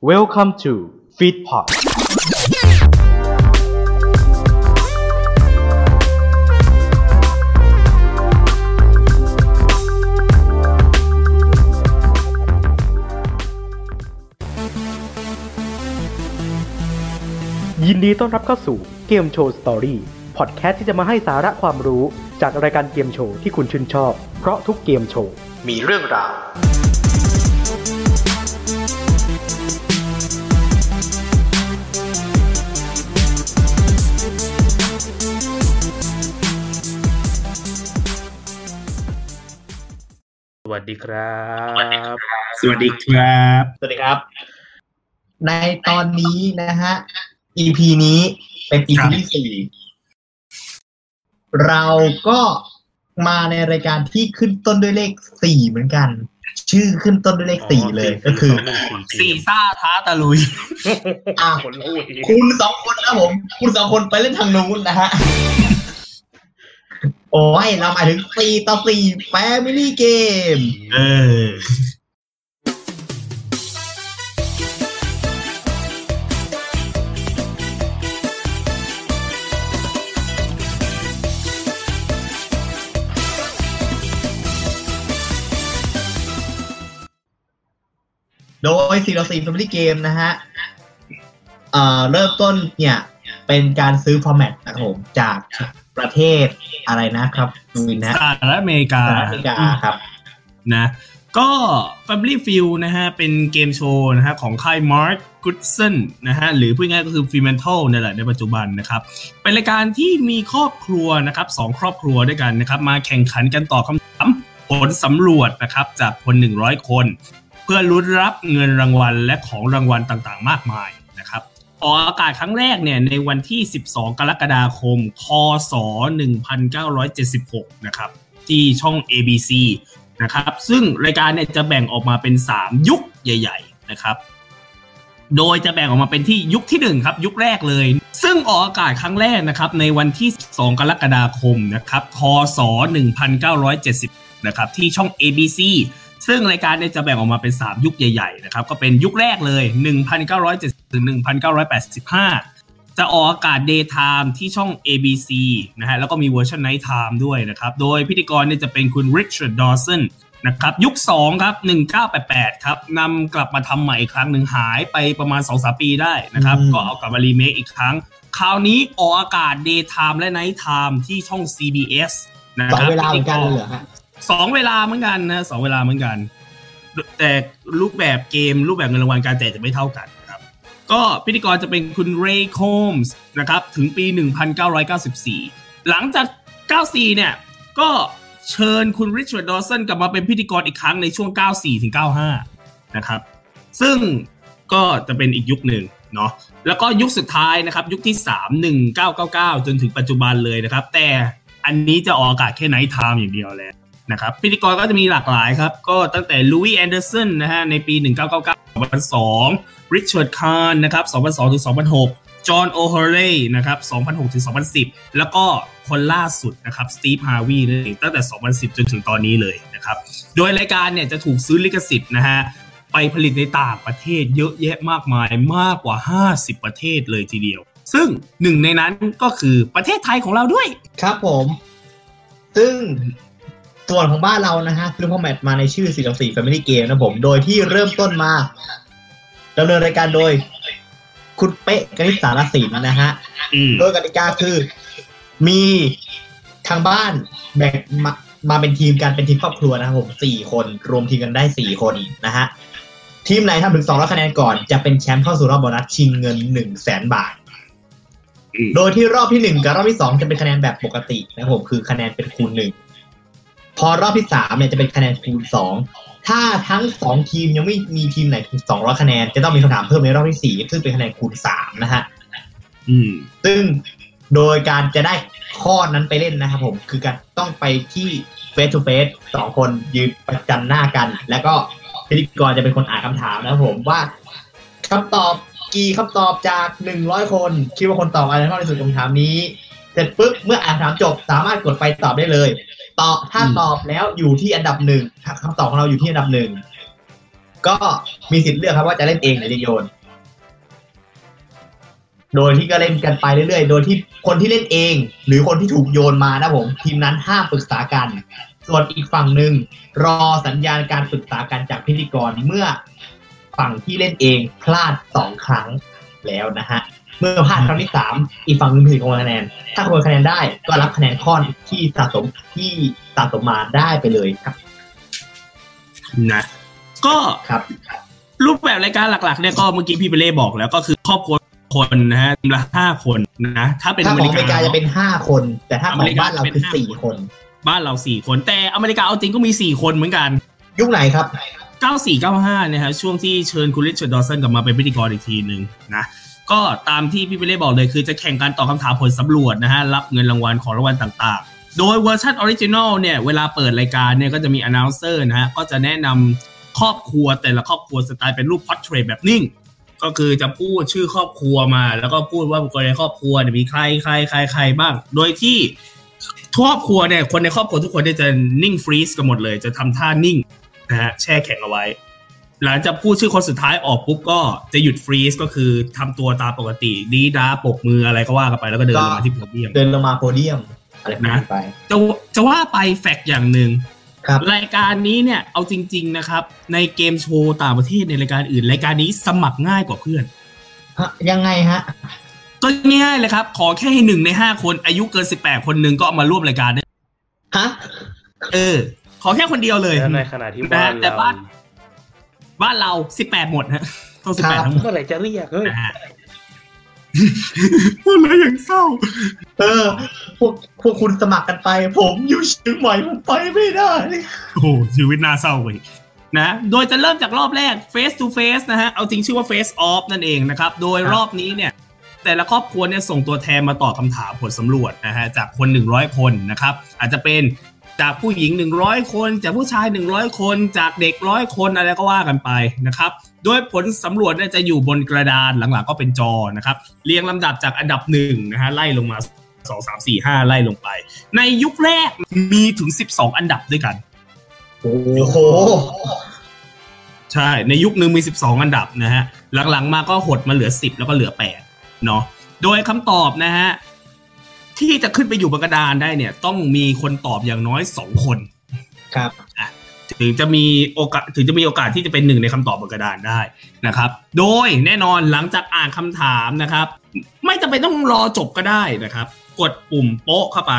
Welcome to Feedpot ยินดีต้อนรับเข้าสู่เกมโชว์สตอรี่พอดแคสต์ที่จะมาให้สาระความรู้จากรายการเกมโชว์ที่คุณชื่นชอบ เพราะทุกเกมโชว์มีเรื่องราว วัสดีครับ สวัสดีครับ สวัสดีครับ ในตอนนี้นะฮะ EP นี้เป็น EP ที่สี่เราก็มาในรายการที่ขึ้นต้นด้วยเลขสี่เหมือนกัน ชื่อขึ้นต้นด้วยเลขสี่เลยก็คือซีซ่าท้าตะลุยอ่าคนลุยคุณสองคนนะผม คุณสองคนไปเล่นทางนู้นนะฮะ โอ้ยเราหมายถึงสี่ต่อสี่แฟมิลี่เกม เออ โดย4ต่อ4 Family Game นะฮะ เอ่อ เริ่มต้นเนี่ย เป็นการซื้อฟอร์แมตนะครับผมจาก ประเทศอะไรนะครับคุณวินนะสหรัฐอเมริกาสหรัฐอเมริกาครับนะก็ Family Feud นะฮะ เป็นเกมโชว์นะฮะของค่าย Mark Goodson นะฮะ หรือพูดง่ายๆก็คือ Fremantle นี่แหละในปัจจุบันนะครับ เป็นรายการที่มีครอบครัวนะครับสองครอบครัวด้วยกันนะครับ มาแข่งขันกันตอบคำถามผลสำรวจนะครับ จากคน 100 คน เพื่อลุ้นรับเงินรางวัลและของรางวัลต่างๆ มากมายนะครับ ออกอากาศครั้งแรกเนี่ยในวันที่ 12 กรกฎาคม คศ 1976 นะครับ ที่ช่อง ABC นะครับ ซึ่งรายการเนี่ยจะแบ่งออกมาเป็น 3 ยุคใหญ่ ๆ นะครับ โดยจะแบ่งออกมาเป็นที่ยุคที่ 1 ครับ ยุคแรกเลย ซึ่งออกอากาศครั้งแรกนะครับ ในวันที่2กรกฎาคมนะครับ คศ 1970 นะครับที่ช่อง ABC ซึ่งรายการเนี่ยจะแบ่งออกมาเป็น 3 ยุคใหญ่ ๆ นะครับ ก็เป็นยุคแรกเลย 1970 ถึง 1985 จะออกอากาศ daytime ที่ช่อง ABC นะฮะแล้วก็มีเวอร์ชัน nighttime ด้วยนะครับ โดยพิธีกรเนี่ยจะเป็นคุณ Richard Dawson นะครับยุค 2 ครับ 1988 ครับนำกลับมาทำใหม่อีกครั้งหนึ่งหายไปประมาณ 2-3 ปีได้นะครับอืมก็เอากลับมารีเมคอีกครั้ง คราวนี้ออกอากาศ daytime และ nighttime ที่ช่อง CBS นะสองครับเวลาเหมือนกันเลยเหรอฮะสองเวลาเหมือนกันนะสองเวลาเหมือนกัน แต่รูปแบบเกมรูปแบบเงินรางวัลการแจกจะไม่เท่ากันครับ ก็พิธีกรจะเป็นคุณเรย์โคมส์นะครับถึงปี 1994 หลังจาก 94 เนี่ย ก็เชิญคุณริชาร์ดดอสันกลับมาเป็นพิธีกรอีกครั้งในช่วง 94 ถึง 95 นะครับ ซึ่งก็จะเป็นอีกยุคหนึ่งเนาะแล้วก็ยุคสุดท้ายนะครับ ยุคที่ 3 1999 จนถึงปัจจุบันเลยนะครับ แต่อันนี้จะออกอากาศแค่ nighttime อย่างเดียวแล้ว นะครับพิธีกรก็จะมีหลากหลายครับ ก็ตั้งแต่ลุยแอนเดอร์สันนะฮะในปี 1999 2002ริชาร์ดคาร์นนะครับ 2002 ถึง 2006 จอห์นโอเฮเรย์นะครับ 2006 ถึง 2010 แล้วก็คนล่าสุดนะครับสตีฟฮาวีนั่นเองตั้งแต่ 2010 จนถึงตอนนี้เลยนะครับ โดยรายการเนี่ยจะถูกซื้อลิขสิทธิ์นะฮะไปผลิตในต่างประเทศเยอะแยะมากมายมากกว่า 50 ประเทศเลยทีเดียว ซึ่งหนึ่งในนั้นก็คือประเทศไทยของเราด้วย ครับผม ซึ่ง ส่วนของบ้านเรานะฮะซื้อฟอร์แมตมาในชื่อ4ต่อ4 Family Game นะผม โดยที่เริ่มต้นมาดำเนินรายการโดย คุณเป๊ะกนิษฐ์สารสินนะฮะอืมโดยกติกาคือ มีทางบ้านแบ่งมามาเป็นทีมกันเป็นทีมครอบครัวนะครับผมสี่คนรวมทีมกันได้สี่คนนะฮะ ทีมไหนทำถึงสองร้อยคะแนนก่อนจะเป็นแชมป์เข้าสู่รอบโบนัสชิงเงินหนึ่งแสนบาทอืมโดยที่รอบที่หนึ่งกับรอบที่สองจะเป็นคะแนนแบบปกตินะครับผมคือคะแนนเป็นคูณหนึ่ง พอรอบที่สามเนี่ยจะเป็นคะแนนคูณสองถ้าทั้งสองทีมยังไม่มีทีมไหนถึงสองร้อยคะแนน จะต้องมีคำถามเพิ่มในรอบที่สี่ซึ่งเป็นคะแนนคูณสามนะฮะอืมซึ่งโดยการจะได้ข้อนั้นไปเล่นนะครับผม คือการต้องไปที่เฟส to เฟสสองคนยืนประจันหน้ากัน แล้วก็พิธีกรจะเป็นคนอ่านคำถามนะครับผมว่าคำตอบกี่คำตอบจากหนึ่งร้อยคน คิดว่าคนตอบอะไรมากที่สุดคำถามนี้ เสร็จปุ๊บเมื่ออ่านคำถามจบสามารถกดไปตอบได้เลย ตอบถ้าตอบแล้วอยู่ที่อันดับหนึ่งคำตอบของเราอยู่ที่อันดับหนึ่งก็มีสิทธิ์เลือกครับว่าจะเล่นเองหรือจะโยน โดยที่ก็เล่นกันไปเรื่อยๆ โดยที่คนที่เล่นเอง หรือคนที่ถูกโยนมานะผม ทีมนั้นห้ามปรึกษากัน ส่วนอีกฝั่งหนึ่งรอสัญญาณการปรึกษากันจากพิธีกรเมื่อฝั่งที่เล่นเองพลาดสองครั้งแล้วนะฮะ เมื่อพลาดครั้งที่สามอีกฝั่งหนึ่งมีสิทธิ์ขโมยคะแนน ถ้าขโมยคะแนนได้ก็รับคะแนนข้อที่สะสมที่สะสมมาได้ไปเลยครับ นะ ก็ครับ รูปแบบรายการหลักๆเนี่ยก็เมื่อกี้พี่เปเล่บอกแล้วก็คือครอบครัวคนนะฮะทีมละห้าคนนะ ถ้าเป็นถ้าอขเมองริอเมริกาจะเป็นห้าคน แต่ถ้าของบ้านเราคือสี่คน บ้านเราสี่คน แต่อเมริกาเอาจริงก็มีสี่คนเหมือนกัน ยุคไหนครับ9495เนี่ยฮะช่วงที่เชิญคุณริชาร์ดดอสันกลับมาเป็นพิธีกรอีกทีหนึ่งนะ ก็ตามที่พี่เปเล่บอกเลยคือจะแข่งการตอบคำถามผลสำรวจนะฮะรับเงินรางวัลของรางวัลต่างๆ โดยเวอร์ชัน original เนี่ยเวลาเปิดรายการเนี่ยก็จะมี a n n o u n เซอร์นะฮะก็จะแนะนำครอบครัวแต่ละครอบครัวสไตล์เป็นรูปพอ r t เทรตแบบนิ่ง ก็คือจะพูดชื่อครอบครัวมา แล้วก็พูดว่าบุคคลในครอบครัวเนี่ยมีใครใครใครใครบ้าง โดยที่ครอบครัวเนี่ยคนในครอบครัวทุกคนเนี่ยจะนิ่งฟรีซกันหมดเลย จะทำท่านิ่งนะฮะแช่แข็งเอาไว้ หลังจากพูดชื่อคนสุดท้ายออกปุ๊บก็จะหยุดฟรีซก็คือทำตัวตามปกติดีดาปกมืออะไรก็ว่ากันไปแล้วก็เดินลงมาที่โพเดียม เดินลงมาโพเดียมอะไรแบบนั้นไปจะจะว่าไปแฟกต์อย่างหนึ่งครับรายการนี้เนี่ยเอาจริง ๆนะครับ ในเกมโชว์ต่างประเทศในรายการอื่น รายการนี้สมัครง่ายกว่าเพื่อนฮะยังไงฮะก็ง่ายๆเลยครับ ขอแค่ให้หนึ่งในห้าคนอายุเกินสิบแปดคนหนึ่งก็เอามาร่วมรายการได้ฮะเออ ขอแค่คนเดียวเลยและในขณะที่บ้านแต่เราบ้าน บ้านเราสิบแปดหมดฮะต้องสิบแปดทั้งหมดเมื่อไหร่จะเรียกเฮ้ยนะฮะพูดแล้วยังเศร้า เออ พวกพวกคุณสมัครกันไป ผมอยู่เชียงใหม่ผมไปไม่ได้โอ้โหชีวิตน่าเศร้าไปนะโดยจะเริ่มจากรอบแรก face to face นะฮะ เอาจริงชื่อว่า face off นั่นเองนะครับ โดยครับรอบนี้เนี่ย แต่ละครอบครัวเนี่ยส่งตัวแทนมาตอบคำถามผลสำรวจนะฮะจากคน 100 คนนะครับ อาจจะเป็น จากผู้หญิง 100 คน จากผู้ชาย 100 คน จากเด็กร้อยคนอะไรก็ว่ากันไปนะครับ โดยผลสำรวจเนี่ยจะอยู่บนกระดานหลังๆก็เป็นจอนะครับ เรียงลำดับจากอันดับหนึ่งนะฮะไล่ลงมา2 3 4 5 ไล่ลงไป ในยุคแรกมีถึง 12 อันดับด้วยกัน โอ้โห ใช่ ในยุคหนึ่งมี 12 อันดับนะฮะ หลังๆมาก็หดมาเหลือ 10 แล้วก็เหลือ 8 เนาะ โดยคำตอบนะฮะ ที่จะขึ้นไปอยู่บนกระดานได้เนี่ย ต้องมีคนตอบอย่างน้อย2คนครับถึงจะมีโอกาสถึงจะมีโอกาสที่จะเป็นหนึ่งในคำตอบบนกระดานได้นะครับ โดยแน่นอนหลังจากอ่านคำถามนะครับ ไม่จำเป็นต้องรอจบก็ได้นะครับ กดปุ่มโป๊ะเข้าไป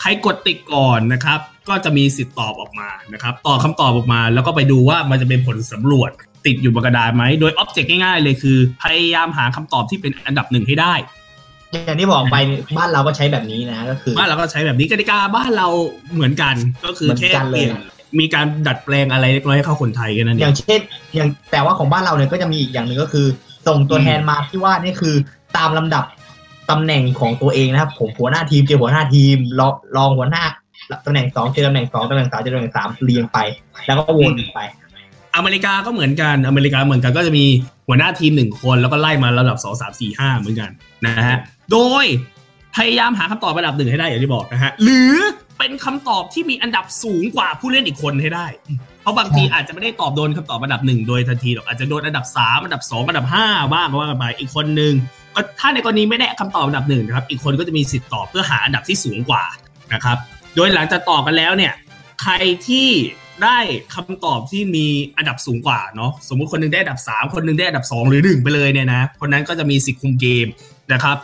ใครกดติดก่อนนะครับ ก็จะมีสิทธิ์ตอบออกมานะครับตอบคำตอบออกมา แล้วก็ไปดูว่ามันจะเป็นผลสำรวจติดอยู่บนกระดานไหมโดยอ็อบเจกต์ง่ายๆเลยคือ พยายามหาคำตอบที่เป็นอันดับหนึ่งให้ได้ อย่างที่บอกไปบ้านเราก็ใช้แบบนี้นะก็คือ บ้านเราก็ใช้แบบนี้กติกาบ้านเราเหมือนกันก็คือแค่เหมือนกันเปเลยลี่ยนมีการดัดแปลงอะไรเล็กน้อยให้เข้าคนไทยกันนั่นอเอย่างงเช่นอย่างแต่ว่าของบ้านเราเนี่ยก็จะมีอีกอย่างหนึ่งก็คือ ส่งตัวแทนมาที่ว่านี่คือตามลำดับตำแหน่งของตัวเองนะครับ ผมหัวหน้าทีมเจอหัวหน้าทีมรองรองหัวหน้าตำแหน่งสองเจอตำแหน่งสองตำแหน่งสามเจอตำแหน่งสามเรียงไป แล้วก็วนไป อเมริกาก็เหมือนกันอเมริกาเหมือนกันก็จะมีหัวหน้าทีมหนึ่งคนแล้วก็ไล่มาระดับสองสามสี่ห้าเหมือนกันนะฮะโดยพยายามหาคำตอบระดับหนึ่งให้ได้อย่างที่บอกนะฮะหรือเป็นคำตอบที่มีอันดับสูงกว่าผู้เล่นอีกคนให้ได้เพราะบางทีอาจจะไม่ได้ตอบโดนคำตอบอันดับหนึ่งโดยทันทีหรอกอาจจะโดนอันดับสามอันดับสองอันดับห้าบ้างก็ว่ากันไปอีกคนนึงก็ถ้าในกรณีไม่ได้คำตอบอันดับหนึ่งนะครับอีกคนก็จะมีสิทธิ์ตอบเพื่อหาอันดับที่สูงกว่านะครับโดยหลังจากตอบกันแล้วเนี่ยใครที่ ได้คำตอบที่มีอันดับสูงกว่าเนาะสมมุติคนหนึงได้อันดับ 3 คนหนึงได้อันดับ 2 หรือ 1 ไปเลยเนี่ยนะคนนั้นก็จะมีสิทธิ์คุมเกมนะครับ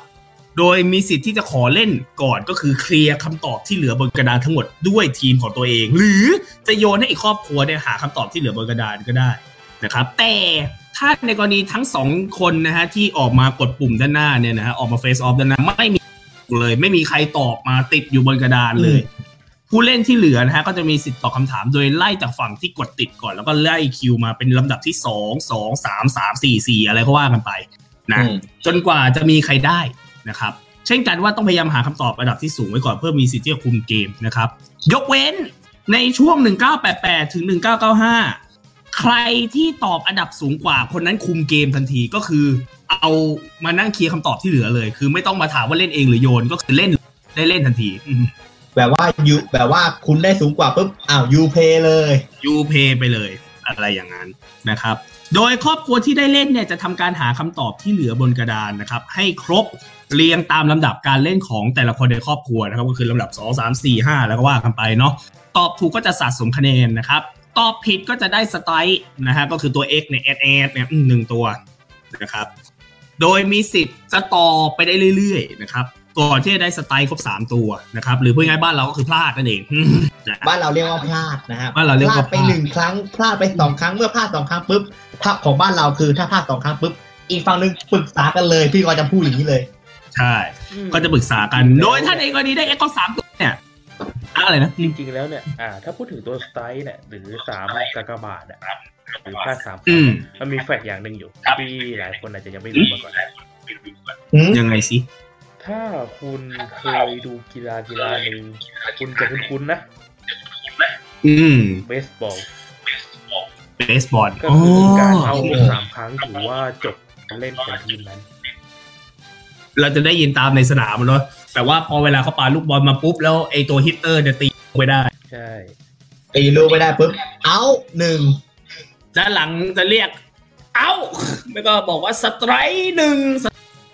โดยมีสิทธิ์ที่จะขอเล่นก่อนก็คือเคลียร์คำตอบที่เหลือบนกระดานทั้งหมดด้วยทีมของตัวเอง หรือจะโยนให้อีกครอบครัวเนี่ยหาคำตอบที่เหลือบนกระดานก็ได้นะครับ แต่ถ้าในกรณีทั้งสองคนนะฮะที่ออกมากดปุ่มด้านหน้าเนี่ยนะฮะออกมาเฟซออฟด้านหน้าไม่มีเลย ไม่มีใครตอบมาติดอยู่บนกระดานเลย ผู้เล่นที่เหลือนะฮะก็จะมีสิทธิ์ตอบคำถามโดยไล่จากฝั่งที่กดติดก่อน แล้วก็ไล่คิวมาเป็นลำดับที่สองสองสามสามสี่สี่อะไรก็ว่ากันไปนะอืมจนกว่าจะมีใครได้นะครับ เช่นกันว่าต้องพยายามหาคำตอบระดับที่สูงไว้ก่อนเพื่อมีสิทธิ์ที่จะคุมเกมนะครับ ยกเว้นในช่วง 1988 ถึง 1995 ใครที่ตอบอันดับสูงกว่าคนนั้นคุมเกมทันทีก็คือ เอามานั่งเคลียร์คำตอบที่เหลือเลย คือไม่ต้องมาถามว่าเล่นเองหรือโยนก็คือเล่นได้เล่นทันทีอืม แบบว่ายูแบบว่าคุณได้สูงกว่าปุ๊บอ้าวยูเพย์เลยยูเพย์ไปเลย อะไรอย่างนั้นนะครับ โดยครอบครัวที่ได้เล่นเนี่ยจะทำการหาคำตอบที่เหลือบนกระดานนะครับ ให้ครบเรียงตามลำดับการเล่นของแต่ละคนในครอบครัวนะครับก็คือลำดับ 2 3 4 5 แล้วก็ว่ากันไปเนาะตอบถูกก็จะสะสมคะแนนนะครับ ตอบผิดก็จะได้สไตล์นะฮะก็คือตัว x เนี่ย s s เนี่ยหนึ่งตัวนะครับ โดยมีสิทธิ์จะต่อไปได้เรื่อยๆนะครับ ก่อนที่จะได้สไตล์ครบ3ตัวนะครับหรือพูดง่ายๆบ้านเราก็คือพลาดนั่นเองนะบ้านเราเรียกว่าพลาดนะครับบ้านเราเรียกว่าพลาดไปหนึ่งครั้งพลาดไปสองครั้งเมื่อพลาดสองครั้งปุ๊บถ้าของบ้านเราคือถ้าพลาดสองครั้งปุ๊บอีกฝั่งหนึ่งปรึกษากันเลย พี่ก็จะพูดอย่างนี้เลย ใช่ ก็จะปรึกษากัน โดยถ้าในกรณีได้ x ก็สามตัวเนี่ยอะไรนะจริงๆแล้วเนี่ยอ่าถ้าพูดถึงตัวสไตล์เนี่ยหรือสามกากบาทอะหรือค่าสามอืมมันมีแฟกต์อย่างหนึ่งอยู่ที่หลายคนอาจจะยังไม่รู้มาก่อนหืมยังไงสิ ถ้าคุณเคยดูกีฬากีฬาหนึ่งคุณจะคุ้นๆนะ อืมเบสบอลเบสบอลก็คือการเอาสามครั้งถือว่าจบการเล่นของทีมนั้น เราจะได้ยินตามในสนามเนาะแต่ว่าพอเวลาเขาปาลูกบอลมาปุ๊บ แล้วไอตัวฮิตเตอร์เนี่ยตีไม่ได้ ใช่ ตีลูกไม่ได้ปุ๊บ เอาหนึ่งด้านหลังจะเรียก เอ้าแล้วก็บอกว่า strike หนึ่งไ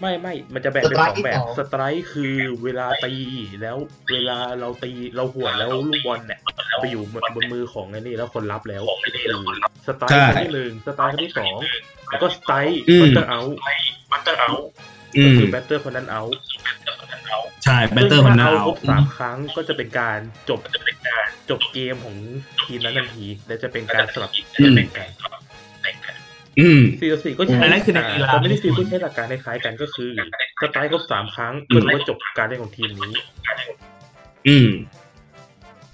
ม่ไม่ มันจะแบ่งเป็นสองแบบ strike คือเวลาตีแล้ว เวลาเราตีเราหวดแล้วลูกบอลเนี่ยไปอยู่บนมือของไอ้นี่แล้วคนรับแล้วคือ strike คนที่หนึ่ง strike คนที่สองแล้วก็ strike batter out batter out อืมก็คือ batter คนนั้น out ใช่ batter มัน out ครบสามครั้งก็จะเป็นการจบจบเกมของทีมนั้นทันทีและจะเป็นการสลับสลับกัน อืมซีโอซีก็ใช้อันนั้นคือในกีฬาคอมมินิซีก็ใช้หลักการคล้ายๆกันก็คือ strike ครบสามครั้งก็ถือว่าจบการเล่นของทีมนี้ อืม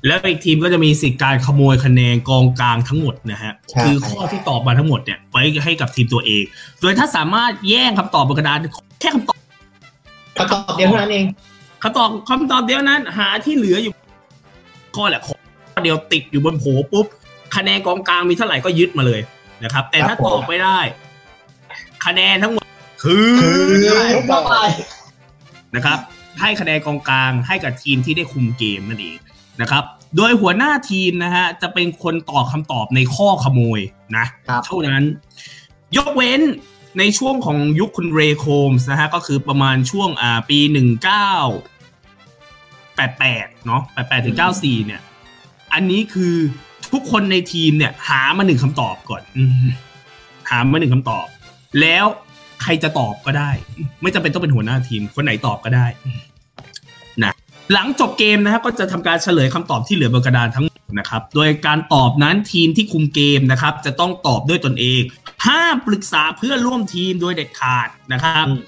แล้วอีกทีมก็จะมีสิทธิ์การขโมยคะแนนกองกลางทั้งหมดนะฮะใช่คือข้อที่ตอบมาทั้งหมดเนี่ยไว้ให้กับทีมตัวเอง โดยถ้าสามารถแย่งคำตอบบนกระดานแค่คำตอบคำตอบเดียวเท่านั้นเองคำตอบคำตอบเดียวนั้น หาที่เหลืออยู่ข้อแหละข้อเดียวติดอยู่บนโผปุ๊บคะแนนกองกลางมีเท่าไหร่ก็ยึดมาเลย นะครับ แต่ถ้าครับผมตอบไม่ได้ คะแนนทั้งหมดคือคือเข้าไปนะครับ ให้คะแนนกองกลางให้กับทีมที่ได้คุมเกมนั่นเองนะครับ โดยหัวหน้าทีมนะฮะจะเป็นคนตอบคำตอบในข้อขโมยนะครับเท่านั้น ยกเว้นในช่วงของยุคคุณเรย์โคมส์นะฮะก็คือประมาณช่วงอ่าปีหนึ่งเก้าแปดแปดเนาะแปดแปดถึงเก้าสี่เนี่ย อันนี้คือ ทุกคนในทีมเนี่ย หามาหนึ่งคำตอบก่อนอืมหามาหนึ่งคำตอบ แล้วใครจะตอบก็ได้ ไม่จำเป็นต้องเป็นหัวหน้าทีม คนไหนตอบก็ได้นะหลังจบเกมนะฮะก็จะทำการเฉลยคำตอบที่เหลือบนกระดานทั้งหมดนะครับ โดยการตอบนั้นทีมที่คุมเกมนะครับ จะต้องตอบด้วยตนเองห้ามปรึกษาเพื่อนร่วมทีมโดยเด็ดขาดนะครับอืม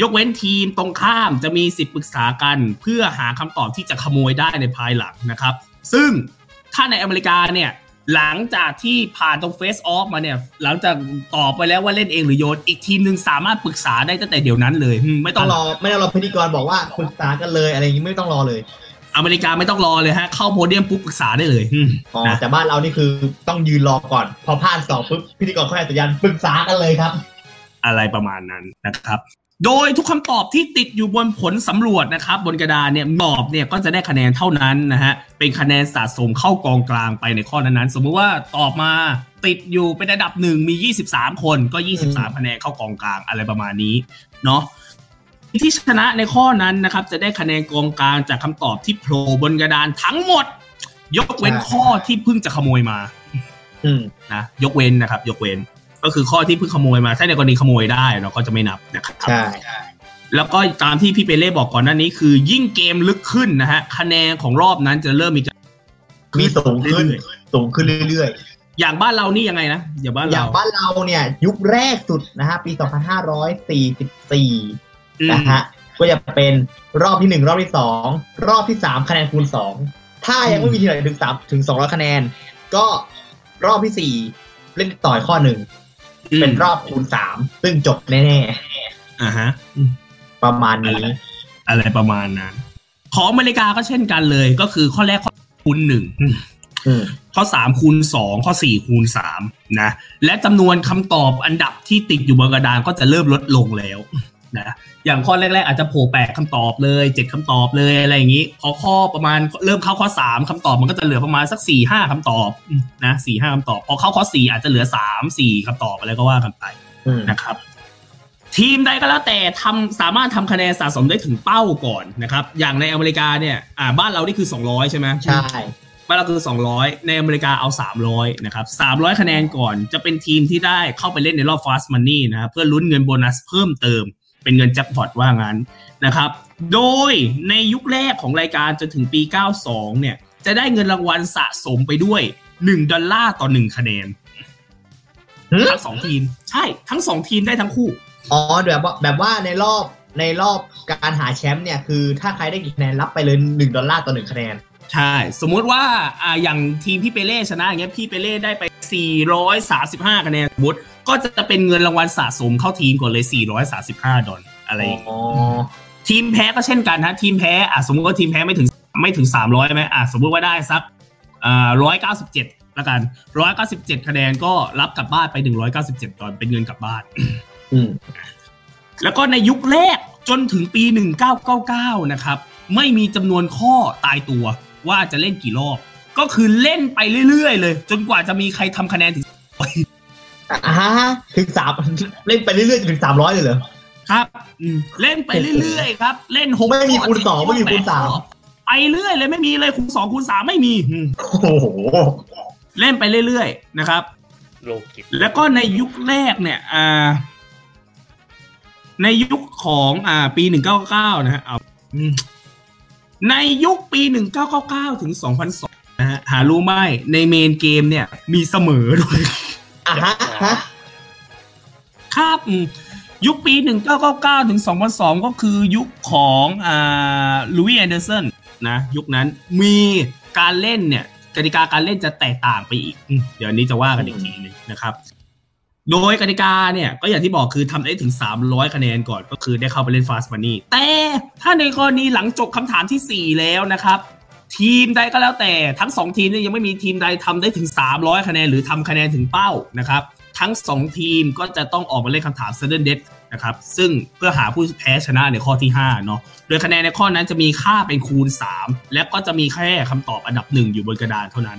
ยกเว้นทีมตรงข้ามจะมีสิทธิ์ปรึกษากัน เพื่อหาคำตอบที่จะขโมยได้ในภายหลังนะครับ ซึ่ง ถ้าในอเมริกาเนี่ยหลังจากที่ผ่านตรงเฟสออฟมาเนี่ย หลังจากตอบไปแล้วว่าเล่นเองหรือโยน อีกทีมหนึ่งสามารถปรึกษาได้ตั้งแต่เดี๋ยวนั้นเลยอืมไม่ต้ต้อองงรอ ไม่ต้องรอพิธีกรบอกว่าปรึกษากันเลยอะไรอย่างนี้ไม่ต้องรอเลย อเมริกาไม่ต้องรอเลยฮะ เข้าโพเดียมปุ๊บปรึกษาได้เลยอืมอ๋อนะแต่บ้านเรานี่คือต้องยืนรอก่อน พอพลาดสองปุ๊บพิธีกรเขาให้สัญญาณปรึกษากันเลยครับ อะไรประมาณนั้นนะครับ โดยทุกคำตอบที่ติดอยู่บนผลสำรวจนะครับ บนกระดานเนี่ยตอบเนี่ยก็จะได้คะแนนเท่านั้นนะฮะเป็นคะแนนสะสมเข้ากองกลางไปในข้อนั้นๆ สมมุติว่าตอบมาติดอยู่เป็นระดับหนึ่งมี 23 คนก็ 23 คะแนนเข้ากองกลางอะไรประมาณนี้เนาะที่ชนะในข้อนั้นนะครับ จะได้คะแนนกองกลางจากคำตอบที่โผล่บนกระดานทั้งหมด ยกเว้นใช่ข้อที่เพิ่งจะขโมยมา อืมนะยกเว้นนะครับ ยกเว้น ก็คือข้อที่เพิ่งขโมยมาถ้าในกรณีขโมยได้เราก็จะไม่นับนะครับใช่แล้วก็ตามที่พี่เปเล่บอกก่อนหน้านี้คือยิ่งเกมลึกขึ้นนะฮะคะแนนของรอบนั้นจะเริ่มมีการมีสูงขึ้นเรื่อยสูงขึ้นเรื่อยอย่างบ้านเรานี่ยังไงนะอย่างบ้านๆอย่าเรางบ้านเราเนี่ย ยุคแรกสุดนะฮะปี 2544อืมนะฮะก็จะเป็นรอบที่หนึ่งรอบที่สองรอบที่สามคะแนนคูณสองถ้ายังไม่มีทีมไหนถึงสามถึงสองร้อยคะแนน ก็รอบที่สี่เล่นต่อยข้อหนึ่งอืม เป็นรอบคูณสามซึ่งจบแน่อ่าฮะอืมๆประมาณนี้ อะไรประมาณนั้นของอเมริกาก็เช่นกันเลย ก็คือข้อแรกข้อคูณหนึ่งอืมอืมข้อสามคูณสองข้อสี่คูณสามนะ และจำนวนคำตอบอันดับที่ติดอยู่บนกระดานก็จะเริ่มลดลงแล้ว นะอย่างข้อแรก ๆ อาจจะโผล่แปดคำตอบเลยเจ็ดคำตอบเลยอะไรอย่างนี้พอข้อประมาณเริ่มเข้าข้อสามคำตอบมันก็จะเหลือประมาณสักสี่ห้าคำตอบนะสี่ห้าคำตอบ พอเข้าข้อสี่อาจจะเหลือสามสี่คำตอบอะไรก็ว่ากันไปอืมนะครับ ทีมใดก็แล้วแต่ทำสามารถทำคะแนนสะสมได้ถึงเป้าก่อนนะครับ อย่างในอเมริกาเนี่ยอ่าบ้านเรานี่คือ200ใช่ไหมใช่บ้านเราคือ 200 ในอเมริกาเอา 300 นะครับ 300 คะแนนก่อนจะเป็นทีมที่ได้เข้าไปเล่นในรอบ Fast Money นะครับเพื่อลุ้นเงินโบนัสเพิ่มเติม เป็นเงินแจ็คพอตว่างั้นนะครับ โดยในยุคแรกของรายการจนถึงปี 92 เนี่ย จะได้เงินรางวัลสะสมไปด้วย 1 ดอลลาร์ต่อ 1 คะแนนหืมทั้งสองทีม ใช่ทั้งสองทีมได้ทั้งคู่ อ๋อแบบว่าแบบว่าในรอบในรอบการหาแชมป์เนี่ยคือถ้าใครได้กี่คะแนนรับไปเลยหนึ่งดอลลาร์ต่อหนึ่งคะแนน ใช่ สมมุติว่าอ่าอย่างทีมพี่เปเล่ชนะอย่างเงี้ยพี่เปเล่ได้ไป 435 คะแนนสมมติ ก็จะเป็นเงินรางวัลสะสมเข้าทีมก่อนเลย 435 ดอลอะไรอย่างเงี้ยอ๋อทีมแพ้ก็เช่นกันนะทีมแพ้อะสมมติว่าทีมแพ้ไม่ถึงไม่ถึง 300ใช่ไหมอะสมมติว่าได้สักอ่า197ละกัน 197 คะแนนก็รับกลับบ้านไป 197 ดอลเป็นเงินกลับบ้านอืมแล้วก็ในยุคแรกจนถึงปี 1999 นะครับ ไม่มีจำนวนข้อตายตัวว่าจะเล่นกี่รอบ ก็คือเล่นไปเรื่อยๆ เลย จนกว่าจะมีใครทำคะแนนถึง อ่าฮะถึงสามเล่นไปเรื่อยๆจนถึงสามร้อยเลยเหรอครับอืมเล่นไปเรื่อยๆครับ เล่นหกไม่มีข้คูณสองเจ็ดไม่มีคูณแปดสามข้อไปเรื่อยเลยไม่มีเลยคูณสองคูณสามไม่มีอืมโอ้โหเล่นไปเรื่อยๆนะครับโลกิตแล้วก็ในยุคแรกเนี่ยอ่าในยุคของอ่า ปีหนึ่งเก้าเก้านะฮะเอาอืมในยุคปีหนึ่งเก้าเก้าเก้าถึงสองพันสองนะฮะหารู้ไหมใน main game เนี่ย มีเสมอด้วย อะฮะฮะครับอืมยุคปีหนึ่งเก้าเก้าเก้าถึงสองพันสองก็คือยุคของอ่าลุยแอนเดอร์สันนะยุคนั้นมีการเล่นเนี่ยกติกาการเล่นจะแตกต่างไปอีกอืมเดี๋ยวอันนี้จะว่ากันอีกทีหนึ่งนะครับ โดยกติกาเนี่ยก็อย่างที่บอกคือทำได้ถึง 300 คะแนนก่อนก็คือได้เข้าไปเล่น Fast Money แต่ถ้าในกรณีหลังจบคำถามทีสี่4 แล้วนะครับ ทีมใดก็แล้วแต่ทั้ง 2 ทีมเนี่ยยังไม่มีทีมใดทำได้ถึง 300 คะแนนหรือทำคะแนนถึงเป้านะครับทั้ง 2 ทีมก็จะต้องออกมาเล่นคำถาม Sudden Death นะครับซึ่งเพื่อหาผู้แพ้ชนะในข้อที่5เนาะโดยคะแนนในข้อนั้นจะมีค่าเป็นคูณ 3 และก็จะมีแค่คำตอบอันดับหนึ่งอยู่บนกระดานเท่านั้น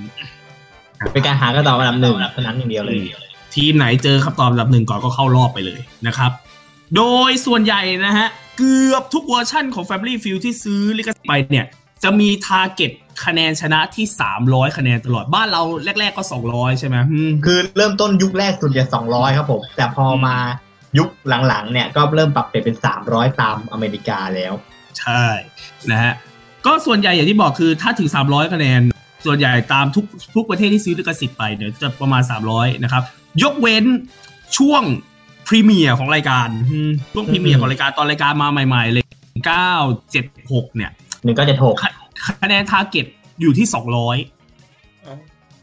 เป็นการหากระตอบอันดับหนึ่งเท่านั้นอย่างเดียวเลยทีมไหนเจอคำตอบอันดับหนึ่งก่อนก็เข้ารอบไปเลยนะครับ โดยส่วนใหญ่นะฮะเกือบทุกเวอร์ชั่นของ Family Feud ที่ซื้อลิขสิทธิ์ไปเนี่ย จะมี target คะแนนชนะที่ 300 คะแนนตลอดบ้านเราแรก ๆก็ 200 ใช่ไหมอืมคือเริ่มต้นยุคแรกสุดจะสองร้อยครับผม แต่พอมายุคหลังๆ เนี่ยก็เริ่มปรับเปลี่ยนเป็นสามร้อยตามอเมริกาแล้ว ใช่นะฮะก็ส่วนใหญ่อย่างที่บอกคือถ้าถึง 300 คะแนน ส่วนใหญ่ตามทุกทุกประเทศที่ซื้อลิขสิทธิ์ไปเนี่ยจะประมาณ 300 นะครับ ยกเว้นช่วง premiere ของรายการอืมช่วง premiere ของรายการตอนรายการมาใหม่ๆเลย 1976 เนี่ย หนึ่งก็จะถกคะคะแนน target อยู่ที่200เอ้า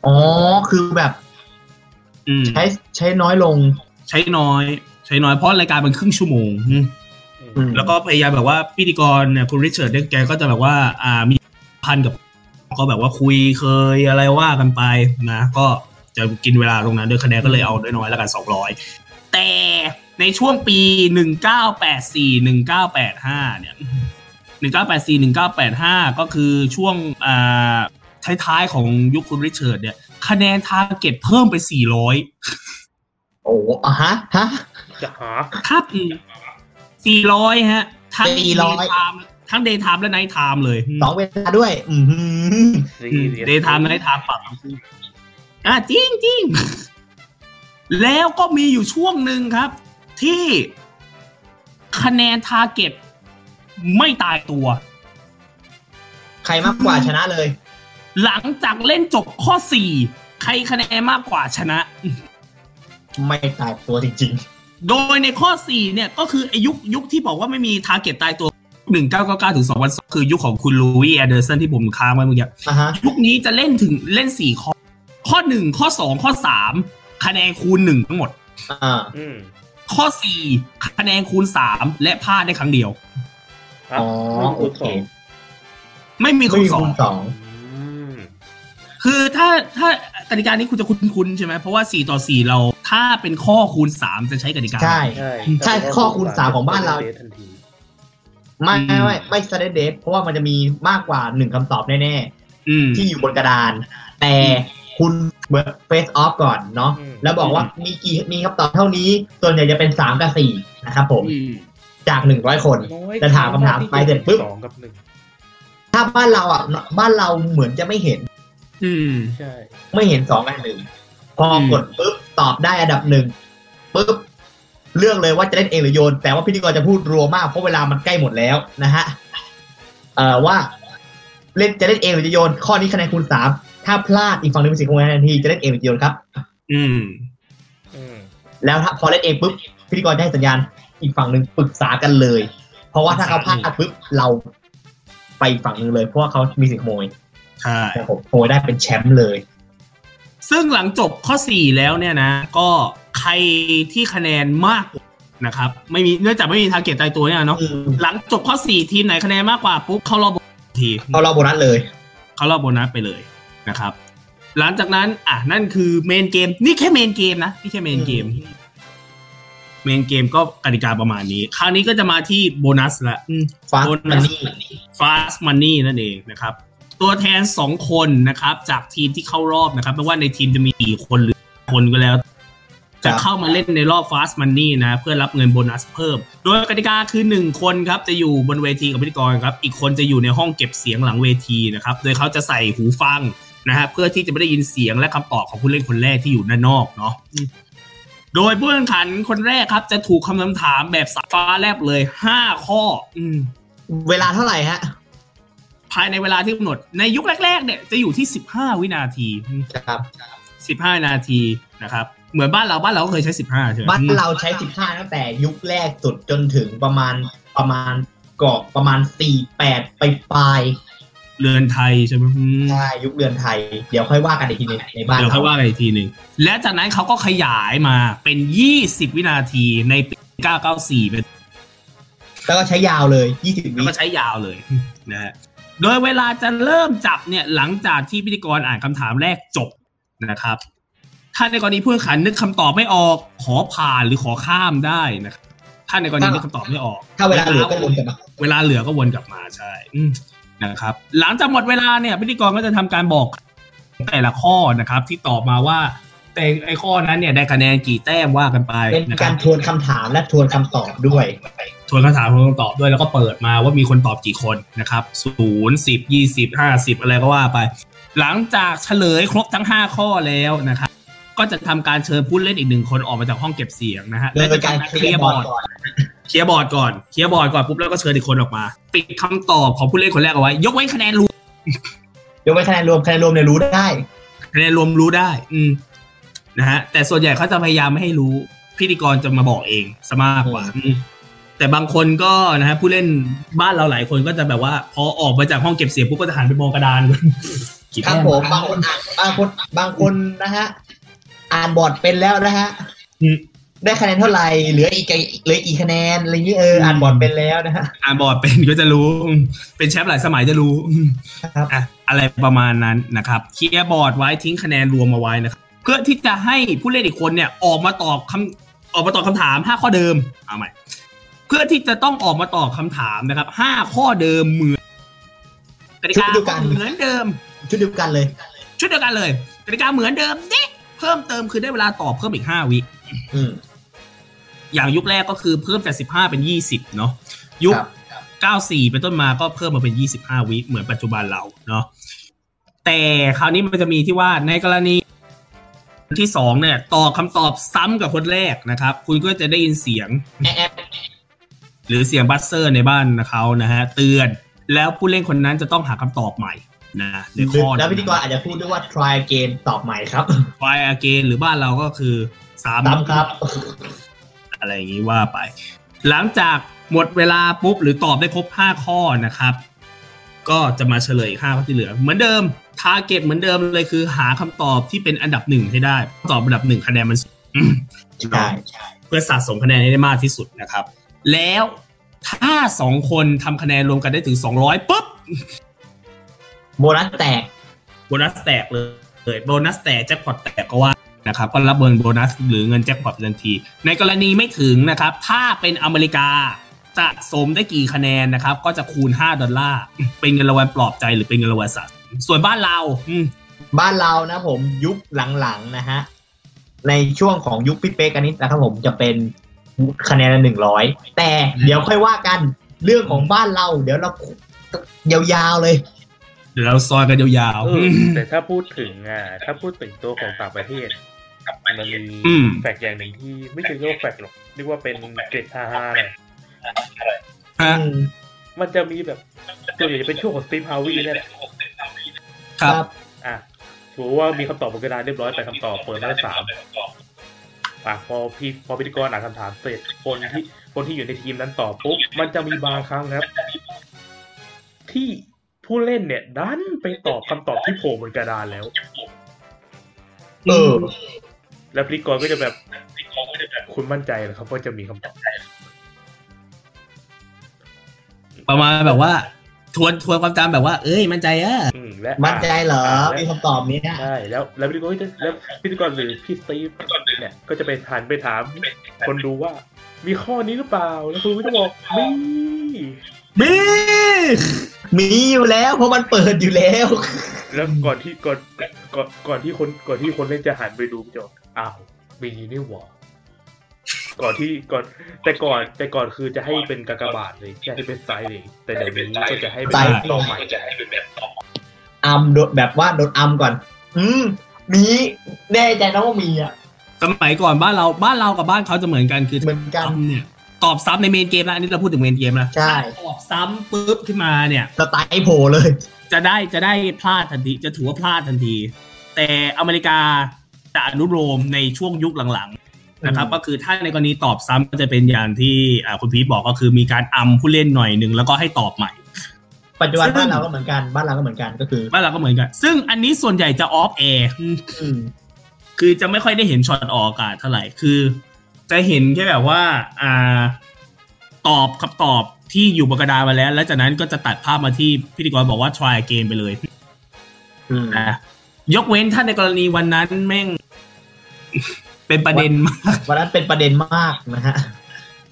อ๋อ คือแบบอืมใช้ใช้น้อยลง ใช้น้อย ใช้น้อยเพราะรายการมันครึ่งชั่วโมงอืมอืมแล้วก็พยายามแบบว่าพิธีกรเนี่ยคุณริชเชิร์ดเนี่ยแกก็จะแบบว่า อ่ามีพันกับ ก็แบบว่าคุยเคยอะไรว่ากันไปนะ ก็จะกินเวลาตรงนั้นด้วยคะแนนก็เลยเอาน้อยๆแล้วกัน200แต่ในช่วงปี1984 1985เนี่ย 1984 1985 ก็คือช่วงอ่าท้ายๆของยุคคุณริชเชิร์ดเนี่ย คะแนน target เพิ่มไป 400 โอ้อะฮะ ฮะจะหาครับสี่ร้อยฮะ ทั้ง400 daytime ทั้ง daytime และ nighttime เลยสองเวลาด้วย อืมซี daytime nighttime ปรับอะจริงจริงแล้วก็มีอยู่ช่วงหนึ่งครับ ที่คะแนน target ไม่ตายตัว ใครมากกว่าชนะเลย หลังจากเล่นจบข้อสี่ใครคะแนนมากกว่าชนะ ไม่ตายตัวจริงโดยในข้อ4เนี่ยก็คือไอายุคยุคที่บอกว่าไม่มี target ตายตัว1999ถึง2002คือยุคของคุณลูวี่แอนเดอร์สันที่ผมค้างไว้เมื่อกี้ๆอะฮะยุคนี้จะเล่นถึงเล่น4ข้อ ข้อ1ข้อ2ข้อ3คะแนนคูณ1ทั้งหมด อ่าอืมข้อ4คะแนนคูณ3และพลาดได้ครั้งเดียวครับ อ๋อคูณโอเคสองไม่มีไม่คูณมีสอคูงณสองอืมคือถ้าถ้ากติกานี้คุณจะคุ้นๆใช่ไหมเพราะว่า4ต่อ4เราทถ้าเป็นข้อคูณสามจะใช้กติกา ใช่ใช่ใช่ข้อคูณสามของบ้านเราทันทีไม่อืไม่มไม่ไม่สเตเดฟเพราะว่ามันจะมีมากกว่าหนึ่งคำตอบแน่อืมๆที่อยู่บนกระดาน แต่คุณเหมือนเฟสออฟก่อนเนาะอืมแล้วบอกว่ามีกี่มีคำตอบเท่านี้ ส่วนใหญ่จะเป็นสามกับสี่นะครับผมอืม จากหนึ่งร้อยคนน้อยจะถามคำถามไปเสร็จปุ๊บสองกับหนึ่งถ้าบ้านเราอะบ้านเราเหมือนจะไม่เห็น อืมใช่ไม่เห็นสองกับหนึ่งพออมกดปุ๊บตอบได้อันดับหนึ่งปุ๊บเลือกเลยว่าจะเล่นเองหรือโยน แต่ว่าพิธีกรจะพูดรัวมากเพราะเวลามันใกล้หมดแล้วนะฮะเอ่อว่าเล่นจะเล่นเองหรือจะโยน ข้อนี้คะแนนคูณสามถ้าพลาดอีกฝั่งหนึงเป็นสิบคะแนนทันทีจะเล่นเองหรือจะโยนครับ อืมอืมแล้วถ้าพอเล่นเองปุ๊บพิธีกรจะให้สัญญาณ อีกฝั่งหนึ่งปรึกษากันเลย เพราะว่าถ้าเขาพลาดปุ๊บเราไปอีกฝั่งหนึ่งเลยเพราะว่าเขามีสิทธิ์ขโมยใช่แต่ผมขโมยได้เป็นแชมป์เลย ซึ่งหลังจบข้อ4แล้วเนี่ยนะ ก็ใครที่คะแนนมากกว่านะครับ ไม่มีเนื่องจากไม่มี target ตายตัวเนี่ยเนาะอืมหลังจบข้อ4ทีมไหนคะแนนมากกว่าปุ๊บเข้ารอบทีเอาเราโบนัสเลย เข้ารอบโบนัสไปเลยนะครับ หลังจากนั้นอะนั่นคือ main game นี่แค่ main game นะนี่แค่ main game เมนเกมก็กติกาประมาณนี้ คราวนี้ก็จะมาที่โบนัสละอืมฟาสโบมันันสนี่ Fast Money นั่นเองนะครับ ตัวแทน 2 คนนะครับ จากทีมที่เข้ารอบนะครับไม่ว่าในทีมจะมีกี่คนหรือคนก็แล้ว จะเข้ามาเล่นในรอบ Fast Money นะ เพื่อรับเงินโบนัสเพิ่ม โดยกติกาคือ 1 คนครับ จะอยู่บนเวทีกับพิธีกรครับ อีกคนจะอยู่ในห้องเก็บเสียงหลังเวทีนะครับ โดยเขาจะใส่หูฟังนะฮะเพื่อที่จะไม่ได้ยินเสียงและคำตอบของผู้เล่นคนแรกที่อยู่ด้านนอกเนาะอืม โดยผู้แข่งขันคนแรกครับ จะถูกคำถามแบบสายฟ้าแลบเลย5ข้อ อืม เวลาเท่าไหร่ฮะ ภายในเวลาที่กำหนด ในยุคแรก ๆ เนี่ยจะอยู่ที่15วินาทีครับ15นาทีนะครับ เหมือนบ้านเราบ้านเราก็เคยใช้15ใช่ไหมบ้านเราใช้15ตั้งแต่ยุคแรกสุดจนถึงประมาณประมาณเกาะประมาณ4 8ไปปลาย เรือนไทยใช่ไหมอืมใช่ยุคเรือนไทย เดี๋ยวค่อยว่ากันอีกทีหนึงในบ้านเดี๋ยวค่อยเราว่ากันอีกทีหนึ่งและจากนั้นเขาก็ขยายมาเป็น 20 วินาทีในปี994เป็นแล้วก็ใช้ยาวเลย 20แล้ววิก็ใช้ยาวเลยนะฮะโดยเวลาจะเริ่มจับเนี่ยหลังจากที่พิธีกรอ่านคำถามแรกจบนะครับ ถ้าในกรณีผู้แข่งขันนึกคำตอบไม่ออกขอผ่านหรือขอข้ามได้นะครับถ้าในกรณีนึกคำตอบไม่ออก ถ้าเวลาเหลือก็วนกลับมา เวลาเหลือก็วนกลับมาใช่อืม นะครับหลังจากหมดเวลาเนี่ยพิธีกรก็จะทำการบอกแต่ละข้อนะครับที่ตอบมาว่าแต่ไอข้อนั้นเนี่ยได้คะแนนกี่แต้มว่ากันไปเป็นนะครับการทวนคำถามและทวนคำตอบด้วย ทวนคำถามทวนคำตอบด้วยแล้วก็เปิดมาว่ามีคนตอบกี่คนนะครับศูนย์สิบยี่สิบห้าสิบอะไรก็ว่าไป หลังจากเฉลยครบทั้งห้าข้อแล้วนะครับ ก็จะทำการเชิญผู้เล่นอีกหนึ่งคนออกมาจากห้องเก็บเสียงนะฮะโดยและจะการทำการเคเคลีลียยร์ร์บบออร์ร์ดดก่อนเคลียร์บอร์ดก่อนเคลียร์บอร์ดก่อนปุ๊บแล้วก็เชิญอีกคนออกมา ปิดคำตอบของผู้เล่นคนแรกเอาไว้ ยกเว้นคะแนนรวมยกเว้นคะแนนรวมคะแนนรวมเนี่ยรู้ได้คะแนนรวมรู้ได้ อืมนะฮะแต่ส่วนใหญ่เขาจะพยายามไม่ให้รู้พิธีกรจะมาบอกเองซะมากกว่าอืมแต่บางคนก็นะฮะผู้เล่นบ้านเราหลายคนก็จะแบบว่า พอออกมาจากห้องเก็บเสียงปุ๊บก็จะหันไปมองกระดานกี่ครับแต้ผมบางคนอ่านบางคนบางคนนะฮะ อ่านบอร์ดเป็นแล้วนะฮะอืมได้คะแนนเท่าไหร่เหลืออีกกี่เหลืออีกคะแนนอะไรอย่างนี้เอออ่านบอร์ดเป็นแล้วนะฮะอ่านบอร์ดเป็นก็จะรู้อืมเป็นแชมป์หลายสมัยจะรู้อืมครับอะอะไรประมาณนั้นนะครับเคลียร์บอร์ดไว้ทิ้งคะแนนรวมมาไว้นะครับเพื่อที่จะให้ผู้เล่นอีกคนเนี่ยออกมาตอบคำออกมาตอบคำถามห้าข้อเดิมเอาใหม่เพื่อที่จะต้องออกมาตอบคำถามนะครับห้าข้อเดิมเหมือนกติกาชุดเดียวกันเหมือนเดิม ชุดเดียวกันเลย ชุดเดียวกันเลยกติกาเหมือนเดิมเด็ เพิ่มเติมคือได้เวลาตอบเพิ่มอีกห้าวิอืมอย่างยุคแรกก็คือเพิ่มจากสิบห้าเป็นยี่สิบเนาะยุคครับเก้าสี่เป็นต้นมาก็เพิ่มมาเป็นยี่สิบห้าวิเหมือนปัจจุบันเราเนาะแต่คราวนี้มันจะมีที่ว่าในกรณีที่สองเนี่ยตอบคำตอบซ้ำกับคนแรกนะครับ คุณก็จะได้ยินเสียงแอะแอะหรือเสียงบัสเซอร์ในบ้านเขานะฮะเตือน แล้วผู้เล่นคนนั้นจะต้องหาคำตอบใหม่ นะในข้อแล้วพิธีกรอาจจะพูดด้วยว่า try again ตอบใหม่ครับ try again หรือบ้านเราก็คือสามซ้ำครับ อะไรอย่างนี้ว่าไป หลังจากหมดเวลาปุ๊บหรือตอบได้ครบ 5 ข้อนะครับ ก็จะมาเฉลยอีก5ข้อที่เหลือ เหมือนเดิม target เหมือนเดิมเลยคือหาคำตอบที่เป็นอันดับหนึ่งให้ได้ตอบอันดับหนึ่งคะแนนมันสูงใช่เพื่อสะสมคะแนนให้ได้มากที่สุดนะครับ แล้วถ้าสองคนทำคะแนนรวมกันได้ถึง200ปุ๊บ โบนัสแตก โบนัสแตกเลยเลยโบนัสแตกแจ็คพอตแตกก็ว่านะครับก็รับเงินโบนัสหรือเงินแจ็คพอตทันที ในกรณีไม่ถึงนะครับ ถ้าเป็นอเมริกาสะสมได้กี่คะแนนนะครับ ก็จะคูณ 5 ดอลลาร์ เป็นเงินรางวัลปลอบใจหรือเป็นเงินรางวัลสะสมส่วนบ้านเราอืมบ้านเรานะผมยุคหลังๆนะฮะ ในช่วงของยุคพี่เป๊กอันนี้นะครับผมจะเป็นคะแนนละหนึ่งร้อยแต่เดี๋ยวค่อยว่ากันเรื่องของบ้านเรา เดี๋ยวเรายาวๆเลย เดี๋ยวเราซอยกันยาวเอๆออืมแต่ถ้าพูดถึงอะถ้าพูดถึงตัวของต่างประเทศมันมีอืม fact อย่างหนึ่งที่ไม่ใช่เรียกว่า fact หรอกเรียกว่าเป็นเกร็ดฮาฮาเลยฮะมันจะมีแบบตัวใหญ่จะเป็นช่วงของสตีฟฮาวีเนี่ยแหละครับ อะถือว่ามีคำตอบบนกระดานเรียบร้อยแต่คำตอบเปิดมาได้สามอะพอพี่พอพิธีกรอ่านคำถามเสร็จคนที่คนที่อยู่ในทีมนั้นตอบปุ๊บมันจะมีบางครั้งครับ ที่ ผู้เล่นเนี่ยดันไปตอบคำตอบที่โผล่บนกระดานแล้ว เออ แล้วพิธีกรก็จะแบบคุณมั่นใจเหรอครับว่าจะมีคำตอบ ประมาณแบบว่า ทวนทวนความจำแบบว่า เอ้ย มั่นใจอะอืมและมั่นใจเหรอและมีคำตอบเนี้ยใช่แล้ว แล้วพิธีกรก็จะแล้วพิธีกรหรือพี่สตีฟเนี่ย ก็จะไปทานไปถาม คนดูว่า มีข้อนี้หรือเปล่า แล้วคุณก็จะบอกมีมี มีอยู่แล้วเพราะมันเปิดอยู่แล้ว แล้วก่อนที่ก่อนก่อนก่อนที่คนก่อนที่คนเล่นจะหันไปดูพี่จออ้าวมีนี่หว่าก่อนที่ก่อนแต่ก่อนแต่ก่อนคือจะให้เป็นกากบาทเลยจะให้เป็นไซส์เลย แต่เดี๋ยวนี้ก็จะให้เป็น strike แบบตอบใหม่อัมโดนแบบว่าโดนอัมก่อน อืมมีแน่ใจนะว่ามีอะสมัยก่อนบ้านเราบ้านเรากับบ้านเขาจะเหมือนกันคือเหมือนกันทำเนี่ย ตอบซ้ำใน main game แล้วอันนี้เราพูดถึง main game แล้วใช่ถ้าตอบซ้ำปุ๊บขึ้นมาเนี่ย strike โผล่เลย จะได้จะได้พลาดทันทีจะถือว่าพลาดทันที แต่อเมริกาจะอนุโลมในช่วงยุคหลังๆนะครับอืมก็คือถ้าในกรณีตอบซ้ำก็จะเป็นอย่างที่อ่าคุณพีทบอกก็คือมีการอำผู้เล่นหน่อยหนึ่งแล้วก็ให้ตอบใหม่ ปัจจุบันซึ่งบ้านเราก็เหมือนกันบ้านเราก็เหมือนกันก็คือ บ้านเราก็เหมือนกัน ซึ่งอันนี้ส่วนใหญ่จะ off air อืมคือจะไม่ค่อยได้เห็นช็อตออกอากาศเท่าไหร่คือ จะเห็นแค่แบบว่าอ่าตอบคำตอบที่อยู่บนกระดานมาแล้ว แล้วจากนั้นก็จะตัดภาพมาที่พิธีกรบอกว่า try again ไปเลยอืมนะยกเว้นถ้าในกรณีวันนั้นแม่ง เป็นประเด็นมากวันนั้นเป็นประเด็นมากนะฮะ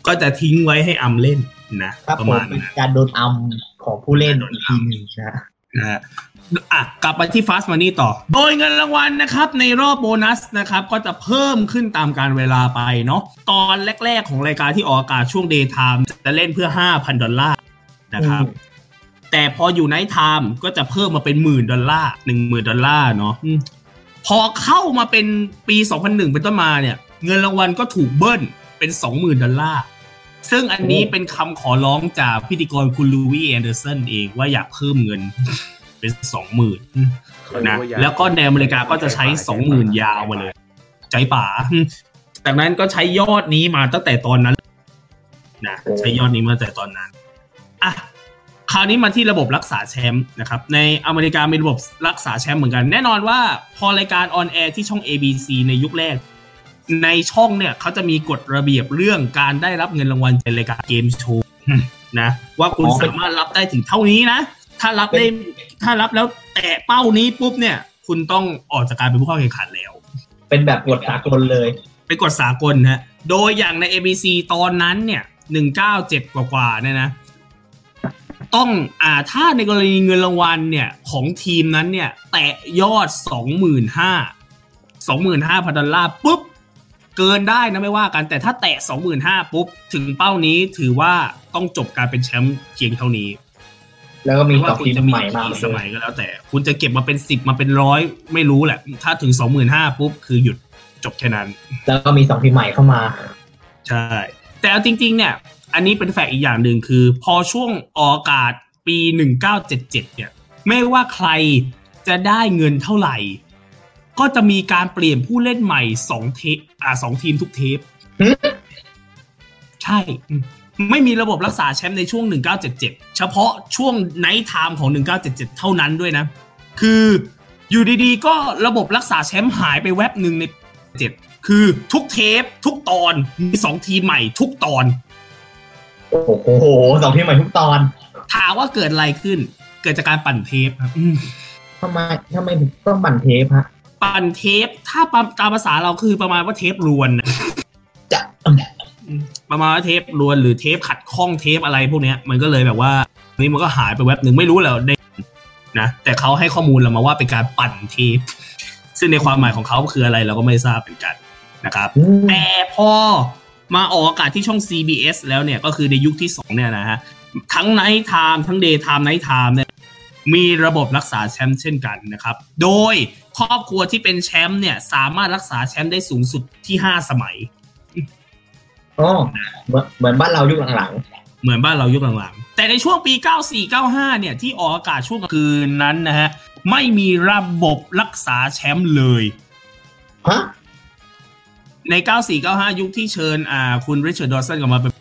ก็จะทิ้งไว้ให้อัมเล่นนะครับประผมมาณเป็นั้นนการโดนอัมของผู้เล่นอีกทีหนึ่งนะฮะนะฮะ อะกลับไปที่ Fast Money ต่อ โดยเงินรางวัลนะครับในรอบโบนัสนะครับก็จะเพิ่มขึ้นตามการเวลาไปเนาะตอนแรก ๆ ของรายการที่ออกอากาศช่วง Day Time จะเล่นเพื่อ 5,000 ดอลลาร์นะครับแต่พออยู่ nighttime ก็จะเพิ่มมาเป็นหมื่นดอลลาร์หนึ่งหมื่นดอลลาร์เนาะอืมพอเข้ามาเป็นปี 2001 เป็นต้นมาเนี่ย เงินรางวัลก็ถูกเบิ้ลเป็น20,000ดอลลาร์ซึ่งอันนี้เป็นคำขอร้องจากพิธีกรคุณลูวี่แอนเดอร์สันเองว่าอยากเพิ่มเงิน เป็น20,000นะแล้วก็ในอเมริกาก็จะใช้20,000ยาวมาเลย ใจป่าอืมจากนั้นก็ใช้ยอดนี้มาตั้งแต่ตอนนั้นนะใช้ยอดนี้มาตั้งแต่ตอนนั้นอะคราวนี้มาที่ระบบรักษาแชมป์นะครับในอเมริกามีระบบรักษาแชมป์เหมือนกัน แน่นอนว่าพอรายการ on air ที่ช่อง ABC ในยุคแรก ในช่องเนี่ยเขาจะมีกฎระเบียบเรื่องการได้รับเงินรางวัลในรายการเกมโชว์นะว่าคุณอ๋อสามารถรับได้ถึงเท่านี้นะ ถ้ารับได้ถ้ารับแล้วแตะเป้านี้ปุ๊บเนี่ย คุณต้องออกจากการเป็นผู้เข้าแข่งขันแล้ว เป็นแบบกฎสากลเลยเป็นกฎสากลฮะโดยอย่างใน ABC ตอนนั้นเนี่ยหนึ่งเก้าเจ็ดกว่าๆเนี่ยนะ ต้องอ่าถ้าในกรณีเงินรางวัลเนี่ยของทีมนั้นเนี่ย แตะยอดสองหมื่นห้าสองหมื่นห้าพันดอลลาร์ปุ๊บ เกินได้นะไม่ว่ากันแต่ถ้าแตะสองหมื่นห้าปุ๊บ ถึงเป้านี้ถือว่าต้องจบการเป็นแชมป์เพียงเท่านี้ แล้วก็มีไม่ต่ว่าอคุทีณมจะมีใหม่มากี่สมัยก็แล้ว แต่คุณจะเก็บมาเป็นสิบมาเป็นร้อยไม่รู้แหละ ถ้าถึงสองหมื่นห้าปุ๊บคือหยุดจบแค่นั้น แล้วก็มีสองทีมใหม่เข้ามา ใช่ แต่เอาจริง ๆ เนี่ย อันนี้เป็นแฟกต์อีกอย่างหนึ่งคือ พอช่วงออกอากาศปี1977เนี่ย ไม่ว่าใครจะได้เงินเท่าไหร่ ก็จะมีการเปลี่ยนผู้เล่นใหม่สองเทปอ่าสองทีมทุกเทปหึใช่อืม ไม่มีระบบรักษาแชมป์ในช่วง 1977 เฉพาะช่วง nighttime ของ 1977 เท่านั้นด้วยนะ คืออยู่ดีๆ ก็ระบบรักษาแชมป์หายไปแวบหนึ่งในเจ็ดคือทุกเทป ทุกตอนมีสองทีมใหม่ทุกตอน โอ้โหสองทีมใหม่ทุกตอน ถามว่าเกิดอะไรขึ้น เกิดจากการปั่นเทปครับอืมทำไมทำไมถึงต้องปั่นเทปฮะปั่นเทปถ้าตามภาษาเราคือประมาณว่าเทปรวนนะจะ ประมาณว่าเทปรวนหรือเทปขัดข้องเทปอะไรพวกเนี้ยมันก็เลยแบบว่านี่มันก็หายไปแว็บหนึ่งไม่รู้แล้วได้นะแต่เขาให้ข้อมูลเรามาว่าเป็นการปั่นเทปซึ่งในความหมายของเขาคืออะไรเราก็ไม่ทราบเหมือนกันนะครับแต่พอมาออกอากาศที่ช่อง CBS แล้วเนี่ยก็คือในยุคที่สองเนี่ยนะฮะทั้ง nighttime ทั้ง daytime nighttime เนี่ยมีระบบรักษาแชมป์เช่นกันนะครับ โดยครอบครัวที่เป็นแชมป์เนี่ยสามารถรักษาแชมป์ได้สูงสุดที่ 5 สมัย อ๋อเหมือนเหมือนบ้านเรายุคหลังเหมือนบ้านเรายุคหลังๆ แต่ในช่วงปี 94-95 เนี่ยที่ออกอากาศช่วงกลางคืนนั้นนะฮะ ไม่มีระบบรักษาแชมป์เลยๆฮะ ใน 94-95 ยุคที่เชิญอ่าคุณริชาร์ดดอสันกลับมาเป็น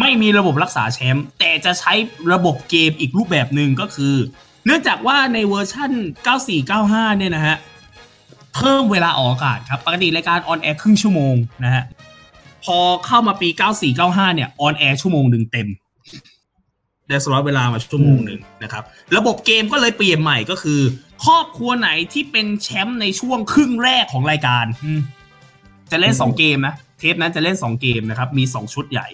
ไม่มีระบบรักษาแชมป์แต่จะใช้ระบบเกมอีกรูปแบบหนึ่งก็คือ เนื่องจากว่าในเวอร์ชั่น 94-95 เนี่ยนะฮะ เพิ่มเวลาออกอากาศครับ ปกติรายการออนแอร์ครึ่งชั่วโมงนะฮะ พอเข้ามาปี 94-95 เนี่ยออนแอร์ชั่วโมงหนึ่งเต็มได้สล็อตเวลามาชั่วโมงหนึ่งนะครับ ระบบเกมก็เลยเปลี่ยนใหม่ก็คือ ครอบครัวไหนที่เป็นแชมป์ในช่วงครึ่งแรกของรายการอืมจะเล่นสองเกมนะ เทปนั้นจะเล่นสองเกมนะครับ มีสองชุดใหญ่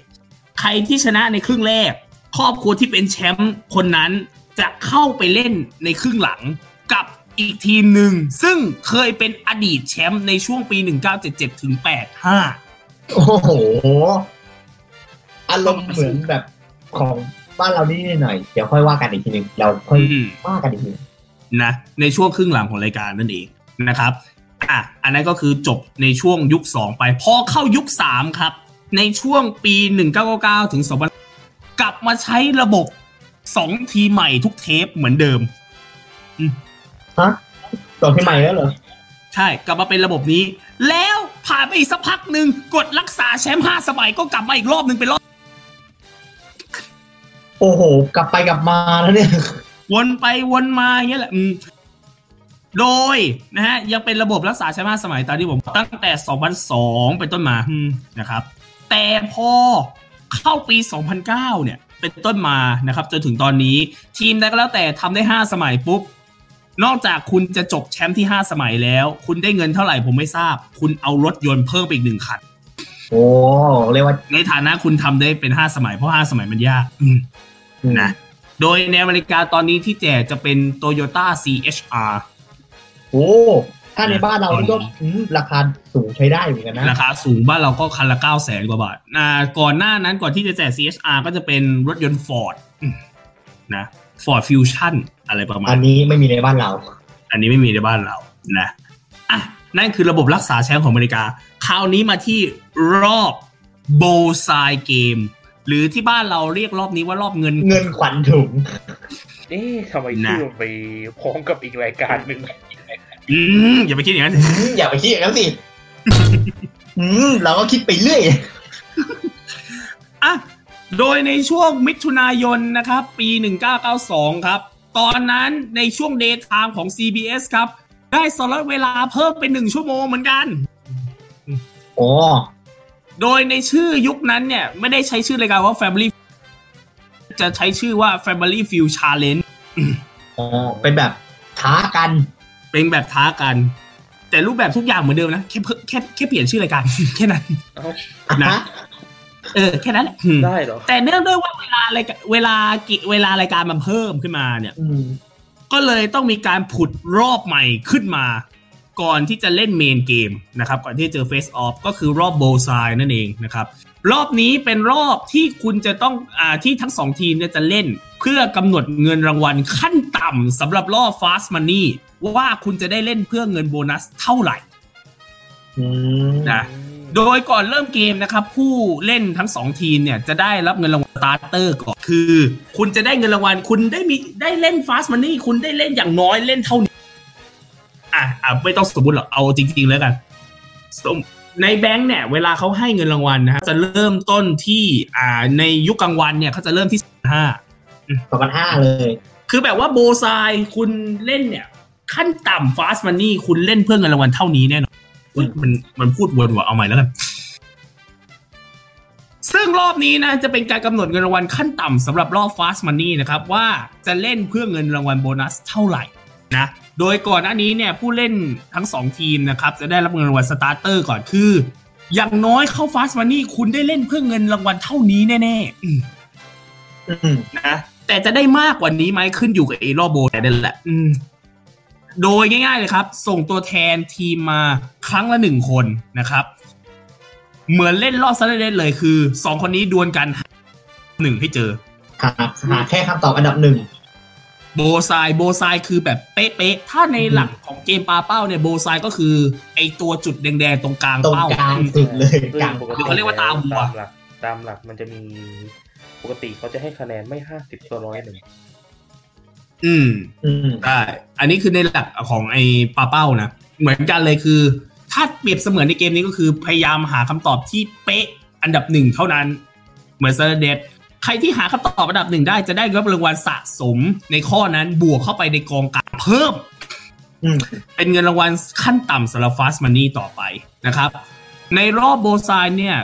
ใครที่ชนะในครึ่งแรก ครอบครัวที่เป็นแชมป์คนนั้นจะเข้าไปเล่นในครึ่งหลังกับอีกทีมหนึ่ง ซึ่งเคยเป็นอดีตแชมป์ในช่วงปี 1977ถึง85 โอ้โห อารมณ์เหมือนแบบของบ้านเรานี่หน่อย เดี๋ยวค่อยว่ากันอีกทีหนึ่งเราค่อยอืมว่ากันอีกทีหนึ่งนะ ในช่วงครึ่งหลังของรายการนั่นเองนะครับอะอันนั้นก็คือจบในช่วงยุค 2 ไป พอเข้ายุค 3 ครับ ในช่วงปี 1999 ถึง 2000 กลับมาใช้ระบบ 2 ทีใหม่ทุกเทปเหมือนเดิมฮะต่อที่ใหม่แล้วเหรอ ใช่กลับมาเป็นระบบนี้ แล้วผ่านไปอีกสักพักหนึ่งกดรักษาแชมป์5สมัยก็กลับมาอีกรอบหนึ่งเป็นรอบ โอ้โห กลับไปกลับมาแล้วเนี่ย วนไปวนมาอย่างเงี้ยแหละอืมโดยนะฮะยังเป็นระบบรักษาแชมป์5สมัยตามที่ผมตั้งแต่ 2002 เป็นต้นมาอืมนะครับ แต่พอเข้าปี 2009 เนี่ย เป็นต้นมานะครับ จนถึงตอนนี้ทีมใดก็แล้วแต่ทำได้ 5 สมัยปุ๊บ นอกจากคุณจะจบแชมป์ที่ 5 สมัยแล้ว คุณได้เงินเท่าไหร่ผมไม่ทราบ คุณเอารถยนต์เพิ่มไปอีกหนึ่งคัน โอ้เรียกว่าในฐานะคุณทำได้เป็น 5 สมัยเพราะ 5 สมัยมันยากอืมนะโดยในอเมริกาตอนนี้ที่แจกจะเป็น Toyota CHR โอ้ถ้าในบ้านเรานี่ก็อืมราคาสูงใช้ได้เหมือนกันนะ ราคาสูงบ้านเราก็คันละ9 0 0แสนกว่าบาทอ่าก่อนหน้านั้นก่อนที่จะแจก CHR ก็จะเป็นรถยนต์ Ford อืมนะ Ford Fusion อะไรประมาณอันนี้นี้ไม่มีในบ้านเรา อันนี้ไม่มีในบ้านเรานะอะนั่นคือระบบรักษาแชมป์ของอเมริกา คราวนี้มาที่รอบBullseye game หรือที่บ้านเราเรียกรอบนี้ว่ารอบเงิน เงินขวัญถุง เอ๊ะทำไมนะชื่อมันไปพ้องกับอีกรายการหนึ่งอืมอย่าไปคิดอย่างนั้นอืมอย่าไปคิดอย่างนั้นสิอืมเราก็คิดไปเรื่อยอะโดยในช่วงมิถุนายนนะครับ ปี 1992 ครับ ตอนนั้นในช่วง daytime ของ CBS ครับ ได้สล็อตเวลาเพิ่มเป็นหนึ่งชั่วโมงเหมือนกัน โอ้ โดยในชื่อยุคนั้นเนี่ย ไม่ได้ใช้ชื่อรายการว่า Family จะใช้ชื่อว่า Family Feud Challenge อ๋อ เป็นแบบท้ากัน เป็นแบบท้ากัน แต่รูปแบบทุกอย่างเหมือนเดิมนะ แค่เพิ่มแค่แค่เปลี่ยนชื่อรายการ แค่นั้นเอ้านะ เออแค่นั้นแหละอืมได้เหรอแต่เนื่องด้วยว่าเวลารายการเวลากิเวลารายการมันเพิ่มขึ้นมาเนี่ยอืมก็เลยต้องมีการผุดรอบใหม่ขึ้นมา ก่อนที่จะเล่น main game นะครับ ก่อนที่จะเจอ face-off ก็คือรอบ Bullseye นั่นเองนะครับ รอบนี้เป็นรอบที่คุณจะต้องอ่าที่ทั้งสองทีมเนี่ยจะเล่น เพื่อกำหนดเงินรางวัลขั้นต่ำสำหรับรอบ Fast Money ว่าคุณจะได้เล่นเพื่อเงินโบนัสเท่าไหร่อืมนะ โดยก่อนเริ่มเกมนะครับ ผู้เล่นทั้งสองทีมเนี่ยจะได้รับเงินรางวัล starter ก่อนคือ คุณจะได้เงินรางวัลคุณได้มีได้เล่นฟาสต์มันนี่คุณได้เล่นอย่างน้อยเล่นเท่านี้อะอะไม่ต้องสมมติหรอกเอาจริง ๆ แล้วกันสมในแบงค์เนี่ยเวลาเขาให้เงินรางวัลนะฮะจะเริ่มต้นที่อ่าในยุคกลางวันเนี่ยเขาจะเริ่มที่ห้าสองพันห้าเลย คือแบบว่าโบไซคุณเล่นเนี่ย ขั้นต่ำฟาสต์มันนี่คุณเล่นเพื่อเงินรางวัลเท่านี้แน่นอนอุ๊ย มันมันพูดวนว่ะเอาใหม่แล้วกันซึ่งรอบนี้นะจะเป็นการกำหนดเงินรางวัลขั้นต่ำสำหรับรอบ Fast Money นะครับว่าจะเล่นเพื่อเงินรางวัลโบนัสเท่าไหร่นะโดยก่อนหน้านี้เนี่ยผู้เล่นทั้งสองทีมนะครับจะได้รับเงินรางวัลสตาร์เตอร์ก่อนคือ อย่างน้อยเข้าฟาสต์มันนี่คุณได้เล่นเพื่อเงินรางวัลเท่านี้แน่ๆอืมอืมนะแต่จะได้มากกว่านี้ไหมขึ้นอยู่กับเอรอบโบนั่นแหละอืม โดยง่าย ๆ เลยครับ ส่งตัวแทนทีมมาครั้งละหนึ่งคนนะครับ เหมือนเล่นรอบซันเดย์เลยคือสองคนนี้ดวลกันหนึ่งให้เจอ หาหาแค่คำตอบอันดับหนึ่งโบไซโบไซคือแบบเป๊ะๆ ถ้าในหลักของเกมปาเป้าเนี่ยโบไซก็คือ ไอตัวจุดแดงๆ ตรงกลางตรงเป้ากลางสุดเลยกลางปกหรืติอเขาเรียกว่าตาวัวตามหลัก ตามหลักมันจะมีปกติเขาจะให้คะแนนไม่ห้าสิบตัวร้อยหนึ่ง อืมอืมได้อันนี้คือในหลักของไอ้ปาเป้านะ เหมือนกันเลยคือ ถ้าเปรียบเสมือนในเกมนี้ก็คือพยายามหาคำตอบที่เป๊ะอันดับหนึ่งเท่านั้น เหมือน sudden death ใครที่หาคำตอบอันดับหนึ่งได้จะได้รับรางวัลสะสมในข้อนั้นบวกเข้าไปในกองกลางเพิ่มอืมเป็นเงินรางวัลขั้นต่ำสำหรับ Fast Money ต่อไปนะครับ ในรอบโบไซน์เนี่ย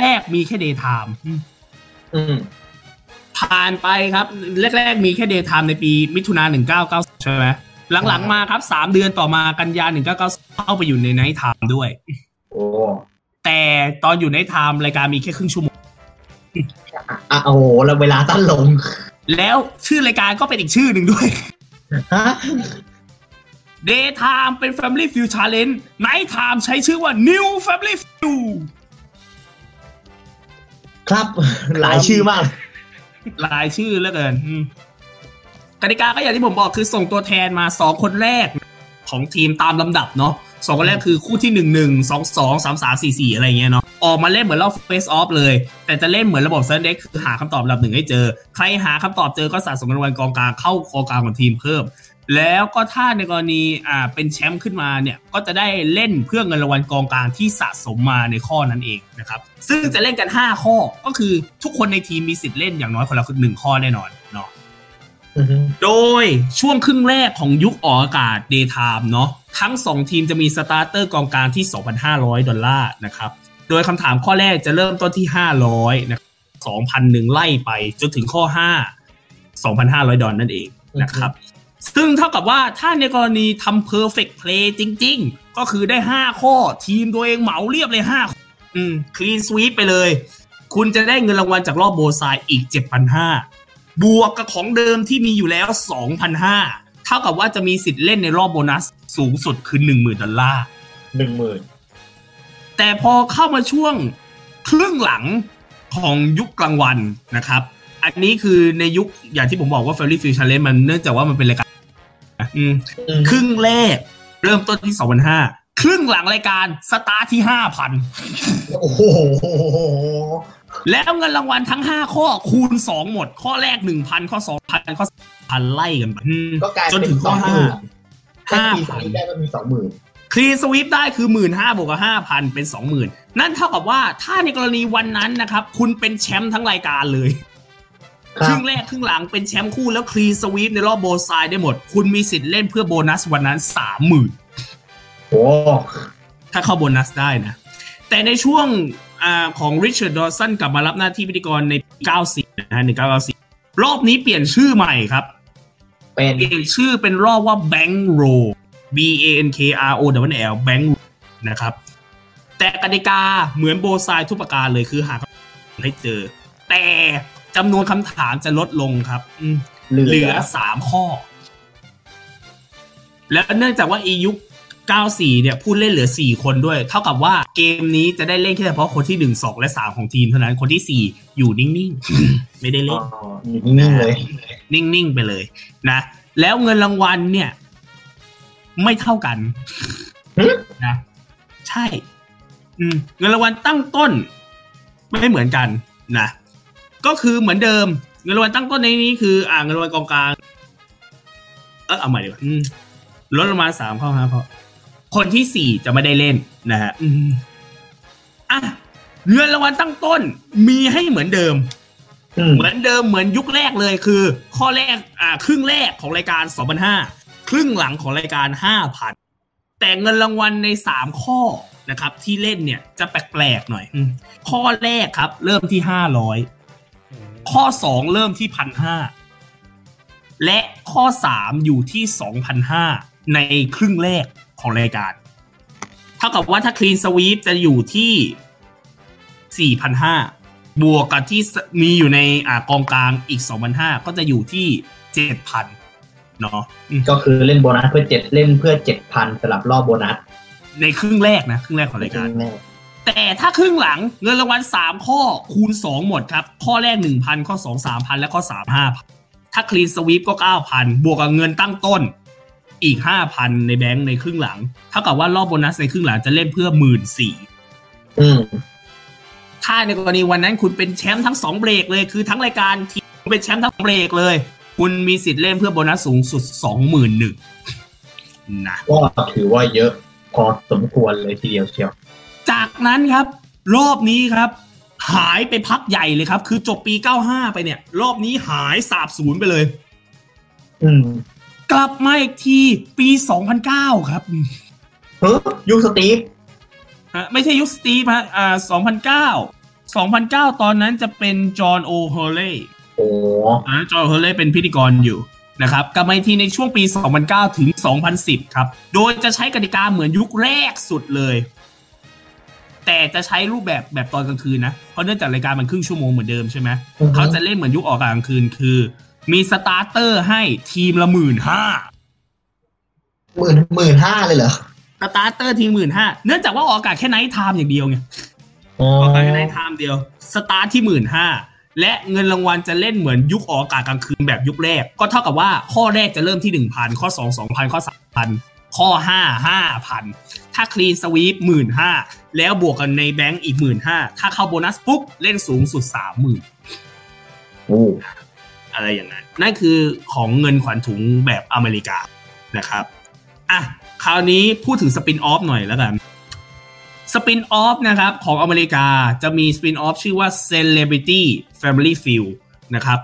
แรก ๆ มีแค่ daytimeอืม ผ่านไปครับแรก ๆ มีแค่ daytime ในปีมิถุนา1990 ใช่ไหมหลัง ๆ มาครับ3เดือนต่อมากันยา1990 เข้าไปอยู่ใน nighttime ด้วย โอ้แต่ตอนอยู่ nighttime รายการมีแค่ครึ่งชั่วโมงอะโอ้โหแล้วเวลาสั้นลง แล้วชื่อรายการก็เป็นอีกชื่อหนึ่งด้วยฮะ Daytime เป็น Family Feud Challenge Night Time ใช้ชื่อว่า New Family Feud ครับหลายชื่อมากห ลายชื่อเหลือเกินอืมกติกาก็อย่างที่ผมบอกคือส่งตัวแทนมาสองคนแรกของทีมตามลำดับเนาะสองคนแรกคือคู่ที่หนึ่งหนึ่งสองสองสามสามสี่สี่อะไรเงี้ยเนาะออกมาเล่นเหมือนรอบเฟสออฟเลย แต่จะเล่นเหมือนระบบเซนเด็กคือหาคำตอบลำดับหนึ่งให้เจอ ใครหาคำตอบเจอก็สะสมเงินรางวัลกองกลางเข้ากองกลางของทีมเพิ่ม แล้วก็ถ้าในกรณีอ่าเป็นแชมป์ขึ้นมาเนี่ยก็จะได้เล่นเพื่อเงินรางวัลกองกลางที่สะสมมาในข้อนั้นเองนะครับซึ่งจะเล่นกัน 5 ข้อก็คือทุกคนในทีมมีสิทธิ์เล่นอย่างน้อยคนละหนึ่งข้อแน่นอนเนาะอือฮึโดยช่วงครึ่งแรกของยุคออกอากาศ Daytime เนาะทั้ง 2 ทีมจะมีสตาร์เตอร์กองกลางที่ 2,500 ดอลลาร์นะครับโดยคำถามข้อแรกจะเริ่มต้นที่ 500นะครับ2,001ไล่ไปจนถึงข้อ 5 2,500 ดอลนั่นเองนะครับ ซึ่งเท่ากับว่าถ้าในกรณีทำ perfect play จริง ๆ ก็คือได้ 5 ข้อทีมตัวเองเหมาเรียบเลย5ข้ออืม clean sweep ไปเลย คุณจะได้เงินรางวัลจากรอบโบว์ไซด์อีก 7,500 บวกกับของเดิมที่มีอยู่แล้ว 2,500 เท่ากับว่าจะมีสิทธิ์เล่นในรอบโบนัสสูงสุดคือ 10,000 ดอลลาร์หนึ่งหมื่นแต่พอเข้ามาช่วงครึ่งหลังของยุคกลางวันนะครับ อันนี้คือในยุคอย่างที่ผมบอกว่า f a i r y Field Challenge มันเนื่องจากว่ามันเป็นรายการ อืมอืมครึ่งแรก เริ่มต้นที่2,500ครึ่งหลังรายการสตาร์ทที่5,000โอ้โหแล้วเงินรางวัลทั้ง5ข้อคูณ2หมด ข้อแรก1,000ข้อ2,000ข้อ3,000ไล่กันไปอืมก็กลายจนเป็นถึงสข้อองหมื่น5ถ้าปีสามได้ก็มีสองหมื่นคลีนสวิปได้คือ1 5ื่นบวกกับห้าพันเป็นสองหมื่นนั่นเท่ากับว่าถ้าในกรณีวันนั้นนะครับ คุณเป็นแชมป์ทั้งรายการเลย ครับครึ่งแรกครึ่งหลังเป็นแชมป์คู่แล้ว clean sweep ในรอบโบว์ไซด์ได้หมด คุณมีสิทธิ์เล่นเพื่อโบนัสวันนั้นสามหมื่นโอ้ถ้าเข้าโบนัสได้นะ แต่ในช่วงอาของริชาร์ดดอสันกลับมารับหน้าที่พิธีกรใน 94 นะฮะ 1994 รอบนี้เปลี่ยนชื่อใหม่ครับ เป็นเปลี่ยนชื่อเป็นรอบว่า Bank Roll B A N K R O W L Bank Roll นะครับ แต่กติกาเหมือนโบว์ไซด์ทุกประการเลยคือหาคำตอบให้เจอ แต่ จำนวนคำถามจะลดลงครับอืมเหลืเหลืออสามข้อ แล้วเนื่องจากว่าอียุค94 เนี่ยผู้เล่นเหลือ 4 คนด้วย เท่ากับว่าเกมนี้จะได้เล่นแค่เฉพาะคนที่ 1 2 และ 3 ของทีมเท่านั้นคนที่ 4 อยู่นิ่งๆ ไม่ได้อ๋เล่อนอยู่นิ่งๆเลย นิ่งๆ ไปเลยนะ แล้วเงินรางวัลเนี่ย ไม่เท่ากันหึนะใช่ อืม เงินรางวัลตั้งต้น ไม่เหมือนกันนะ ก็คือเหมือนเดิม เงินรางวัลตั้งต้นในนี้คือ อ่าเงินรางวัลกองกลางเออเอาใหม่ดีกว่าอืมลดลงมาสามข้อห้าข้อคนที่สี่จะไม่ได้เล่นนะฮะอืมอะเงินรางวัลตั้งต้นมีให้เหมือนเดิมอืมเหมือนเดิมเหมือนยุคแรกเลยคือ ข้อแรกอ่าครึ่งแรกของรายการ2,500ครึ่งหลังของรายการ5,000แต่เงินรางวัลใน3ข้อนะครับ ที่เล่นเนี่ยจะแปลกๆหน่อยอืมข้อแรกครับ เริ่มที่500 ข้อ 2 เริ่มที่1,500และข้อ 3 อยู่ที่2,500ในครึ่งแรกของรายการ เท่ากับว่าถ้าคลีนสวีปจะอยู่ที่4,500บวกกับที่มีอยู่ในอ่ากองกลางอีก2,500ก็จะอยู่ที่ 7,000 เนาะอืมก็คือเล่นโบนัสเพื่อเจ็ดเล่นเพื่อเจ็ดพันสำหรับรอบโบนัส ในครึ่งแรกนะ ครึ่งแรกของรายการแน่ แต่ถ้าครึ่งหลังเงินรางวัล3ข้อคูณ 2 หมดครับ ข้อแรก 1,000 ข้อ 2 3,000 และข้อ 3 5,000 ถ้าคลีนสวีปก็ 9,000 บวกกับเงินตั้งต้นอีก 5,000 ในแบงค์ในครึ่งหลัง เท่ากับว่ารอบโบนัสในครึ่งหลังจะเล่นเพื่อ1 4ื่นอืมถ้าในกรณีวันนั้นคุณเป็นแชมป์ทั้ง2เบรกเลย คือทั้งรายการทีมเป็นแชมป์ทั้งเบรกเลย คุณมีสิทธิ์เล่นเพื่อโบนัสสูงสุด21,000นะก็ถือว่าเยอะพอสมควรเลยทีเดียวเชียว จากนั้นครับ รอบนี้ครับ หายไปพักใหญ่เลยครับ คือจบปี 95 ไปเนี่ย รอบนี้หายสาบสูญไปเลย อืมกลับมาอีกทีปี 2009 ครับเฮ้ยยูสตีฟฮะไม่ใช่ยุคสตีฟฮะอ่า2009 2009 ตอนนั้นจะเป็นจอห์นโอเฮเล่โอ้ตอนนั้นจอห์นโอเฮเล่เป็นพิธีกรอยู่นะครับกลับมาอีกทีในช่วงปี 2009 ถึง 2010 ครับ โดยจะใช้กติกาเหมือนยุคแรกสุดเลย แต่จะใช้รูปแบบแบบตอนกลางคืนนะ เพราะเนื่องจากรายการมันครึ่งชั่วโมงเหมือนเดิมใช่ไหมเขาจะเล่นเหมือนยุคออกกลางคืนคือ มี starter ให้ทีมละหมื่นห้าหมื่นหมื่นห้าเลยเหรอ starter ทีมหมื่นห้าเนื่องจากว่าออกอากาศแค่ nighttime อย่างเดียวไงอ๋อออกอากาศแค่ nighttimeเดียวสตาร์ทที่หมื่นห้าและเงินรางวัลจะเล่นเหมือนยุคออกอากาศกลางคืนแบบยุคแรก ก็เท่ากับว่าข้อแรกจะเริ่มที่หนึ่งพันข้อสองสองพันข้อสามพันข้อห้าห้าพันถ้า clean sweep หมื่นห้า แล้วบวกกันในแบงก์อีกหมื่นห้าถ้าเข้าโบนัสปุ๊บเล่นสูงสุดสามหมื่นโอ้อะไรอย่างนั้นนั่นคือของเงินขวัญถุงแบบอเมริกานะครับอะคราวนี้พูดถึงสปินออฟหน่อยแล้วกันสปินออฟนะครับของอเมริกาจะมีสปินออฟชื่อว่า Celebrity Family Field นะครับ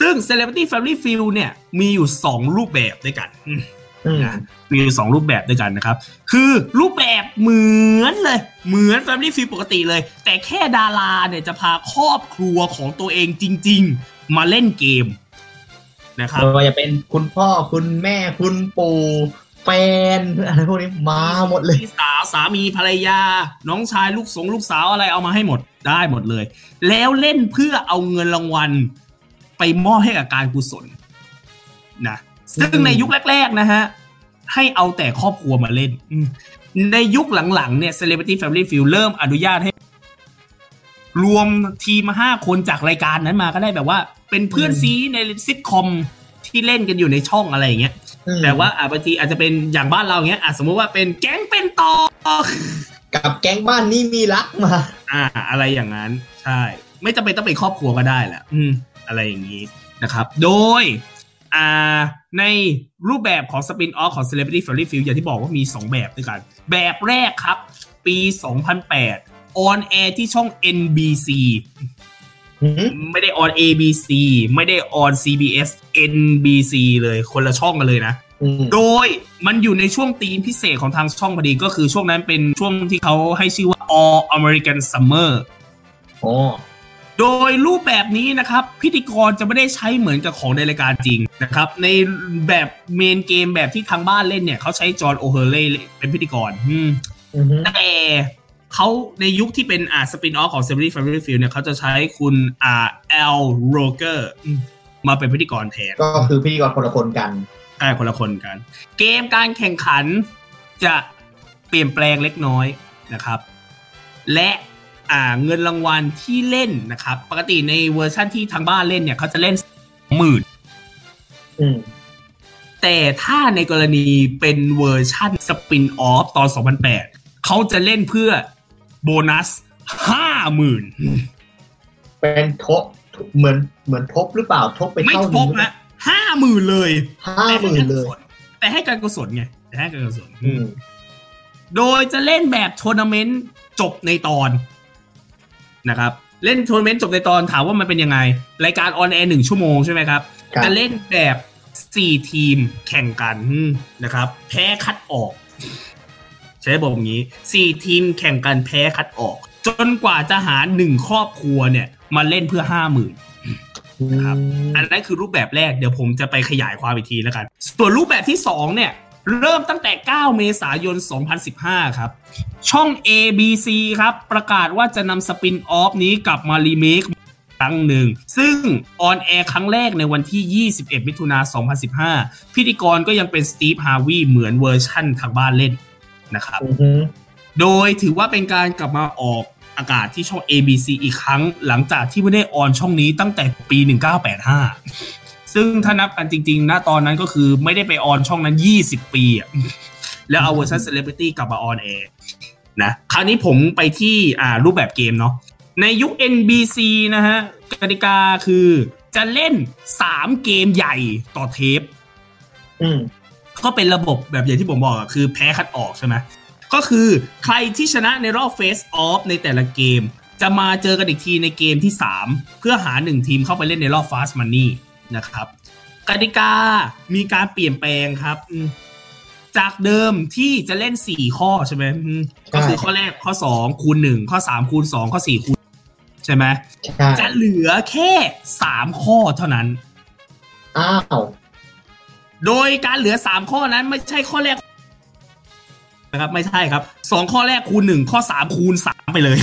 ซึ่ง Celebrity Family Field เนี่ยมีอยู่ 2 รูปแบบด้วยกันอืมอืม นะมีอยู่สองรูปแบบด้วยกันนะครับ คือรูปแบบเหมือนเลย เหมือน Family Field ปกติเลย แต่แค่ดาราเนี่ยจะพาครอบครัวของตัวเองจริง ๆ มาเล่นเกมนะครับไม่ว่าจะเป็นคุณพ่อคุณแม่คุณปู่แฟนอะไรพวกนี้มาหมดเลยพี่สาวสามีภรรยา น้องชายลูกสงลูกสาวอะไรเอามาให้หมดได้หมดเลย แล้วเล่นเพื่อเอาเงินรางวัล ไปมอบให้กับการกุศลนะ ซึ่งอืมในยุคแรก ๆ นะฮะ ให้เอาแต่ครอบครัวมาเล่นอืมในยุคหลัง ๆ เนี่ย Celebrity Family Field เริ่มอนุญาตให้ รวมทีมมาห้าคนจากรายการนั้นมาก็ได้แบบว่า เป็นเพื่อนซีในซิทคอมที่เล่นกันอยู่ในช่องอะไรอย่างเงี้ยอืมแต่ว่าอะบางทีอาจจะเป็นอย่างบ้านเราเงี้ยอะสมมุติว่าเป็นแก๊งเป็นต่อกับแก๊งบ้านนี่มีรักมา อ่า อะไรอย่างนั้น ใช่ ไม่จำเป็นต้องเป็นครอบครัวก็ได้แหละอืม อะไรอย่างนี้นะครับ โดยอ่า ในรูปแบบของสปินออฟของ Celebrity Family Field อย่างที่บอกว่ามี 2 แบบด้วยกัน แบบแรกครับ ปี 2008 on air ที่ช่อง NBC หืมไม่ได้ on ABC ไม่ได้ on CBS NBC เลยคนละช่องกันเลยนะอืมโดยมันอยู่ในช่วงธีมพิเศษของทางช่องพอดีก็คือช่วงนั้นเป็นช่วงที่เขาให้ชื่อว่า All American Summer อ๋อ โดยรูปแบบนี้นะครับ พิธีกรจะไม่ได้ใช้เหมือนกับของในรายการจริงนะครับ ในแบบเมนเกมแบบที่ทางบ้านเล่นเนี่ยเขาใช้จอห์นโอเฮเล่เป็นพิธีกรอืมอือฮึแต่เขาในยุคที่เป็นอ่าสปินออฟของ s e v e r y Family Field เนี่ยเขาจะใช้คุณอ่า Al Roger อืมมาเป็นพิธีกรแทน ก็คือพิธีกรคนละคนกันใช่คนละคนกัน เกมการแข่งขันจะเปลี่ยนแปลงเล็กน้อยนะครับ และอ่า เงินรางวัลที่เล่นนะครับ ปกติในเวอร์ชั่นที่ทางบ้านเล่นเนี่ยเขาจะเล่นหมื่นอืมแต่ถ้าในกรณีเป็นเวอร์ชั่น spin-off ตอน 2008 เขาจะเล่นเพื่อโบนัสห้าหมื่นเป็นทบเหมือนเหมือนทบหรือเปล่าทบไปไม่เท่าทบนี้นะห้าหมื่นเลยห้าหมื่นเลย แต่ให้การกุศลไงแต่ให้การกุศลอืมโดยจะเล่นแบบทัวร์นาเมนต์จบในตอน นะครับเล่นทัวร์นาเมนต์จบในตอนถามว่ามันเป็นยังไง รายการออนแอร์หนึ่งชั่วโมงใช่ไหมครับครับจะเล่นแบบสี่ทีมแข่งกันนะครับ แพ้คัดออก ใช้บอกอย่างนี้สี่ทีมแข่งกันแพ้คัดออก จนกว่าจะหาหนึ่งครอบครัวเนี่ย มาเล่นเพื่อห้าหมื่นครับอันนั้นคือรูปแบบแรกเดี๋ยวผมจะไปขยายความอีกทีแล้วกัน ส่วนรูปแบบที่2เนี่ย เริ่มตั้งแต่ 9 เมษายน 2015 ครับ ช่อง ABC ครับ ประกาศว่าจะนำ spin-off นี้กลับมารีเมคครั้งหนึ่ง ซึ่งออนแอร์ครั้งแรกในวันที่ 21 มิถุนา 2015 พิธีกรก็ยังเป็นสตีฟฮาร์วีย์เหมือนเวอร์ชั่นทางบ้านเล่นนะครับอือฮึโดยถือว่าเป็นการกลับมาออกอากาศที่ช่อง ABC อีกครั้ง หลังจากที่ไม่ได้ on ช่องนี้ตั้งแต่ปี 1985 ซึ่งถ้านับกันจริงๆณตอนนั้นก็คือไม่ได้ไป on ช่องนั้น 20 ปีอะแล้วเอาเวอร์ชันเซเลบริตี้กลับมาออนแอร์นะคราวนี้ผมไปที่อ่ารูปแบบเกมเนาะในยุค NBC นะฮะกติกาคือจะเล่น 3 เกมใหญ่ต่อเทป อืมก็เป็นระบบแบบอย่างที่ผมบอกอะคือแพ้คัดออกใช่ไหมก็คือใครที่ชนะในรอบเฟสออฟในแต่ละเกม จะมาเจอกันอีกทีในเกมที่ 3 เพื่อหา 1 ทีมเข้าไปเล่นในรอบ Fast Money นะครับกติกามีการเปลี่ยนแปลงครับอืมจากเดิมที่จะเล่น4ข้อใช่ไหมอืมก็คือข้อแรกข้อ2คูณ1ข้อ3คูณ2ข้อ4คูณใช่ไหมใช่จะเหลือแค่3ข้อเท่านั้นอ้าวโดยการเหลือ3ข้อนั้นไม่ใช่ข้อแรกนะครับ ไม่ใช่ครับสองข้อแรกคูณหนึ่งข้อสามคูณสามไปเลย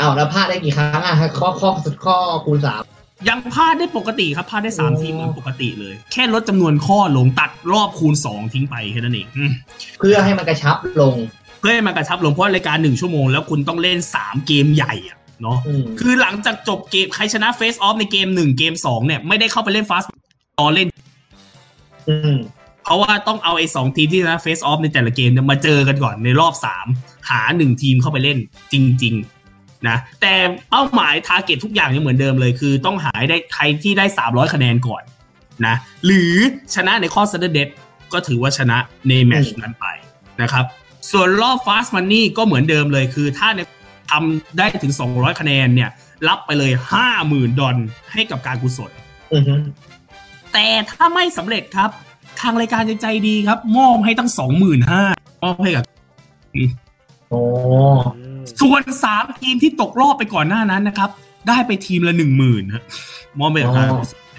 อ้าวแล้วพลาดได้กี่ครั้งอะข้อข้อข้อคูณสาม ยังพลาดได้ปกติครับพลาดได้สามโอ้ทีเหมือนปกติเลย แค่ลดจำนวนข้อลงตัดรอบคูณสองทิ้งไปแค่นั้นเองอืมเพื่อให้มันกระชับลง เพื่อให้มันกระชับลงเพราะรายการหนึ่งชั่วโมงแล้วคุณต้องเล่นสามเกมใหญ่อะเนาะอืมคือหลังจากจบเกมใครชนะเฟสออฟในเกมหนึ่งเกมสองเนี่ยไม่ได้เข้าไปเล่นฟาสต์ตอนเล่นอืมเพราะว่าต้องเอาไอ้สองทีมที่ชนะเฟสออฟในแต่ละเกมเนี่ยมาเจอกันก่อนในรอบสามหาหนึ่งทีมเข้าไปเล่นจริง ๆ นะแต่เป้าหมายทาร์เก็ตทุกอย่างยังเหมือนเดิมเลย คือต้องหาให้ได้ใครที่ได้ 300 คะแนนก่อนนะหรือชนะในข้อ s ั d เด d ก็ถือว่าชนะในแมตช์นั้นไปนะครับ ส่วนรอบ Fast Money ก็เหมือนเดิมเลยคือถ้าในทำได้ถึง 200 คะแนนเนี่ย รับไปเลย 50,000 ดอลให้กับการกุศลอือฮึแต่ถ้าไม่สำเร็จครับ ทางรายการจะใจดีครับ มอบให้ตั้งสองหมื่นห้ามอบให้กับโอ้อืม ส่วนสามทีมที่ตกรอบไปก่อนหน้านั้นนะครับ ได้ไปทีมละหนึ่งหมื่นมอบไปกับการ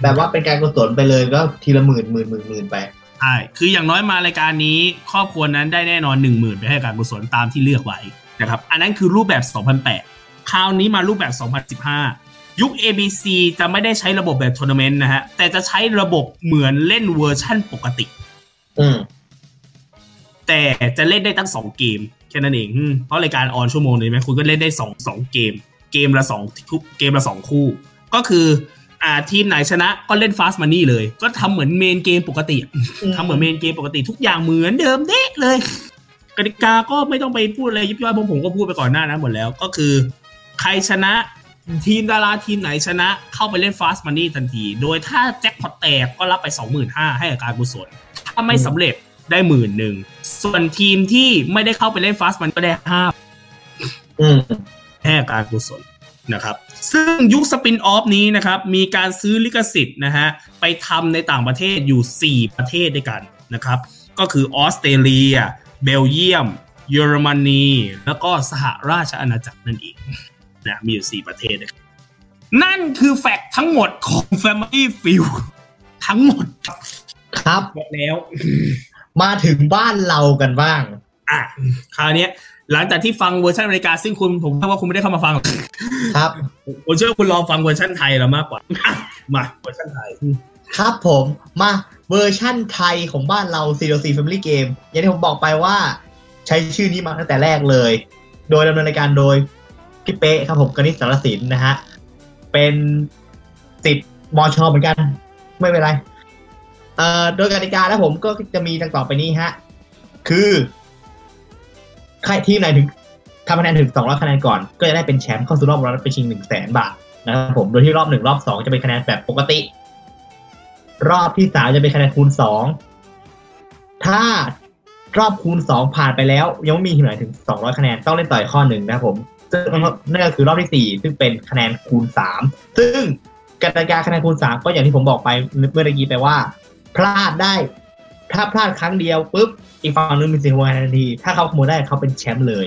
แบบว่าเป็นการกุศลไปเลยก็ทีละหมื่นหมื่นหมื่นหมื่นไปใช่คืออย่างน้อยมารายการนี้ครอบครัวนั้นได้แน่นอนหนึ่งหมื่นไปให้การกุศลตามที่เลือกไว้นะครับ อันนั้นคือรูปแบบ 2008 คราวนี้มารูปแบบ 2015 ยุค ABC จะไม่ได้ใช้ระบบแบบทัวร์นาเมนต์นะฮะ แต่จะใช้ระบบเหมือนเล่นเวอร์ชั่นปกติ อืมแต่จะเล่นได้ตั้งสองเกมแค่นั้นเองอืมเพราะรายการ on ชั่วโมงนึงไหมคุณก็เล่นได้สองสองเกม เกมละสองทุกเกมละสองคู่ ก็คืออ่าทีมไหนชนะก็เล่น Fast Money เลย ก็ทำเหมือน main game ปกติอะทำเหมือน main game ปกติทุกอย่างเหมือนเดิมเด๊ะเลยกติกาก็ไม่ต้องไปพูดอะไรยิบย่อยผมผมก็พูดไปก่อนหน้านั้นหมดแล้วก็คือ ใครชนะทีมดาราทีมไหนชนะเข้าไปเล่นฟาสต์มันนี่ทันที โดยถ้าแจ็คพอตแตกก็รับไป 25,000ให้กับการกุศลถ้าไม่สำเร็จได้หมื่นหนึ่ง ส่วนทีมที่ไม่ได้เข้าไปเล่นฟาสมันก็ได้ห้าอืมแค่การกุศลนะครับ ซึ่งยุคสปินออฟนี้นะครับ มีการซื้อลิขสิทธิ์นะฮะไปทำในต่างประเทศอยู่ 4 ประเทศด้วยกันนะครับ ก็คือออสเตรเลีย เบลเยียม เยอรมนี แล้วก็สหราชอาณาจักรนั่นเองนะมีอยู่ 4 ประเทศด้วยกันนั่นคือแฟกต์ทั้งหมดของ Family Field ทั้งหมดครับหมดแล้ว มาถึงบ้านเรากันบ้าง อะคราวเนี้ยหลังจากที่ฟังเวอร์ชันอเมริกาซึ่งคุณผมว่าคุณไม่ได้เข้ามาฟังหรอกครับผมเชื่อว่าคุณรอฟังเวอร์ชันไทยเรามากกว่าอะมาเวอร์ชันไทย ครับผมมาเวอร์ชั่นไทยของบ้านเรา CLC Family Game อย่างที่ผมบอกไปว่า ใช้ชื่อนี้มาตั้งแต่แรกเลย โดยดำเนินรายการโดยพี่เป๊ะครับผมกนิษฐ์สารสินนะฮะ เป็นติดมอชอเหมือนกัน ไม่เป็นไรเอ่อ โดยกติกาแล้วผมก็จะมีดังต่อไปนี้ฮะ คือใครทีมไหนถึงทำคะแนนถึงสองร้อยคะแนนก่อน ก็จะได้เป็นแชมป์เข้าสู่รอบรองไปชิงหนึ่งแสนบาทนะครับผม โดยที่รอบหนึ่งรอบสองจะเป็นคะแนนแบบปกติ รอบที่สามจะเป็นคะแนนคูณสองถ้ารอบคูณสองผ่านไปแล้ว ยังไม่มีทีมไหนถึงสองร้อยคะแนนต้องเล่นต่ออีกข้อหนึ่งนะครับผมซึ่งนั่นก็คือรอบที่สี่ซึ่งเป็นคะแนนคูณสามซึ่งกติกาคะแนนคูณสามก็อย่างที่ผมบอกไปเมื่อกี้ไปว่า พลาดได้ ถ้าพลาดครั้งเดียวปุ๊บอีกฝั่งหนึงมีสิทธิ์ขโมยทันที ถ้าเขาขโมยได้เขาเป็นแชมป์เลย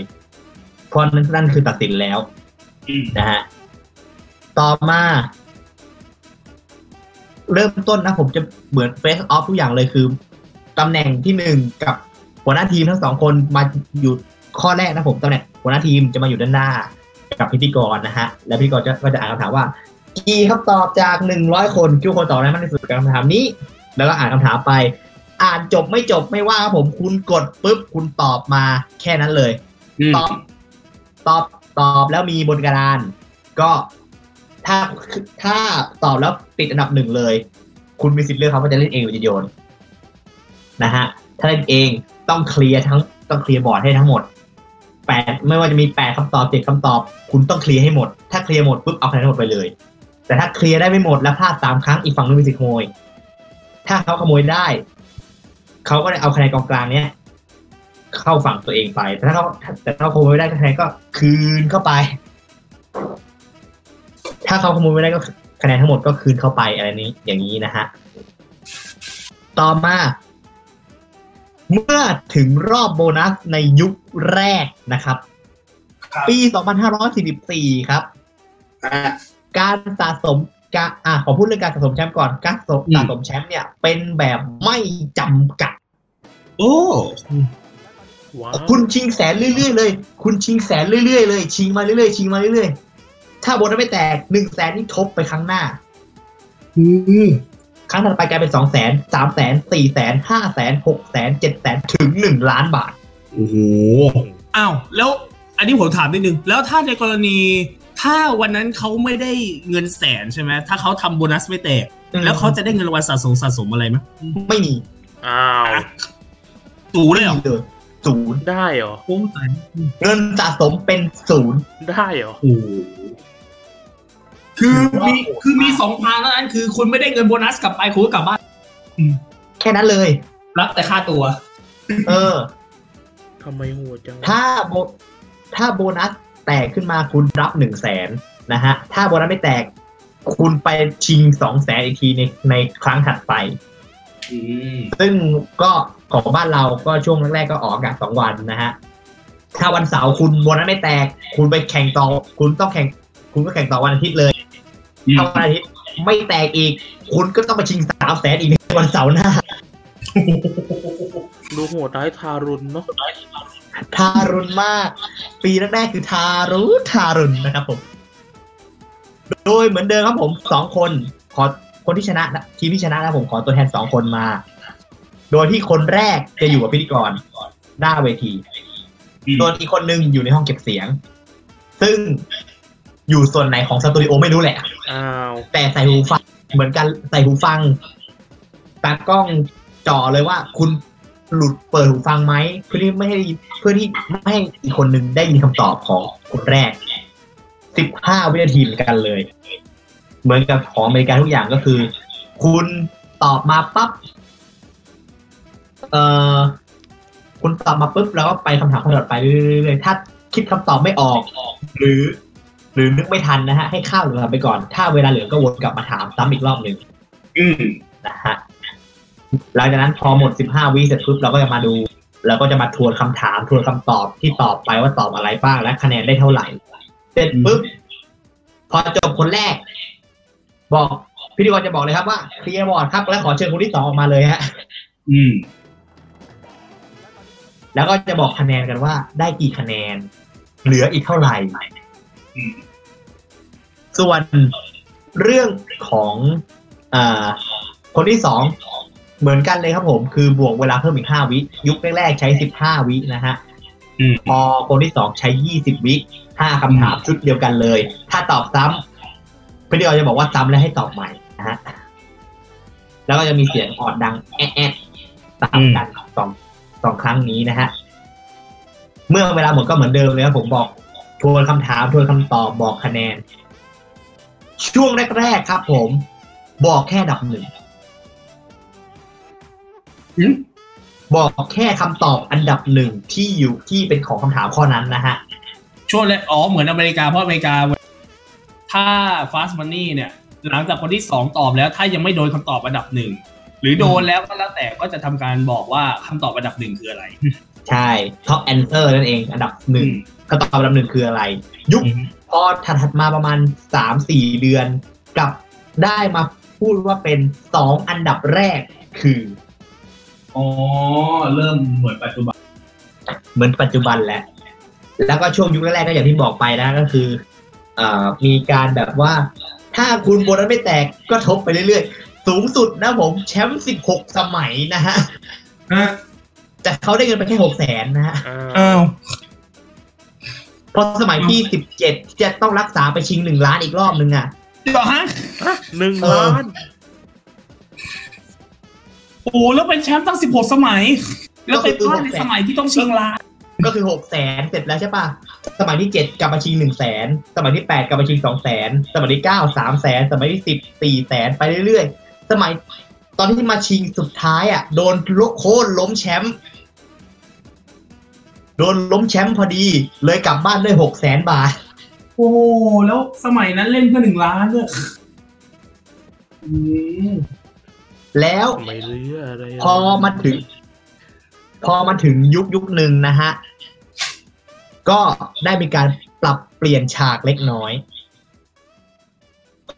เพราะนั้นนั่นคือตัดสินแล้วอืมนะฮะต่อมา เริ่มต้นนะผมจะเหมือนเฟสออฟทุกอย่างเลยคือตำแหน่งที่หนึ่งกับหัวหน้าทีมทั้งสองคนมาอยู่ข้อแรกนะผมตำแหน่งหัวหน้าทีมจะมาอยู่ด้านหน้า กับพิธีกรนะฮะ แล้วพิธีกรจะก็จะอ่านคำถามว่ากี่คำตอบจากหนึ่งร้อยคนคิดว่าคนตอบได้มากที่สุดกับคำถามนี้ แล้วก็อ่านคำถามไป อ่านจบไม่จบไม่ว่าครับผมคุณกดปุ๊บคุณตอบมาแค่นั้นเลยอืมตอบ ตอบตอบแล้วมีบนกระดาน ก็ถ้าถ้าตอบแล้วติดอันดับหนึ่งเลย คุณมีสิทธิ์เลือกครับว่าจะเล่นเองหรือจะโยนนะฮะถ้าเล่นเองต้องเคลียร์ทั้งต้องเคลียร์บอร์ดให้ทั้งหมดแปดไม่ว่าจะมีแปดคำตอบเจ็ดคำตอบ คุณต้องเคลียร์ให้หมด ถ้าเคลียร์หมดปุ๊บเอาคะแนนทั้งหมดไปเลย แต่ถ้าเคลียร์ได้ไม่หมดแล้วพลาดสามครั้งอีกฝั่งนึงมีสิทธิ์ขโมย ถ้าเขาขโมยได้เขาก็ได้เอาคะแนนกองกลางเนี้ยเข้าฝั่งตัวเองไป แต่ถ้าเขาแต่ถ้าเขาขโมยไม่ได้คะแนนก็คืนเข้าไป ถ้าเขาขโมยไม่ได้ก็คะแนนทั้งหมดก็คืนเข้าไปอะไรนี้อย่างนี้นะฮะ ต่อมา เมื่อถึงรอบโบนัสในยุคแรกนะครับครับปี 2544 ครับ การสะสม การอะขอพูดเรื่องการสะสมแชมป์ก่อนการสะสมอืมสะสมแชมป์เนี่ย เป็นแบบไม่จำกัด โอ้ว้าวคุณชิงแสนเรื่อยๆเลย คุณชิงแสนเรื่อยๆเลย ชิงมาเรื่อยๆชิงมาเรื่อยๆ ถ้าโบนัสไม่แตกหนึ่งแสนนี่ทบไปครั้งหน้าอืมครั้งถัดไปกลายเป็นสองแสนสามแสนสี่แสนห้าแสนหกแสนเจ็ดแสนถึงหนึ่งล้านบาท โอ้โหอ้าวแล้วอันนี้ผมถามนิดนึง แล้วถ้าในกรณี ถ้าวันนั้นเขาไม่ได้เงินแสนใช่ไหมถ้าเขาทำโบนัสไม่แตก แล้วเขาจะได้เงินรางวัลสะสมสะสมอะไรไหมไม่มีอ้าวตูเลยเหรอไม่มีเลยศูนย์ได้เหรอโอ้ตายเงินสะสมเป็นศูนย์ได้เหรอโอ้โหคือถือว่ามีโหดคือมีมากสองทางแล้วนั้นคือ คุณไม่ได้เงินโบนัสกลับไปคุณก็กลับบ้านแค่นั้นเลย รับแต่ค่าตัว เออทำไมโหดจังถ้าโบถ้าโบนัส แตกขึ้นมาคุณรับหนึ่งแสนนะฮะถ้าโบนัสไม่แตกคุณไปชิงสองแสนอีกทีในในครั้งถัดไปอืมซึ่งก็ของบ้านเราก็ช่วงแรกๆก็ออกอากาศสองวันนะฮะถ้าวันเสาร์คุณโบนัสไม่แตก คุณไปแข่งต่อ คุณต้องแข่ง คุณก็แข่งต่อวันอาทิตย์เลยถ้าวันอาทิตย์ไม่แตกอีก คุณก็ต้องไปชิงสามแสนอีกในวันเสาร์หน้าดูโหดร้ายทารุณเนาะ ทารุณมาก ปีแรกๆคือทารุณทารุณนะครับผม โดยเหมือนเดิมครับผมสองคน ขอคนที่ชนะนะทีมที่ชนะนะผมขอตัวแทนสองคนมา โดยที่คนแรกจะอยู่กับพิธีกรหน้าเวทีส่วนอีกคนหนึ่งอยู่ในห้องเก็บเสียง ซึ่งอยู่ส่วนไหนของสตูดิโอไม่รู้แหละอ้าวแต่ใส่หูฟังเหมือนกันใส่หูฟังตากล้องจ่อเลยว่าคุณ หลุดเปิดหูฟังไหมเพื่อที่ไม่ให้ได้ยินเพื่อที่ไม่ให้อีกคนหนึ่งได้ยินคำตอบของคนแรกสิบห้าวินาทีเหมือนกันเลย เหมือนกับของอเมริกาทุกอย่างก็คือ คุณตอบมาปั๊บเอ่อคุณตอบมาปุ๊บแล้วก็ไปคำถามถัดไปเรื่อยๆถ้าคิดคำตอบไม่ออก หรือ หรือนึกไม่ทันนะฮะ ให้ข้าวเหลือไปก่อน ถ้าเวลาเหลือก็วนกลับมาถามซ้ำอีกรอบหนึ่งอืมนะฮะ หลังจากนั้นพอหมด15วิเสร็จปุ๊บเราก็จะมาดูแล้วก็จะมาทวนคำถามทวนคำตอบที่ตอบไปว่าตอบอะไรบ้างและคะแนนได้เท่าไหร่ เสร็จปุ๊บพอจบคนแรก บอกพิธีกรจะบอกเลยครับว่าเคลียร์บอร์ดครับ แล้วขอเชิญคนที่สองออกมาเลยฮะ อืม แล้วก็จะบอกคะแนนกันว่า ได้กี่คะแนน เหลืออีกเท่าไหร่อืมส่วนเรื่องของอาคนที่สอง เหมือนกันเลยครับผม คือบวกเวลาเพิ่มอีกห้าวิ ยุคแรกๆใช้สิบห้าวินะฮะอืมพอคนที่สองใช้ยี่สิบวิห้าคำถามชุดเดียวกันเลย ถ้าตอบซ้ำพิธีกรจะบอกว่าซ้ำแล้วให้ตอบใหม่นะฮะแล้วก็จะมีเสียงออดดังแอะแอะตามกันสองสองครั้งนี้นะฮะเมื่อเวลาหมดก็เหมือนเดิมเลยครับผมบอกทวนคำถามทวนคำตอบบอกคะแนน ช่วงแรกๆครับผม บอกแค่อันดับหนึ่งอืม บอกแค่คำตอบอันดับหนึ่งที่อยู่ที่เป็นของคำถามข้อนั้นนะฮะ ช่วงแรกอ๋อเหมือนอเมริกาเพราะอเมริกา ถ้า fast money เนี่ย หลังจากคนที่สองตอบแล้ว ถ้ายังไม่โดนคำตอบอันดับหนึ่งหรือโดนแล้วก็แล้วแต่ก็จะทำการบอกว่าคำตอบอันดับหนึ่งคืออะไร ใช่ top answer นั่นเอง อันดับหนึ่งคำตอบอันดับหนึ่งคืออะไร ยุคอืมพอถัดๆมาประมาณสามสี่เดือน กลับได้มาพูดว่าเป็นสองอันดับแรกคือ อ๋อ เริ่มเหมือนปัจจุบัน เหมือนปัจจุบันแหละ แล้วก็ช่วงยุคแรกๆก็อย่างที่บอกไปนะก็คือเอ่อมีการแบบว่า ถ้าคุณโบนัสไม่แตกก็ทบไปเรื่อยๆ สูงสุดนะผมแชมป์สิบหกสมัยนะฮะฮะแต่เขาได้เงินไปแค่หกแสนนะฮะอ่าอ้าวเพราะสมัยที่สิบเจ็ดจะต้องรักษาไปชิงหนึ่งล้านอีกรอบนึงอะเหรอฮะหนึ่งเออล้าน โอ้แล้วเป็นแชมป์ตั้งสิบหกสมัย แล้วเป็นพลาดในสมัยที่ต้องชิงล้านก็คือหกแสนเสร็จแล้วใช่ปะสมัยที่เจ็ดกลับมาชิงหนึ่งแสนสมัยที่แปดกลับมาชิงสองแสนสมัยที่เก้าสามแสนสมัยที่สิบสี่แสนไปเรื่อยๆ สมัยตอนที่มาชิงสุดท้ายอะ โดนลโค่นล้มแชมป์โดนล้มแชมป์พอดี เลยกลับบ้านด้วยหกแสนบาท โอ้แล้วสมัยนั้นเล่นเพื่อหนึ่งล้านด้วยอืม แล้วทำไมเรืออะไระพอมาถึง พอมาถึงยุคยุคหนึ่งนะฮะ ก็ได้มีการปรับเปลี่ยนฉากเล็กน้อย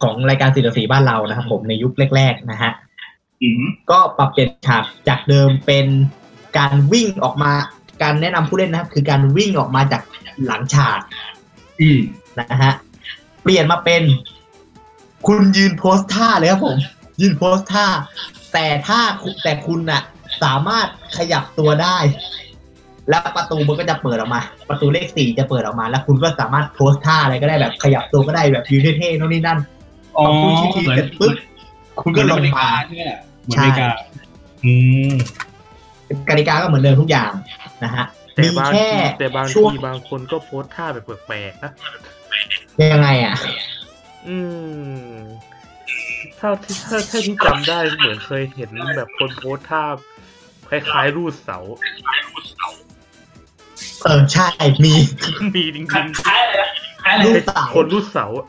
ของรายการสีสีบ้านเรานะครับผมในยุคแรก ๆ นะฮะอืมก็ปรับเปลี่ยนฉากจากเดิมเป็นการวิ่งออกมา การแนะนำผู้เล่นนะครับคือการวิ่งออกมาจากหลังฉากอืมนะฮะเปลี่ยนมาเป็น คุณยืนโพสท่าเลยครับผม ยืนโพสท่า แต่ถ้าคุณแต่คุณน่ะ สามารถขยับตัวได้ แล้วประตูมันก็จะเปิดออกมา ประตูเลขสี่จะเปิดออกมา แล้วคุณก็สามารถโพสท่าอะไรก็ได้แบบขยับตัวก็ได้แบบยืนเท่ๆโน่นนี่นั่นอ๋อพอคุณชี้ทีเสร็จปุ๊บคุณก็ลงมาใช่ไหมเหมือนอเมริกาอืมกติกาก็เหมือนเดิมทุกอย่างนะฮะแต่มีบางแค่ทีแต่บางช่วงทีบางคนก็โพสท่าแบบแปลกๆนะยังไงอะ อืม ถ้าที่ถ้าถ้าที่จำได้เหมือนเคยเห็นแบบคนโพสท่าคล้ายๆรูดเสา เออใช่มีมีจริงคล้ายอะไรนะคล้ายอะไรรูนะดเสาๆคนรูดเสาอะ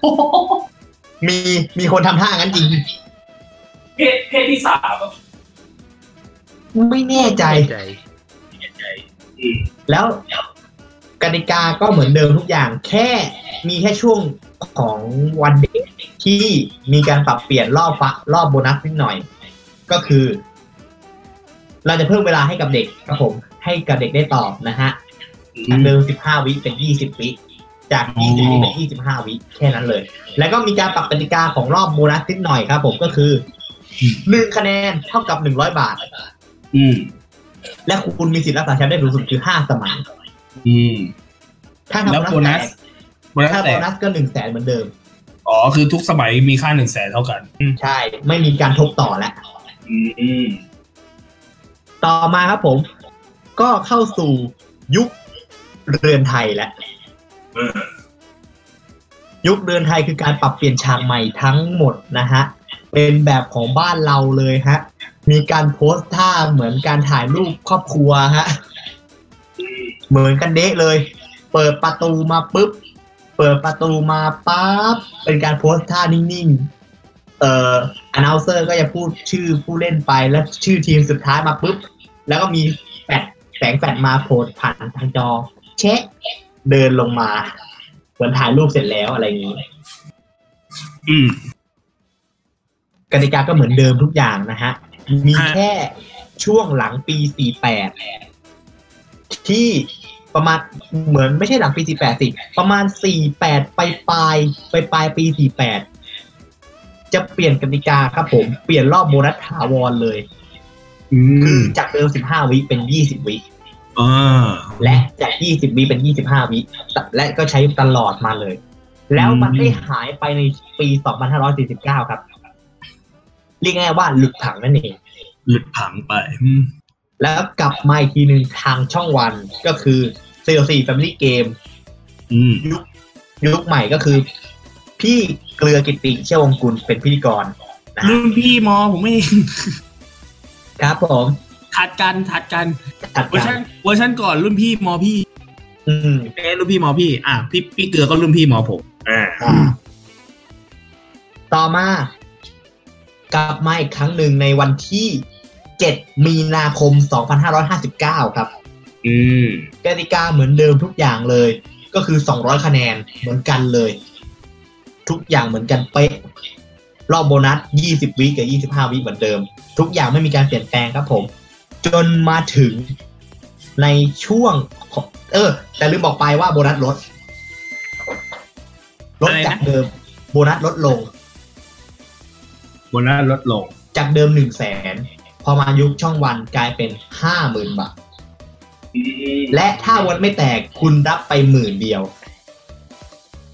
โอ้โหมีมีคนทำท่างั้นจริง เพศเพศที่สามไม่แน่ใจ ใจแล้วกติกาก็เหมือนเดิมทุกอย่าง แค่มีแค่ช่วง ของวันเด็กที่มีการปรับเปลี่ยนรอบฟะรอบโบนัสนิดหน่อย ก็คือ เราจะเพิ่มเวลาให้กับเด็กครับผม ให้กับเด็กได้ตอบนะฮะจากเดิม15วิเป็น20วิจาก20วิเป็น25วิแค่นั้นเลย แล้วก็มีการปรับกติกาของรอบโบนัสนิดหน่อยครับผมก็คือหนึ่งคะแนนเท่ากับ100บาท อืม และคุณมีสิทธิ์รักษาแชมป์ได้สูงสุดคือ5สมัย อืมถ้าแล้วทำโบนัส โบนัสถ้าแตโบกนัสก็หนึ่งแสนเหมือนเดิม อ๋อ คือทุกสมัยมีค่าหนึ่งแสนเท่ากัน ใช่ ไม่มีการทบต่อแล้วอืมต่อมาครับผม ก็เข้าสู่ยุคเรือนไทยแล้วเออยุคเรือนไทยคือการปรับเปลี่ยนฉากใหม่ทั้งหมดนะฮะ เป็นแบบของบ้านเราเลยฮะ มีการโพสท่าเหมือนการถ่ายรูปครอบครัวฮะ เหมือนกันเดะเลย เปิดประตูมาปุ๊บ เปิดประตูมาปั๊บเป็นการโพสท่านิ่งๆ เอ่อ announcer ก็จะพูดชื่อผู้เล่นไปแล้วชื่อทีมสุดท้ายมาปุ๊บ แล้วก็มีแฟดแสงแฟดมาโผล่ผ่านทางจอ เช็คเดินลงมา เหมือนถ่ายรูปเสร็จแล้วอะไรอย่างนี้อืมกติกาก็เหมือนเดิมทุกอย่างนะฮะ มีแค่ช่วงหลังปี 48 ที่ ประมาณเหมือนไม่ใช่หลังปี48สิประมาณ48ไปปลายไปปลายปี48จะเปลี่ยนกติกาครับผมเปลี่ยนรอบโบนัสถาวรเลยอืคือมจากเดิม15วิเป็น20วิอ่าและจาก20วิเป็น25วิและก็ใช้ตลอดมาเลย แล้วมันได้หายไปในปี2549ครับ เรียกง่ายๆว่าหลุดผังนั่นเอง หลุดผังไปอืม แล้วกลับมาอีกทีหนึ่งทางช่องวันก็คือ CLC Family Game อืมยุคยุคใหม่ก็คือ พี่เกลือกิติเชี่ยววงกุลเป็นพิธีกรนะรุ่นพี่มอผมเองครับผมถัดกันถัดกันตัดเวอร์กัชันนเวอร์ชันก่อนรุ่นพี่มอพี่ อืมเอ้รุ่นพี่มอพี่ อะพี่พี่เกลือก็รุ่นพี่มอผมอ่าต่อมากลับมาอีกครั้งหนึ่งในวันที่ 7 มีนาคม 2559 ครับ อืมกติกาเหมือนเดิมทุกอย่างเลย ก็คือ 200 คะแนนเหมือนกันเลย ทุกอย่างเหมือนกันเป๊ะ รอบโบนัส 20 วิกับ 25 วิเหมือนเดิม ทุกอย่างไม่มีการเปลี่ยนแปลงครับผม จนมาถึงในช่วงของเออ แต่ลืมบอกไปว่าโบนัสลด ลดจากเดิม โบนัสลดลง โบนัสลดลง จากเดิมหนึ่งแสน พอมายุคช่องวันกลายเป็นห้าหมื่นบาท และถ้าวันไม่แตกคุณรับไปหมื่นเดียว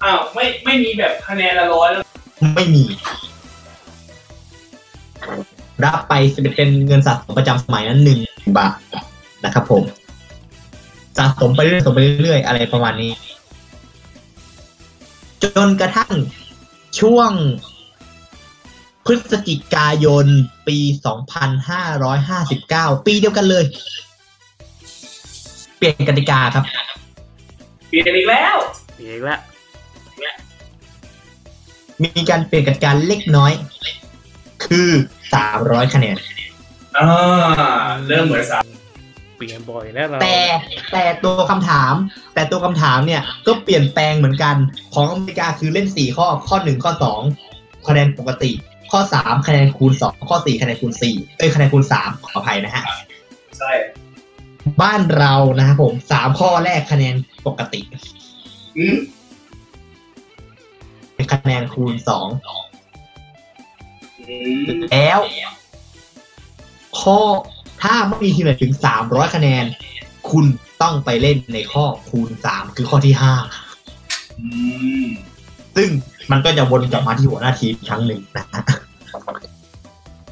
อ้าวไม่ไม่มีแบบคะแนนละร้อยแล้ว ไม่มี รับไปเป็นเงินสะสมประจำสมัยนั้นหนึ่งบาทนะครับผมสะสมไปเรื่อยๆสะสมไปเรื่อยๆอะไรประมาณนี้ จนกระทั่งช่วง พฤศจิกายนปี 2559 ปีเดียวกันเลย เปลี่ยนกติกาครับ เปลี่ยนอีกแล้วอีกแล้ว มีการเปลี่ยนกติกาเล็กน้อย คือ300คะแนนอ่าเริ่มเหมือนสามเปลี่ยนบ่อยแน่นอนแต่แต่ตัวคำถาม แต่ตัวคำถามเนี่ยก็เปลี่ยนแปลงเหมือนกัน ของอเมริกาคือเล่น4ข้อข้อ1ข้อ2คะแนนปกติ ข้อ3คะแนนคูณ2ข้อ4คะแนนคูณ4เอ้ยคะแนนคูณ3ขออภัยนะฮะใช่บ้านเรานะครับผม3ข้อแรกคะแนนปกติอืมคะแนนคูณ2อืมแล้ว ข้อถ้าไม่มีทีมไหนถึง300คะแนน คุณต้องไปเล่นในข้อคูณ3คือข้อที่5อืมซึ่ง มันก็จะวนกลับมาที่หัวหน้าทีมครั้งหนึ่งนะฮะ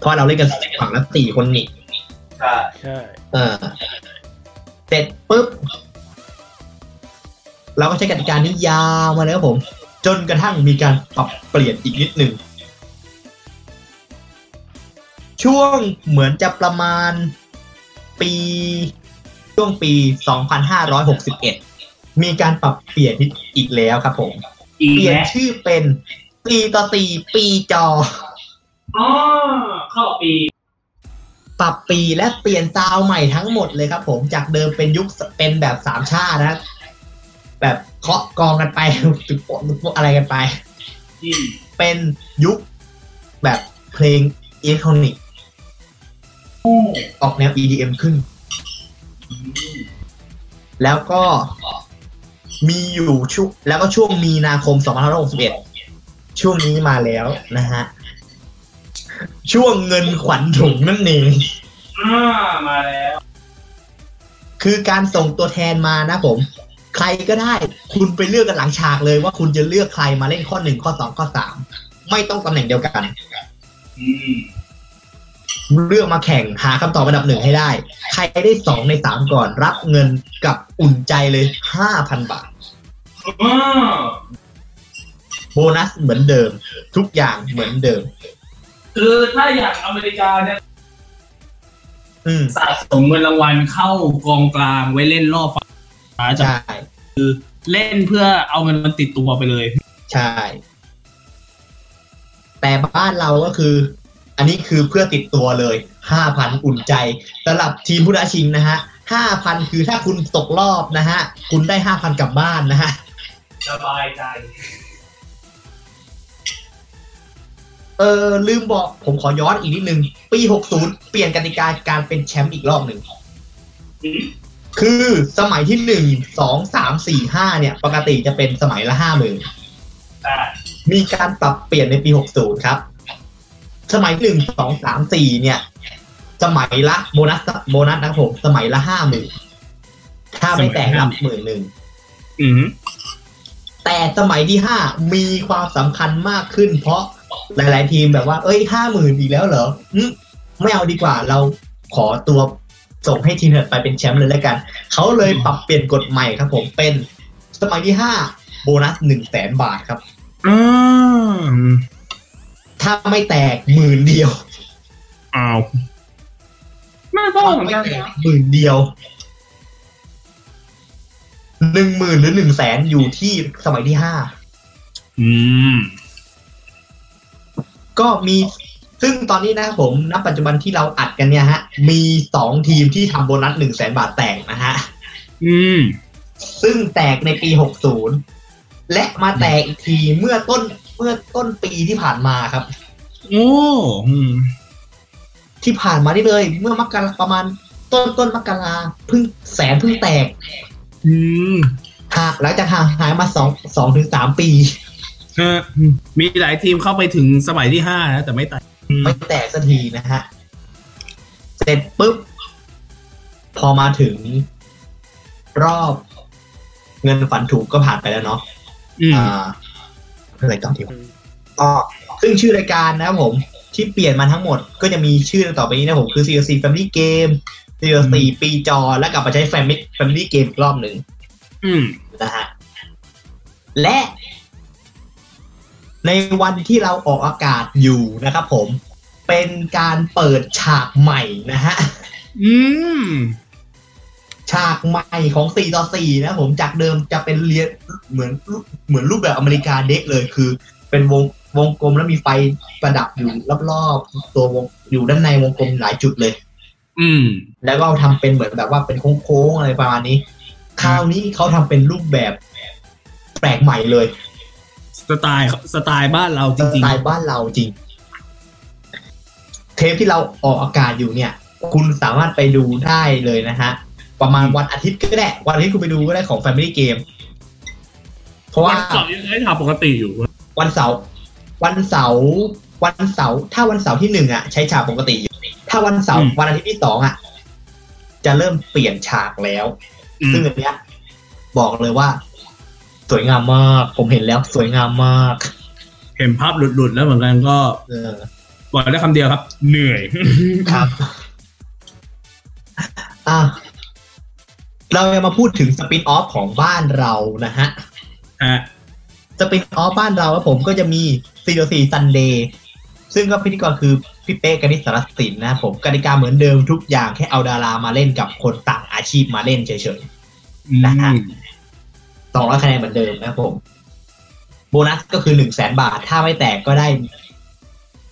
เพราะเราเล่นกันฝั่งละสี่คนนี่ใช่ใช่เออเสร็จปุ๊บ เราก็ใช้กติกานี้ยาวมาแล้วครับผม จนกระทั่งมีการปรับเปลี่ยนอีกนิดหนึ่งช่วงเหมือนจะประมาณปีช่วงปี 2561 มีการปรับเปลี่ยนอีกแล้วครับผมอีก เปลี่ยนแล้วชื่อเป็นปีต่อตีปีจออ๋อเข้าปี ปรับปีและเปลี่ยนซาวด์ใหม่ทั้งหมดเลยครับ ผมจากเดิมเป็นยุคเป็นแบบสามชาตินะแบบเคาะกองกันไปตึกโปะตึกโปะอะไรกันไปอืมเป็นยุคแบบเพลงอิเล็กทรอนิกส์ออกแนว EDM ขึ้น แล้วก็ มีอยู่ช่วงแล้วก็ช่วงมีนาคม 2561 ช่วงนี้มาแล้วนะฮะ ช่วงเงินขวัญถุงนั่นเองอ่ามาแล้ว คือการส่งตัวแทนมานะผม ใครก็ได้ คุณไปเลือกกันหลังฉากเลยว่าคุณจะเลือกใครมาเล่นข้อหนึ่งข้อสองข้อสามไม่ต้องตำแหน่งเดียวกันอืมเลือกมาแข่งหาคำตอบอันดับหนึ่งให้ได้ ใครได้สองในสามก่อนรับเงินกับอุ่นใจเลยห้าพันบาทอ่า โบนัสเหมือนเดิม ทุกอย่างเหมือนเดิม คือถ้าอย่างอเมริกาเนี่ยอืมสะสมเงินรางวัลเข้ากองกลางไว้เล่นรอบฟ้าจะใช่เล่นเพื่อเอาเงินมันติดตัวไปเลย ใช่ แต่บ้านเราก็คือ อันนี้คือเพื่อติดตัวเลยห้าพันอุ่นใจสำหรับทีมผู้ท้าชิงนะฮะห้าพันคือถ้าคุณตกรอบนะฮะ คุณได้ห้าพันกลับบ้านนะฮะ สบายใจ เออลืมบอกผมขอย้อนอีกนิดนึง ปี 60 เปลี่ยนกติกาการเป็นแชมป์อีกรอบหนึ่งอืมคือสมัยที่หนึ่งสองสามสี่ห้าเนี่ย ปกติจะเป็นสมัยละห้าหมื่นใช่มีการปรับเปลี่ยนในปี 60 ครับ สมัยหนึ่งสองสามสี่เนี่ย สมัยละโบนัสโบนัสนะครับผม สมัยละห้าหมื่นถ้าไม่แตกรับหมื่นหนึ่งอืม แต่สมัยที่ห้ามีความสำคัญมากขึ้น เพราะหลาย ๆ ทีมแบบว่า เอ้ยห้าหมื่นอีกแล้วเหรออืมไม่เอาดีกว่าเราขอตัวส่งให้ทีมเถิดไปเป็นแชมป์เลยแล้วกัน เขาเลยปรับเปลี่ยนกฎใหม่ครับผมเป็นสมัยที่ห้าโบนัสหนึ่งแสนบาทครับอ่าถ้าไม่แตกหมื่นเดียวอ้าวน่าต้องเหมือนกันถ้าไม่แตกหมื่นเดียว หนึ่งหมื่นหรือหนึ่งแสนอยู่ที่สมัยที่ห้าอืม ก็มีซึ่งตอนนี้นะครับผมณปัจจุบันที่เราอัดกันเนี่ยฮะ มีสองทีมที่ทำโบนัสหนึ่งแสนบาทแตกนะฮะ อืม ซึ่งแตกในปี60และมาแตกอีกทีเมื่อต้นเมื่อต้นปีที่ผ่านมาครับ โอ้อืมที่ผ่านมานี่เลย เมื่อมกราประมาณ ต้นต้นมกราเพิ่งแสนเพิ่งแตก อืมหากหลังจากห่างหายมาสองสองถึงสามปีฮะมีหลายทีมเข้าไปถึงสมัยที่ห้านะแต่ไม่ตัดอืมไม่แตกสักทีนะฮะ เสร็จปุ๊บ พอมาถึงรอบเงินฝันถูกก็ผ่านไปแล้วเนาะอืมอ่าอะไรต่อทีวะอ๋อซึ่งชื่อรายการนะครับผมที่เปลี่ยนมาทั้งหมดก็จะมีชื่อต่อไปนี้นะผมคือ CLC Family Game CLC ปีจอและกลับมาใช้ Family Family Game อีกรอบหนึ่งอืมนะฮะและในวันที่เราออกอากาศอยู่นะครับผม เป็นการเปิดฉากใหม่นะฮะอืม ฉากใหม่ของ 4 ต่อ 4 นะผมจากเดิมจะเป็นเรียนเหมือนเหมือนรูปแบบอเมริกาเด็กเลยคือ เป็นวงวงกลมแล้วมีไฟประดับอยู่รอบๆตัววงอยู่ด้านในวงกลมหลายจุดเลย อืม แล้วก็ทำเป็นเหมือนแบบว่าเป็นโค้งๆอะไรประมาณนี้ คราวนี้เขาทำเป็นรูปแบบแปลกใหม่เลย สไตล์สไตล์บ้านเราจสริงไตล์บ้านเราจริง เทปที่เราออกอากาศอยู่เนี่ย คุณสามารถไปดูได้เลยนะฮะ ประมาณวันอาทิตย์ก็ได้ วันอาทิตย์คุณไปดูก็ได้ของ Family Game เพราะๆวัว่านเสาร์ยังใช้ทำปกติอยู่ วันเสาร์วันเสาร์วันเสาร์ถ้าวันเสาร์ที่หนึ่งอะ ใช้ฉากปกติอยู่ ถ้าวันเสาร์อืมวันอาทิตย์ที่สองอะ จะเริ่มเปลี่ยนฉากแล้วอืมซึ่งอันเนี้ย บอกเลยว่า สวยงามมาก ผมเห็นแล้วสวยงามมาก เห็นภาพหลุดๆแล้วเหมือนกันก็เออบอกได้คำเดียวครับ เหนื่อยครับอะเราจะมาพูดถึงสปินออฟของบ้านเรานะฮะฮะ spin-off บ้านเราครับผมก็จะมีสี่ต่อสี่ Sunday ซึ่งก็พิธีกรคือ พี่เป๊กกนิษฐ์สารสินนะครับผมกติกาเหมือนเดิมทุกอย่างแค่เอาดารามาเล่นกับคนต่างอาชีพมาเล่นเฉยนะฮะๆสองร้อยคะแนนเหมือนเดิมนะครับผม โบนัสก็คือหนึ่งแสนบาท ถ้าไม่แตกก็ได้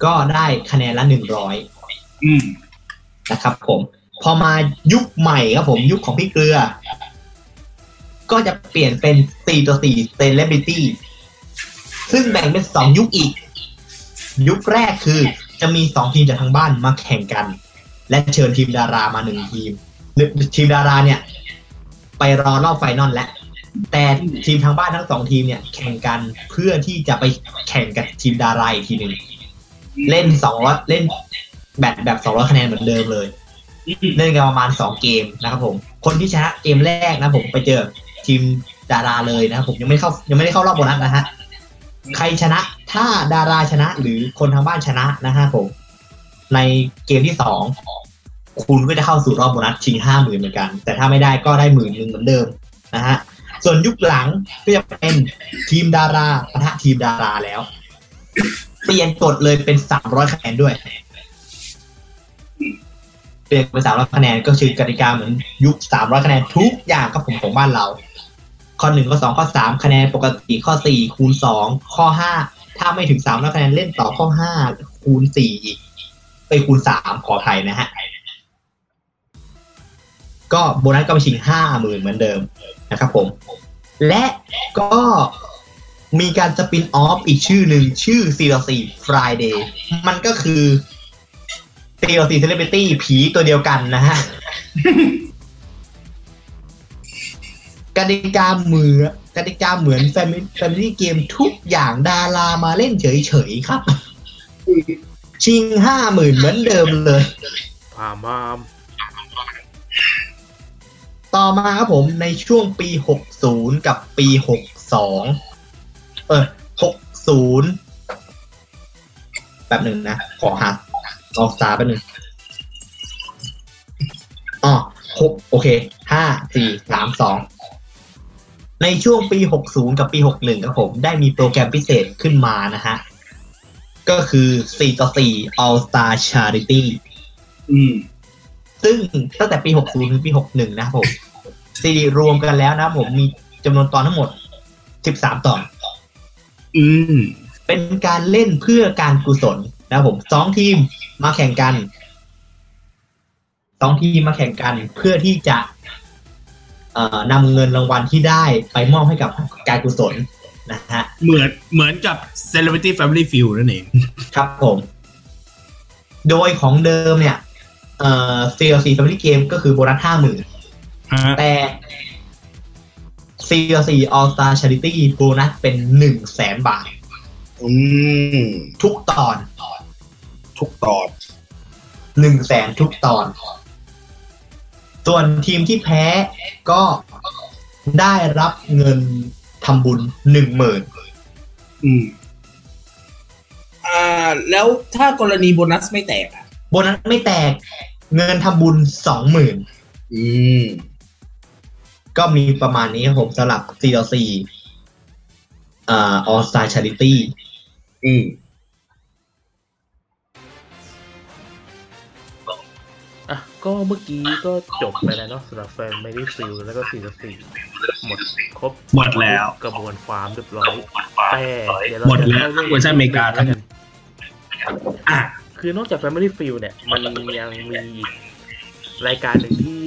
ก็ได้คะแนนละหนึ่งร้อยอืมนะครับผม พอมายุคใหม่ครับผม ยุคของพี่เกลือ ก็จะเปลี่ยนเป็น4ต่อ4 Celebrity ซึ่งแบ่งเป็นสองยุคอีก ยุคแรกคือ จะมีสองทีมจากทางบ้านมาแข่งกัน และเชิญทีมดารามาหนึ่งทีมหรือทีมดาราเนี่ย ไปรอรอบไฟนอลแล้วแต่ทีมทางบ้านทั้งสองทีมเนี่ย แข่งกันเพื่อที่จะไปแข่งกับทีมดาราอีกทีหนึ่งเล่นสองร้อยเล่นแบบแบบสองร้อยคะแนนเหมือนเดิมเลยเล่นกันประมาณสองเกมนะครับผม คนที่ชนะเกมแรกนะผมไปเจอทีมดาราเลยนะครับผมยังไม่เข้ายังไม่ได้เข้ารอบโบนัสนะฮะ ใครชนะ ถ้าดาราชนะหรือคนทางบ้านชนะนะฮะผม ในเกมที่สองคุณก็จะเข้าสู่รอบโบนัสชิงห้าหมื่นเหมือนกัน แต่ถ้าไม่ได้ก็ได้หมื่นหนึ่งเหมือนเดิมนะฮะส่วนยุคหลังก็จะเป็นทีมดาราปะทะทีมดาราแล้ว เปลี่ยนกฎเลยเป็นสามร้อยคะแนนด้วยเปลี่ยนเป็นสามร้อยคะแนนก็คือกติกาเหมือนยุคสามร้อยคะแนนทุกอย่างครับผมของบ้านเรา ข้อหนึ่งข้อสองข้อสามคะแนนปกติข้อสี่คูณสองข้อห้าถ้าไม่ถึงสามร้อยคะแนนเล่นต่อข้อห้าคูณสี่อีกไปคูณสามขอไทยนะฮะก็โบนัสก็ไปชิงห้าหมื่นเหมือนเดิมนะครับผม และก็มีการสปินออฟอีกชื่อหนึ่งชื่อ CLC Friday มันก็คือ CLC Celebrity ผีตัวเดียวกันนะฮะ กติกาเหมือนกติกาเหมือน Family Family Game ทุกอย่างดารามาเล่นเฉยๆครับ ชิงห้าหมื่นเหมือนเดิมเลยพามามต่อมาครับผมในช่วงปี 60 กับปี 62 เออ60แป๊บหนึ่งนะ ขอหาลองซาแป๊บหนึ่งอ๋อหกโอเคห้าสี่สามสอง ในช่วงปี 60 กับปี 61ครับผม ได้มีโปรแกรมพิเศษขึ้นมานะฮะ ก็คือ 4 ต่อ 4 All Star Charity อืม ซึ่งตั้งแต่ปี 60 ถึงปี 61 นะครับผมซีรวมกันแล้วนะครับผมมีจำนวนตอนทั้งหมด 13 ตอน อืม เป็นการเล่นเพื่อการกุศลนะครับผมสองทีมมาแข่งกันสองทีมมาแข่งกันเพื่อที่จะเอ่อ นำเงินรางวัลที่ได้ไปมอบให้กับการกุศลนะฮะเหมือนเหมือนกับ Celebrity Family Feud นั่นเอง ครับผม โดยของเดิมเนี่ยเอ่อ CLC Family Game ก็คือโบนัสห้าหมื่นฮะแต่ CLC All Star Charity โบนัสเป็นหนึ่งแสนบาทอืมทุกตอน ทุกตอนหนึ่งแสนทุกตอน ส่วนทีมที่แพ้ก็ได้รับเงินทำบุญหนึ่งหมื่นอืม อ่า แล้วถ้ากรณีโบนัสไม่แตกอะโบนัสไม่แตก เงินทำบุญสองหมื่นอืม ก็มีประมาณนี้ครับผมสำหรับ CLC อ่า All Star Charity อืมอะ ก็เมื่อกี้ก็จบไปแล้วเนาะสำหรับ Family Feud แล้วก็สี่ต่อสี่หมดครบหมดแล้วกระบวนความเรียบร้อยแต่เดี๋ยวเราหมดจะแล้วเข้าเรื่องเวอร์ชันอเมริกาแล้วกันอะคือนอกจาก Family Feud เนี่ย มันยังมีอีกรายการหนึ่งที่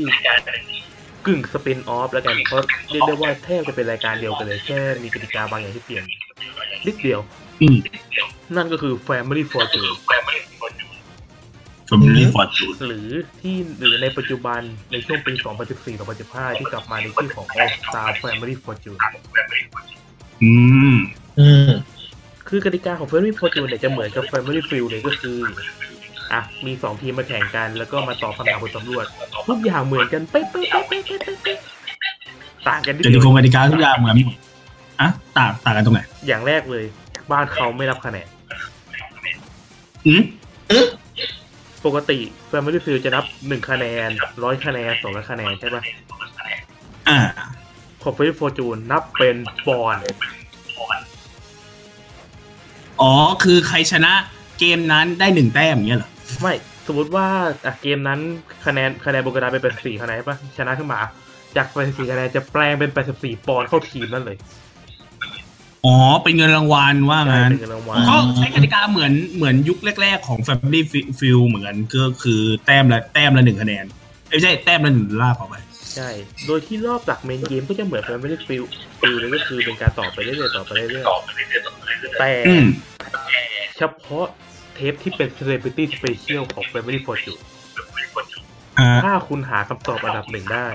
กึ่ง spin-off แล้วกันเพราะเรียกได้ว่าแทบจะเป็นรายการเดียวกันเลยแค่มีกติกาบางอย่างที่เปลี่ยนนิดเดียวอืมนั่นก็คือ Family Fortune Family Fortune หรือที่หรือในปัจจุบันในช่วงปี 2014-2015 ที่กลับมาในชื่อของ All Star Family Fortune อืมอืมคือกติกาของ Family Fortune เนี่ยจะเหมือนกับ Family Field เลยก็คืออะมีสองทีมมาแข่งกัน แล้วก็มาตอบคำถามบนสำรวจทุกอย่างเหมือนกันเป๊ะเป๊ะเป๊ะเป๊ะเป๊ะเป๊ะเป๊ะต่างกันนิดจะเดีมียวโครงกติกาทุกอย่างเหมือนหมดอะต่างต่างกันตรงไหนอย่างแรกเลย บ้านเขาไม่รับคะแนนอืม ปกติ Family Field จะนับหนึ่งคะแนนร้อยคะแนนสองร้อยคะแนนใช่ปะอ่าของ Family Fortune นับเป็นปอนด์อ๋อ คือใครชนะเกมนั้นได้หนึ่งแต้มอย่างเงี้ยเหรอ ไม่ สมมติว่าอะเกมนั้นคะแนนคะแนนบนกระดานเป็น84คะแนนใช่ปะชนะขึ้นมา จาก84คะแนนจะแปลงเป็น84ปอนด์เข้าทีมนั่นเลย อ๋อ เป็นเงินรางวัลว่าใช่งั้นเป็นเงินรางวัลก็ใช้กติกาเหมือนเหมือนยุคแรก ๆ ของ Family Field เหมือนกันก็คือแต้มละแต้มละหนึ่งคะแนนเอ้ยไม่ใช่แต้มละหนึ่งดอลลาร์พอไปใช่ โดยที่รอบหลักเมนเกมก็จะเหมือน Family Field Field เลยก็คือเป็นการต่อไปเรื่อยๆต่อไปเรื่อยๆแต่อืมเฉพาะเทปที่เป็น Celebrity Special ของ Family Fortune อ่าถ้าคุณหาคำตอบอันดับหนึ่งได้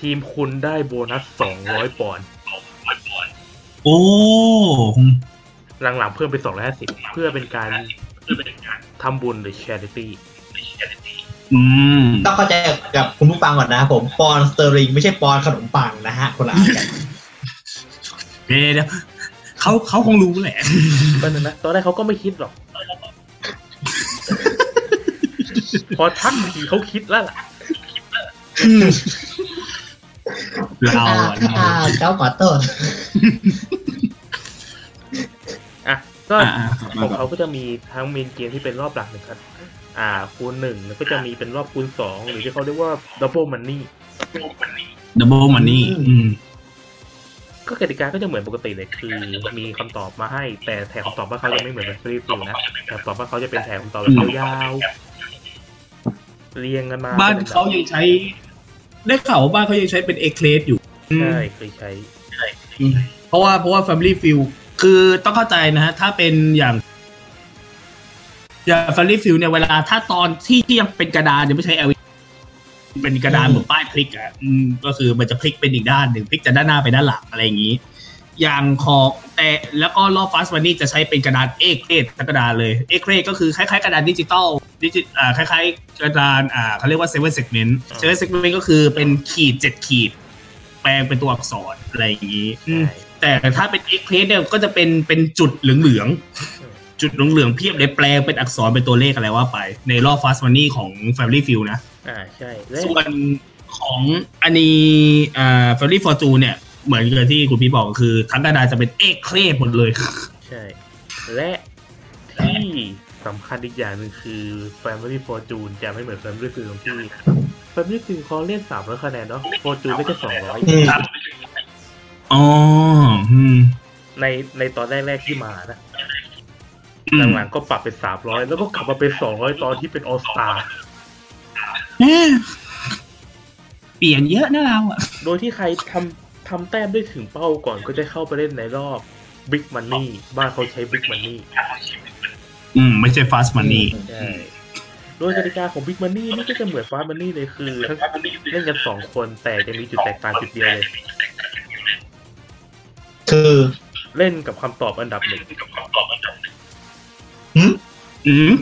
ทีมคุณได้โบนัส200ปอนด์ โอ้หลังๆเพิ่มเป็น250เพื่อเป็นการทำบุญหรือ charity อืมต้องเข้าใจกับคุณผู้ฟังก่อนนะผมปอนด์สเตอร์ลิงไม่ใช่ปอนด์ขนมปังนะฮะคนละอันกันเดี๋ยวเดี๋ยวเขาเขาคงรู้แหละก็นั่นนะตอนแรกเขาก็ไม่คิดหรอก พอทักทีเขาคิดแล้วล่ะ เราอะเราอ่าเจ้าขอโทษอะก็อ่าอ่าของเขาก็จะมีทั้งเมนเกมที่เป็นรอบหลักหนึ่งครับ อ่า คูณหนึ่งแล้วก็จะมีเป็นรอบคูณสองหรือที่เขาเรียกว่า double money ดับเบิลมันนี่อืมก็กติกาก็จะเหมือนปกติเลยคือมีคำตอบมาให้ แต่แถบคำตอบว่าเขาจะไม่เหมือนแบบ Family Feud นะแถบคำตอบว่าเขาจะเป็นแถบคำตอบแบบยาวๆเรียงกันมา บ้านเขายังใช้ ได้ข่าวว่าบ้านเขายังใช้เป็น eggcrate อยู่ใช่เคยใช้อืมเพราะว่าเพราะว่า Family Field คือต้องเข้าใจนะฮะถ้าเป็นอย่าง อย่าง Family Feud เนี่ยเวลาถ้าตอนที่ที่ยังเป็นกระดานยังไม่ใช้ LED เป็นกระดานเหมือนป้ายพลิกอะอืมก็คือมันจะพลิกเป็นอีกด้านหนึ่งพลิกจากด้านหน้าไปด้านหลังอะไรอย่างนี้ อย่างของแต่แล้วก็รอบ Fast Money นี้จะใช้เป็นกระดาน eggcrate ทั้งกระดานเลย eggcrate ก็คือคล้ายๆกระดานดิจิตอลดิจิอ่าคล้ายๆกระดานอ่าเขาเรียกว่า seven segment seven segment ก็คือเป็นขีดเจ็ดขีด แปลงเป็นตัวอักษรอะไรอย่างนี้อืมใช่แต่ถ้าเป็น eggcrate เนี่ยก็จะเป็นเป็นจุดเหลืองๆจุดเหลืองๆเพียบเลยแปลงเป็นอักษรเป็นตัวเลขอะไรว่าไป ในรอบฟาสต์มันนี่ของ Family Field นะอ่าใช่และส่วนของอันนี้อ่า Family Fortune เนี่ย เหมือนกับที่คุณพี่บอกก็คือทั้งกระดาษจะเป็นเอ็กเครสหมดเลย ใช่ และที่สำคัญอีกอย่างหนึ่งคือ Family Fortune จะไม่เหมือน Family Field ตรงที่ Family Field เขาเล่นสามร้อยคะแนนเนาะ Fortune ไม่ใช่สองร้อยอืมอ๋ออืมในในตอนแรกๆที่มานะอืมหลังๆก็ปรับเป็นสามร้อยแล้วก็กลับมาเป็นสองร้อยตอนที่เป็น All Star เอ๊ะเปลี่ยนเยอะนะเราอะ โดยที่ใครทำ ทำแต้มได้ถึงเป้าก่อนก็จะเข้าไปเล่นในรอบ Big Money บ้านเขาใช้ Big Money อืม ไม่ใช่ fast money ใช่โดยกติกาของ Big Money นี่ก็จะเหมือนฟ้ามันนี่เลยคือทั้งเล่นกันสองคนแต่จะมีจุดแตกต่างจุดเดียวเลย คือเล่นกับคำตอบอันดับหนึ่งหืมอืม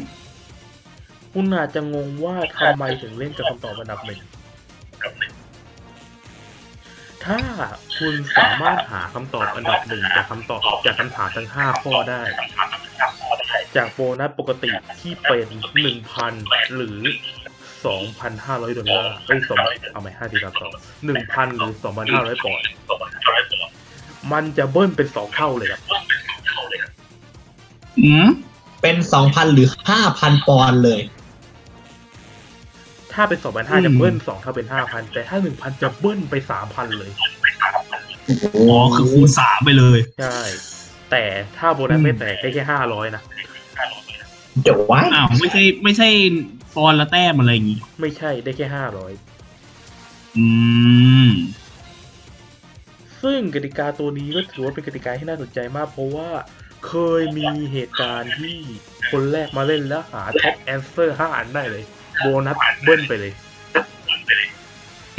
คุณอาจจะงงว่าทำไมถึงเล่นกับคำตอบอันดับหนึ่ง ถ้าคุณสามารถหาคำตอบอันดับหนึ่งจากคำตอบจากคำถามทั้งห้าข้อได้ จากโบนัสปกติที่เป็นหนึ่งพันหรือสองพันห้าร้อยดอลลาร์เอ้ยสองเอาไหมห้าสี่าสองหนึ่งพันหรือสองพันห้าร้อยปอนด์มันจะเบิ้ลเป็นสองเท่าเลยครับอืมเป็นสองพันหรือห้าพันปอนด์เลย ถ้าเป็นสองพันห้าจะเบิ้ลสองเท่าเป็นห้าพันแต่ถ้าหนึ่งพันจะเบิ้ลไปสามพันเลยอ๋อคือคูณสามไปเลยใช่แต่ถ้าโบนัสไม่แตกได้แค่ห้าร้อยนะเดี๋ยวไว้อ้าวไม่ใช่ไม่ใช่ปอนด์ละแต้มอะไรอย่างงี้ ไม่ใช่ได้แค่ห้าร้อยอืม ซึ่งกติกาตัวนี้ก็ถือว่าเป็นกติกาที่น่าสนใจมาก เพราะว่าเคยมีเหตุการณ์ที่คนแรกมาเล่นแล้วหา top answer ห้าอันได้เลย โบนัสเบิ้ลไปเลย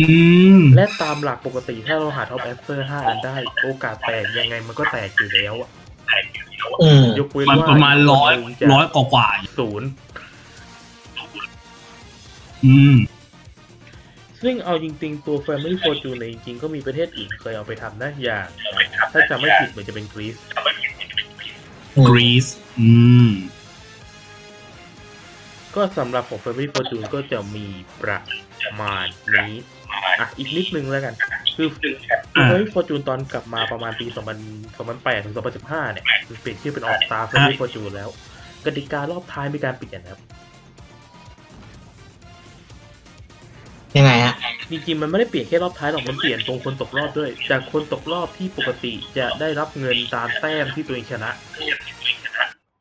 อืม และตามหลักปกติถ้าเราหา top answer ห้าอันได้ โอกาสแตกยังไงมันก็แตกอยู่แล้วอะอืมยกเว้นมันว่าประมาณร้อยคนหนึ่งจะร้อยกว่ากว่าศูนย์อืม ซึ่งเอาจริง ๆ ตัว Family Fortune เนี่ยจริง ๆ ก็มีประเทศอื่นเคยเอาไปทำนะอย่าง ถ้าจำไม่ผิดเหมือนจะเป็นกรีซกรีซอืม ก็สำหรับของ Family Fortune ก็จะมีประมาณนี้อะอีกนิดนึงแล้วกัน คืออ่า Family Fortune ตอนกลับมาประมาณปี 2000 2008ถึง2015 เนี่ยเปลี่ยนชื่อเป็น All Star Family Fortune แล้ว กติการอบท้ายมีการเปลี่ยนนะครับยังไงฮะจริงๆมันไม่ได้เปลี่ยนแค่รอบท้ายหรอกมันเปลี่ยนตรงคนตกรอบด้วย จากคนตกรอบที่ปกติจะได้รับเงินตามแต้มที่ตัวเองชนะ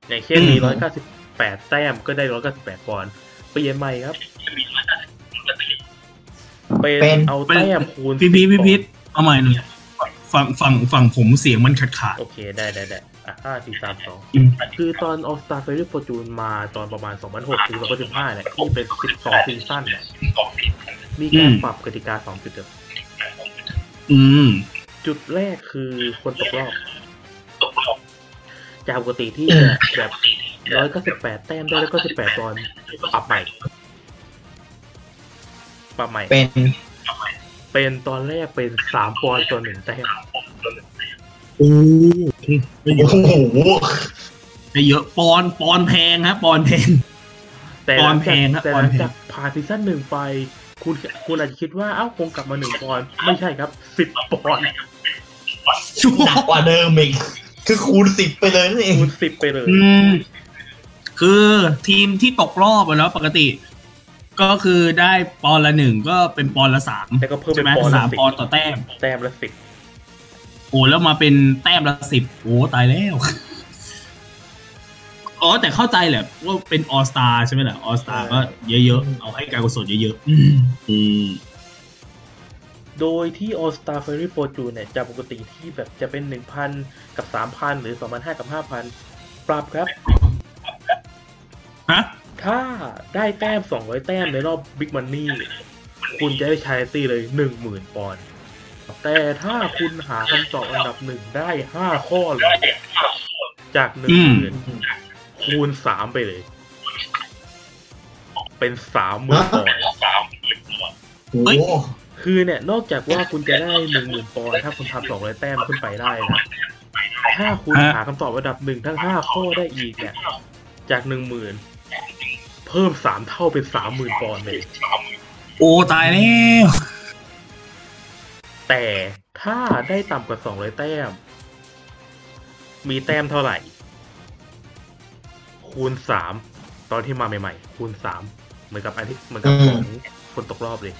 อย่างเช่นมีอืม 198 แต้มก็ได้ 198ปอนด์เปลี่ยนใหม่ครับ เป็นเป็นเอาแต้มคูณพี่พี10พี่พีปอนด์เอาใหม่หนึ่งฝั่งฝั่งฝั่งผมเสียงมันขาดขาดโอเคได้ได้ได้อะห้าสี่สามสองอืมคือตอน All Star Fairy Fortune มาตอนประมาณ2006ถึง2015เนี่ยที่เป็น12ซีซั่นเนี่ยมีการปรับกติกา2จุดเดิมอืม จุดแรกคือคนตกรอบจากปกติที่อืมจะแบบ ร้อยก็สิบแปดแต้มได้แล้วก็สิบแปดปอนด์ปรับใหม่ปรับใหม่ เป็น เป็นตอนแรกเป็นสามปอนด์ต่อหนึ่งแต้มโอ้ไม่เยโอ้อะโหไม่เยอะปอนด์ปอนด์แพงฮะปอนด์แพงแต่ปหอลันงด์แพจากงฮะแต่ปหอนลัด์งแพงจากผ่านซีซั่นหนึ่งไป คุณคุณอาจจะคิดว่าเอ้าคงกลับมาหนึ่งปอนด์ไม่ใช่ครับสิบปอนด์หนักกว่าเดิมอีกคือคูณสิบไปเลยนั่นเองคูณสิบไปเลยอืม คือทีมที่ตกรอบอะแล้วปกติ ก็คือได้ปอนด์ละหนึ่งก็เป็นปอนด์ละสามแต่ก็เพิ่มใช่เป็นไหมปอนด์ละสามสิบปอนด์ต่อแต้ม แต้มละสิบโอ้แล้วมาเป็นแต้มละสิบโอ้ตายแล้วอ๋อแต่เข้าใจแหละว่าเป็นออสตาใช่ไหมล่ะออสตาก็เยอะๆ เอาให้การกุศลเยอะๆอืมอืมโดยที่ All Star Fairy Fortune เนี่ยจากปกติที่แบบจะเป็นหนึ่งพันกับสามพันหรือสองพันห้ากับห้าพันปรับครับ ฮะถ้าได้แต้มสองร้อยแต้มในรอบ Big Money คุณจะได้ชายตี้เลยหนึ่งหมื่นปอนด์แต่ถ้าคุณหาคำตอบอันดับหนึ่งได้ห้าข้อเลยจากหนึ่งหมื่นคูณสามไปเลย เป็นสามหมื่นปอนด์โอ้โหคือเนี่ยนอกจากว่าคุณจะได้หนึ่งหมื่นปอนด์ถ้าคุณทำสองร้อยแต้มขึ้นไปได้นะถ้าคุณฮะหาคำตอบระดับหนึ่งทั้งห้าข้อได้อีกเนี่ย จากหนึ่งหมื่นเพิ่มสามเท่าเป็นสามหมื่นปอนด์เลยโอ้ตายแล้วแต่ถ้าได้ต่ำกว่าสองร้อยแต้ม มีแต้มเท่าไหร่ คูณสามตอนที่มาใหม่ๆ คูณสามเหมือนกับอันที่เหมือนกับของคนตกรอบเลย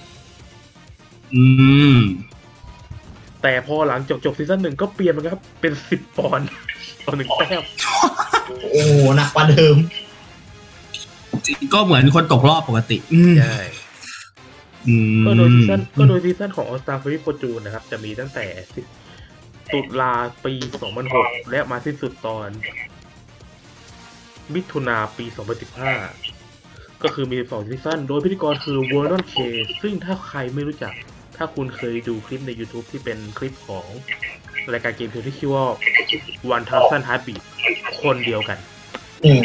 อืม แต่พอหลังจบจบซีซั่นหนึ่งก็เปลี่ยนมันครับ เป็นสิบปอนด์ต่อหนึ่งแต้ม โอ้โหหนักกว่าเดิม ก็เหมือนคนตกรอบปกติ อืมใช่อืมก็โดยซีซั่นก็โดยซีซั่นของ All Star Family Fortune นะครับ จะมีตั้งแต่ตุลาปี 2006 และมาสิ้นสุดตอน มิถุนาปี 2015 ก็คือมี 12 ซีซั่น โดยพิธีกรคือ w o r d o n K ซึ่งถ้าใครไม่รู้จัก ถ้าคุณเคยดูคลิปใน YouTube ที่เป็นคลิปของ รายการ gameplay ที่ชื่อว่า One Thousand Heartbeat คนเดียวกัน อืม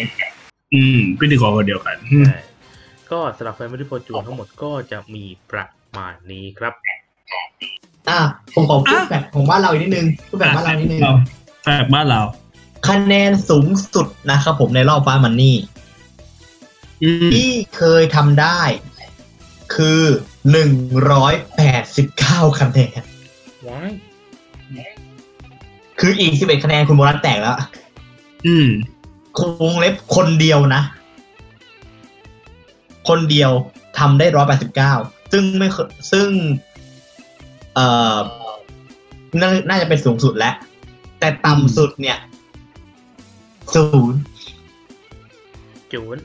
อืมพิธีกรคนเดียวกันอืมใช่ก็สำหรับ Family Fortune ทั้งหมดก็จะมีประมาณนี้ครับ อะผมขอพูดแบบของบ้านเราอีกนิดนึงพูดแบบบ้านเรานิดนึงแฟกบ้านเรา คะแนนสูงสุดนะครับผมในรอบฟ้ามันนี่อืมที่เคยทำได้ คือหนึ่งร้อยแปดสิบเก้าคะแนนว้าย คืออีกสิบเอ็ดคะแนนคุณโบนัสแตกแล้ว อืมคงเล็บคนเดียวนะ คนเดียวทำได้ร้อยแปดสิบเก้าซึ่งไม่เคยซึ่ง เอ่อนาน่าจะเป็นสูงสุดแล้ว แต่ต่ำสุดเนี่ยศูนย์จูน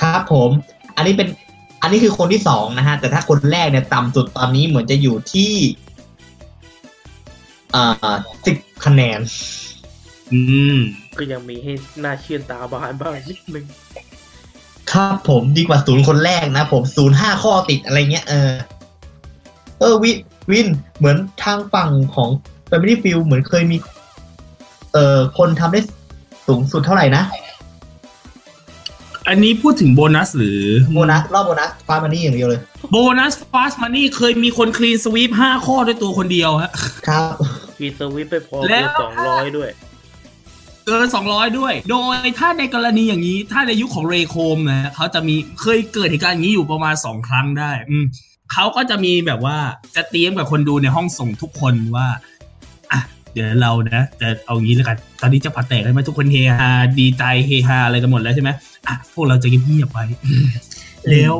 ครับผม อันนี้เป็น อันนี้คือคนที่สองนะฮะ แต่ถ้าคนแรกเนี่ยต่ำสุดตอนนี้เหมือนจะอยู่ที่ อ่าสิบคะแนน อืม ก็ยังมีให้น่าเชื่อตาบานบ้างนิดนึงครับผมดีกว่าศูนย์คนแรกนะผมศูนย์ห้าข้อติดอะไรเงี้ยเออ เออวิวินเหมือนทางฝั่งของ Family f i e l เหมือนเคยมี เอ่อคนทำได้สูงสุดเท่าไหร่นะ อันนี้พูดถึงโบนัสหรือ โบนัส รอบโบนัสฟ้ามันนี่อย่างเดียวเลย โบนัสฟาสมันนี่เคยมีคนคลีนสวีปห้าข้อด้วยตัวคนเดียวฮะ ครับ มีสวิตไปพอแล้เกิวนสองร้อยด้วย เกินสองร้อยด้วย โดยถ้าในกรณีอย่างนี้ ถ้าในยุคของเรโคมนะเขาจะมีเคยเกิดเหตุการณ์อย่างนี้อยู่ประมาณสองครั้งได้ อืมเขาก็จะมีแบบว่าจะเตรียมกับคนดูในห้องส่งทุกคนว่าอะเดี๋ยวเรานะจะเอางี้แล้วกัน ตอนนี้จะผัดแตกได้ไหมทุกคนเฮฮาดีใจเฮฮาอะไรกันหมดแล้วใช่ไหมอะพวกเราจะเงียบๆไว้แล้ว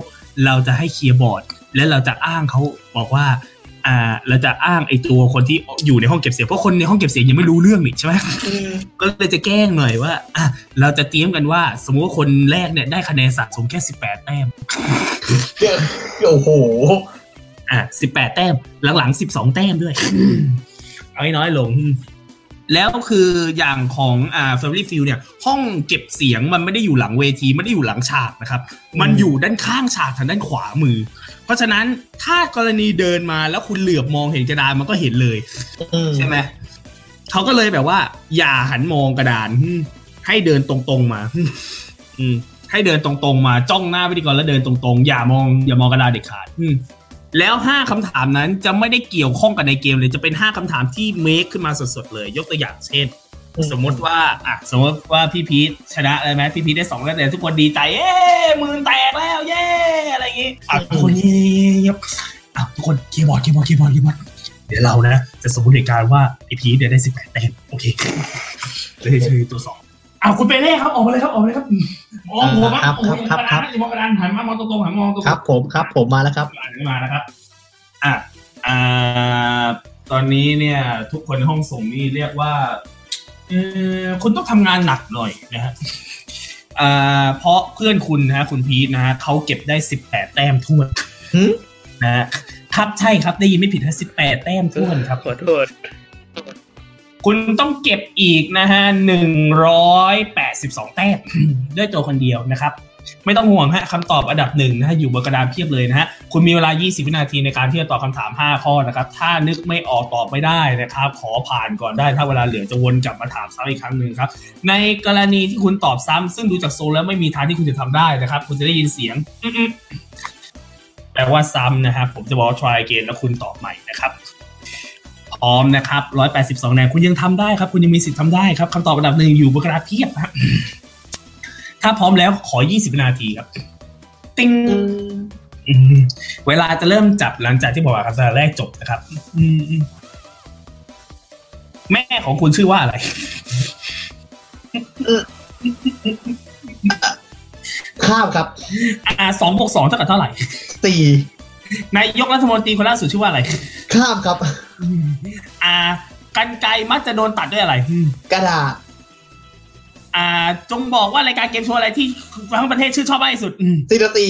เราจะให้เคลียร์บอร์ด แล้วเราจะอ้างเขาบอกว่า อ่าเราจะอ้างไอ้ตัวคนที่อยู่ในห้องเก็บเสียงเพราะคนในห้องเก็บเสียงยังไม่รู้เรื่องนี่ใช่ไหมก็เลยจะแกล้งหน่อยว่าอะเราจะเตรียมกันว่า สมมุติว่าคนแรกเนี่ยได้คะแนนสะสมแค่สิบแปดแต้มโอ้โหอะสิบแปดแต้ม หลังๆสิบสองแต้มด้วยเอาให้น้อยลง แล้วคืออย่างของอ่า Family Field เนี่ย ห้องเก็บเสียงมันไม่ได้อยู่หลังเวทีไม่ได้อยู่หลังฉากนะครับ มันอยู่ด้านข้างฉากทางด้านขวามือ เพราะฉะนั้นถ้ากรณีเดินมาแล้วคุณเหลือบมองเห็นกระดานมันก็เห็นเลยอืมใช่ไหมเขาก็เลยแบบว่า อย่าหันมองกระดานอืมให้เดินตรงๆมาอืมให้เดินตรงๆมาจ้องหน้าพิธีกรแล้วเดินตรงๆ อย่ามองอย่ามองกระดานเด็ดขาดอืม แล้วห้าคำถามนั้นจะไม่ได้เกี่ยวข้องกับในเกมเลยจะเป็นห้าคำถามที่เมคขึ้นมาสดๆเลย ยกตัวอย่างเช่น สมมติว่าอะสมมติว่าพี่พีทชนะเลยไหมพี่พีทได้สองคะแนนทุกคนดีใจเย้มือแตกแล้วเย้อะไรอย่างงี้อะทุกคนเงียบอะทุกคนคีย์บอร์ดคีย์บอร์ดคีย์บอร์ดคีย์บอร์ดเดี๋ยวเรานะ จะสมมติเหตุการณ์ว่าพี่พีทเนี่ยได้สิบแปดแต้มโอเคเลยเชยตัวสอง อ้าวคุณเปเล่ครับออกมาเลยครับออกมาเลยครับมองหัวมั้งครับโอ้ยครับกระครัดานบนะมองกระดานหันมามองตรงๆหันมองตรงๆครับ ผมครับ ผมมาแล้วครับมานะครับอะอ่าตอนนี้เนี่ย ทุกคนในห้องส่งนี่เรียกว่าเออคุณต้องทำงานหนักหน่อยนะฮะอ่าเพราะเพื่อนคุณนะฮะคุณพีทนะฮะเขาเก็บได้สิบแปดแต้มท้วนหืมนะฮะครับใช่ครับได้ยินไม่ผิดนะสิบแปดแต้มท้วนครับขอโทษ คุณต้องเก็บอีกนะฮะหนึ่งร้อยแปดสิบสองแต้มด้วยตัวคนเดียวนะครับ ไม่ต้องห่วงฮะคำตอบอันดับหนึ่งนะฮะอยู่บนกระดานเพียบเลยนะฮะคุณมีเวลา 20 วินาทีในการที่จะตอบคำถาม 5 ข้อนะครับ ถ้านึกไม่ออกตอบไม่ได้นะครับ ขอผ่านก่อนได้ ถ้าเวลาเหลือจะวนกลับมาถามซ้ำอีกครั้งหนึ่งครับ ในกรณีที่คุณตอบซ้ำซึ่งดูจากโซแล้วไม่มีทางที่คุณจะทำได้นะครับ คุณจะได้ยินเสียงแปลว่าซ้ำนะครับผมจะบอกว่า try again แล้วคุณตอบใหม่นะครับ พร้อมนะครับ 182คะแนนคุณยังทำได้ครับ คุณยังมีสิทธิ์ทำได้ครับคำตอบอันดับหนึ่งอยู่บนกระดาษเพียบครับถ้าพร้อมแล้วขอ 20วินาทีครับ ติ้งอืมเวลาจะเริ่มจับหลังจากที่บอกว่าคำตอบแรกจบนะครับอืมอืมแม่ของคุณชื่อว่าอะไรข้ามครับ อ่าสองบวกสองเท่ากับเท่าไหร่สี่ นายกรัฐมนตรีคนล่าสุดชื่อว่าอะไร ข้ามครับ อ่า กันไกรมักจะโดนตัดด้วยอะไรอืมกระดาษ อ่า จงบอกว่ารายการเกมโชว์อะไรที่ทั้งประเทศชื่นชอบมากที่สุดอืมสี่นาที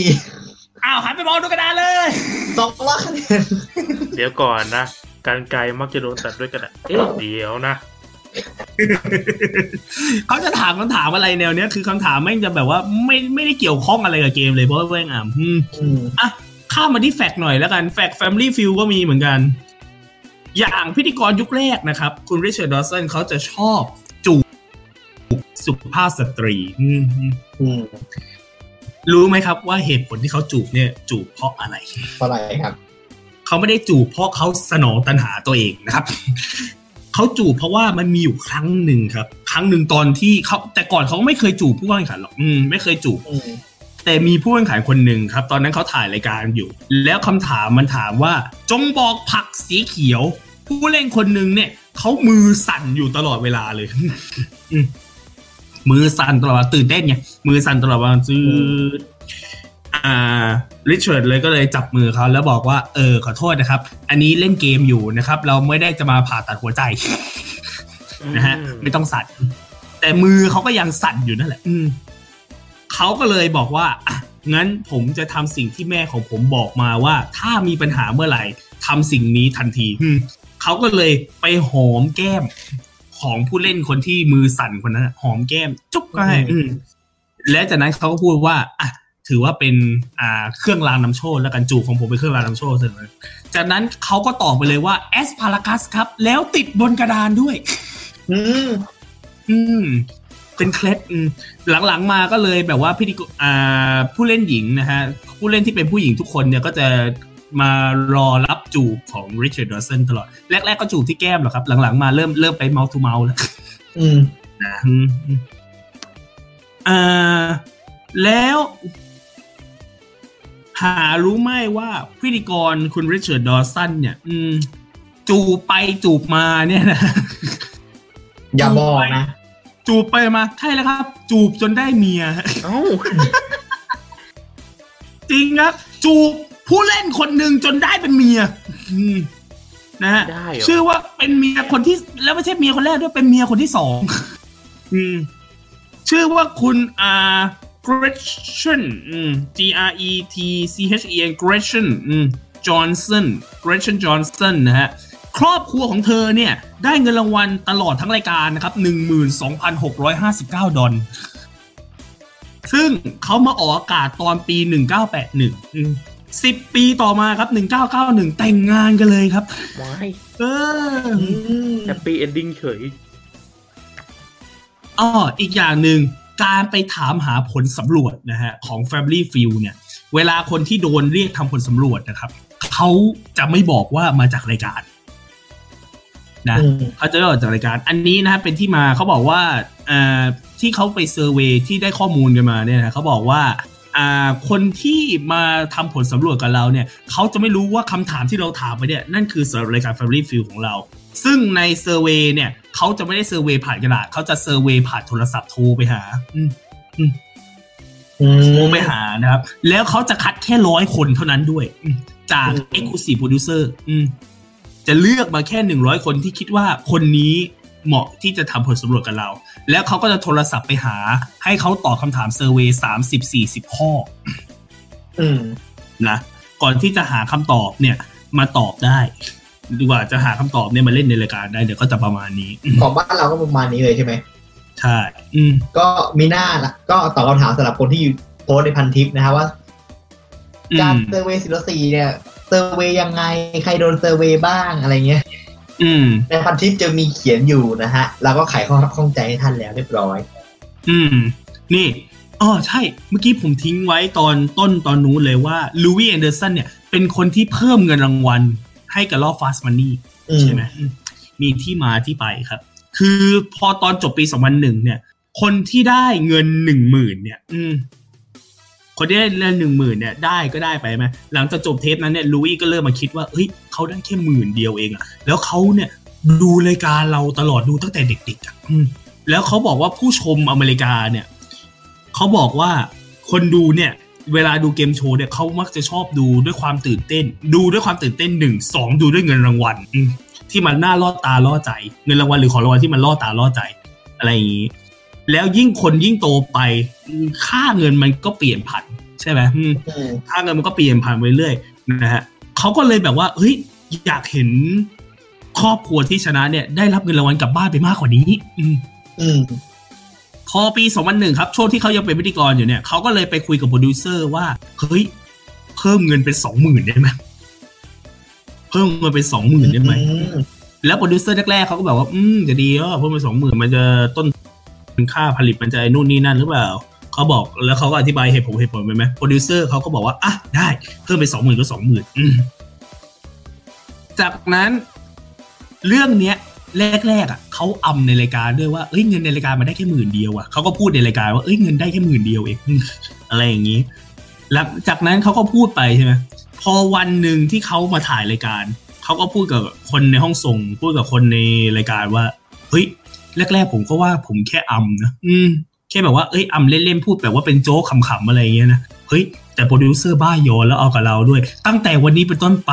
อ้าวหันไปมองดูกระดานเลยสองร้อยคะแนนเดี๋ยวก่อนนะการไกลมักจะโดนตัดด้วยกระดาษเอ๊ะเดี๋ยวนะเขาจะถามคำถามอะไรแนวเนี้ยคือคำถามแม่งจะแบบว่าไม่ไม่ได้เกี่ยวข้องอะไรกับเกมเลยเพราะว่าแม่งอะอืมอืมอะ ข้ามมาที่แฟกต์หน่อยแล้วกันแฟกต์ Family f e e l ก็มีเหมือนกัน อย่างพิธีกรยุคแรกนะครับ คุณ Richard Dawson เขาจะชอบจูบสุภาพสตรีอืมอืมรู้ไหมครับว่าเหตุผลที่เขาจูบเนี่ย จูบเพราะอะไรเพราะอะไรครับ เขาไม่ได้จูบเพราะเขาสนองตัณหาตัวเองนะครับเขาจูบเพราะว่ามันมีอยู่ครั้งหนึ่งครับ ครั้งหนึ่งตอนที่เขาแต่ก่อนเขาไม่เคยจูบผู้แข่งขันหรอก อืม ไม่เคยจูบอืม แต่มีผู้แข่งขันคนหนึ่งครับ ตอนนั้นเขาถ่ายรายการอยู่ แล้วคำถามมันถามว่า จงบอกผักสีเขียว ผู้เล่นคนหนึ่งเนี่ยเขามือสั่นอยู่ตลอดเวลาเลยอืมมือสั่นตลอดเวลาตื่นเต้นไงมือสั่นตลอดเวลาจืดอ่าริชาร์ดเลยก็เลยจับมือเขาแล้วบอกว่า เออ ขอโทษนะครับ อันนี้เล่นเกมอยู่นะครับ เราไม่ได้จะมาผ่าตัดหัวใจนะฮะ ไม่ต้องสั่นแต่มือเขาก็ยังสั่นอยู่นั่นแหละ อืม เขาก็เลยบอกว่าอะงั้นผมจะทำสิ่งที่แม่ของผมบอกมาว่า ถ้ามีปัญหาเมื่อไหร่ทำสิ่งนี้ทันทีอืมเขาก็เลยไปหอมแก้ม ของผู้เล่นคนที่มือสั่นคนนั้นอะหอมแก้ม จุ๊บก็ให้อืมและจากนั้นเขาก็พูดว่าอะถือว่าเป็นอ่าเครื่องรางนำโชคแล้วกันจูบของผมเป็นเครื่องรางนำโชคเสร็จเลยจากนั้นเขาก็ตอบไปเลยว่า asparagus ครับ แล้วติดบนกระดานด้วย อืมอืม เป็นเคล็ดอืมหลังๆมาก็เลยแบบว่าพิธีกรอ่าผู้เล่นหญิงนะฮะผู้เล่นที่เป็นผู้หญิงทุกคนเนี่ยก็จะมารอรับจูบของริชาร์ดดอสันตลอด แรก ๆ ก็จูบที่แก้มหรอกครับ หลัง ๆ มาเริ่มเริ่มไป mouth to mouth แล้วอืมนะอืมอืมอ่าแล้ว หารู้ไหมว่าพิธีกรคุณริชาร์ดดอสันเนี่ย อืม จูบไปจูบมาเนี่ยนะ อย่าบอกนะ จูบไปมาใช่แล้วครับ จูบจนได้เมียเอ้าจริงครับ จูบผู้เล่นคนหนึ่งจนได้เป็นเมียอืมนะฮะได้เหรอ ชื่อว่าเป็นเมียคนที่แล้วไม่ใช่เมียคนแรกด้วยเป็นเมียคนที่สองอืม ชื่อว่าคุณอ่า Gretchen อืม G R E T C H E N Gretchen อืม Johnson Gretchen Johnson นะฮะ ครอบครัวของเธอเนี่ย ได้เงินรางวัลตลอดทั้งรายการนะครับ 12,659 ดอลซึ่งเขามาออกอากาศตอนปี 1981อืม10 ปีต่อมาครับ 1991 แต่งงานกันเลยครับว้ายเอออืม happy ending เฉยอ้ออีกอย่างหนึ่งการไปถามหาผลสำรวจนะฮะของ Family f e e l เนี่ย เวลาคนที่โดนเรียกทำผลสำรวจนะครับ เขาจะไม่บอกว่ามาจากรายการ นะอืมเขาจะเล่าจากรายการ อันนี้นะฮะเป็นที่มาเขาบอกว่าอ่าที่เขาไป survey ที่ได้ข้อมูลกันมาเนี่ยนะเขาบอกว่าอ่าคนที่มาทำผลสำรวจกับเราเนี่ยเขาจะไม่รู้ว่าคำถามที่เราถามไปเนี่ยนั่นคือสำหรับรายการ Family f e e l ของเรา ซึ่งใน survey เนี่ยเขาจะไม่ได้ survey ผ่านกระดาษเขาจะ survey ผ่านโทรศัพท์โทรไปหาอืมอืมโทรไปหานะครับ แล้วเขาจะคัดแค่ร้อยคนเท่านั้นด้วยอืมจากอืม Exclusive Producer อืม จะเลือกมาแค่หนึ่งร้อยคนที่คิดว่าคนนี้เหมาะที่จะทำผลสำรวจกับเรา แล้วเขาก็จะโทรศัพท์ไปหา ให้เขาตอบคำถาม survey สามสิบสี่สิบข้ออืมนะก่อนที่จะหาคำตอบเนี่ย มาตอบได้ดีกว่าจะหาคำตอบเนี่ยมาเล่นในรายการได้เดี๋ยวก็จะประมาณนี้อืมของบ้านเราก็ประมาณนี้เลยใช่ไหมใช่ อืมก็มีหน้าละก็ตอบคำถามสำหรับคนที่อยู่โพสต์ในพันทิปนะฮะว่าอืการมเซอร์เวย์สิบสี่เนี่ย survey ยังไง ใครโดน survey บ้างอะไรเงี้ยอืมในพันทิปจะมีเขียนอยู่นะฮะ เราก็ไขข้อข้องใจให้ท่านแล้วเรียบร้อย อืม นี่อ๋อใช่ เมื่อกี้ผมทิ้งไว้ตอนต้นตอนนู้นเลยว่า Louie Anderson เนี่ย เป็นคนที่เพิ่มเงินรางวัล ให้กับรอบ Fast Money อืมใช่ไหมอืมมีที่มาที่ไปครับ คือพอตอนจบปี 2001 เนี่ย คนที่ได้เงินหนึ่งหมื่นเนี่ยอืม คนที่ได้เงินหนึ่งหมื่นเนี่ยได้ก็ได้ไปไหมหลังจากจบเทปนั้นเนี่ยลูวี่ก็เริ่มมาคิดว่าเฮ้ยเขาได้แค่หมื่นเดียวเองอะแล้วเขาเนี่ยดูรายการเราตลอดดูตั้งแต่เด็กๆอะแล้วเขาบอกว่าผู้ชมอเมริกาเนี่ยเขาบอกว่าคนดูเนี่ยเวลาดูเกมโชว์เนี่ยเขามักจะชอบดูด้วยความตื่นเต้น ดูด้วยความตื่นเต้นหนึ่งสองดูด้วยเงินรางวัลที่มันน่าล่อตาล่อใจ เงินรางวัลหรือของรางวัลที่มันล่อตาล่อใจ อะไรอย่างนี้ แล้วยิ่งคนยิ่งโตไปอืมค่าเงินมันก็เปลี่ยนผันใช่ไหมอืมอืมค่าเงินมันก็เปลี่ยนผ่านไปเรื่อยนะฮะเขาก็เลยแบบว่าเฮ้ยอยากเห็นครอบครัวที่ชนะเนี่ยได้รับเงินรางวัลกลับบ้านไปมากกว่านี้ อืมอืมพอปี 2001 ครับ ช่วงที่เขายังเป็นพิธีกรอยู่เนี่ยเขาก็เลยไปคุยกับโปรดิวเซอร์ว่า เฮ้ย เพิ่มเงินเป็นสองหมื่นได้ไหมเพิ่มเงินเป็นสองหมื่นได้ไหมแล้วโปรดิวเซอร์แรกๆเขาก็แบบว่า อืมจะดีอะเพิ่มเป็นสองหมื่นมันจะต้น ค่าผลิตมันจะไอ้นู่นนี่นั่นหรือเปล่าเขาบอกแล้วเขาก็อธิบายเหตุผลเหตุผลไปไหมโปรดิวเซอร์เขาก็บอกว่าอะได้เพิ่มเป็นสองหมื่นก็สองหมื่นจากนั้นเรื่องเนี้ยแรกๆอะเขาอำในรายการด้วยว่าเอ้ยเงินในรายการมันได้แค่หมื่นเดียวอะเขาก็พูดในรายการว่าเอ้ยเงินได้แค่หมื่นเดียวเองอะไรอย่างนี้หลังจากนั้นเขาก็พูดไปใช่ไหมพอวันหนึ่งที่เขามาถ่ายรายการเขาก็พูดกับคนในห้องส่งพูดกับคนในรายการว่าเฮ้ย แรกๆผมก็ว่าผมแค่อำนะอืมแค่แบบว่าเอ้ยอำเล่นๆพูดแบบว่าเป็นโจ๊กขำๆอะไรอย่างเงี้ยนะเฮ้ยแต่โปรดิวเซอร์บ้ายอแล้วเอากับเราด้วย ตั้งแต่วันนี้เป็นต้นไป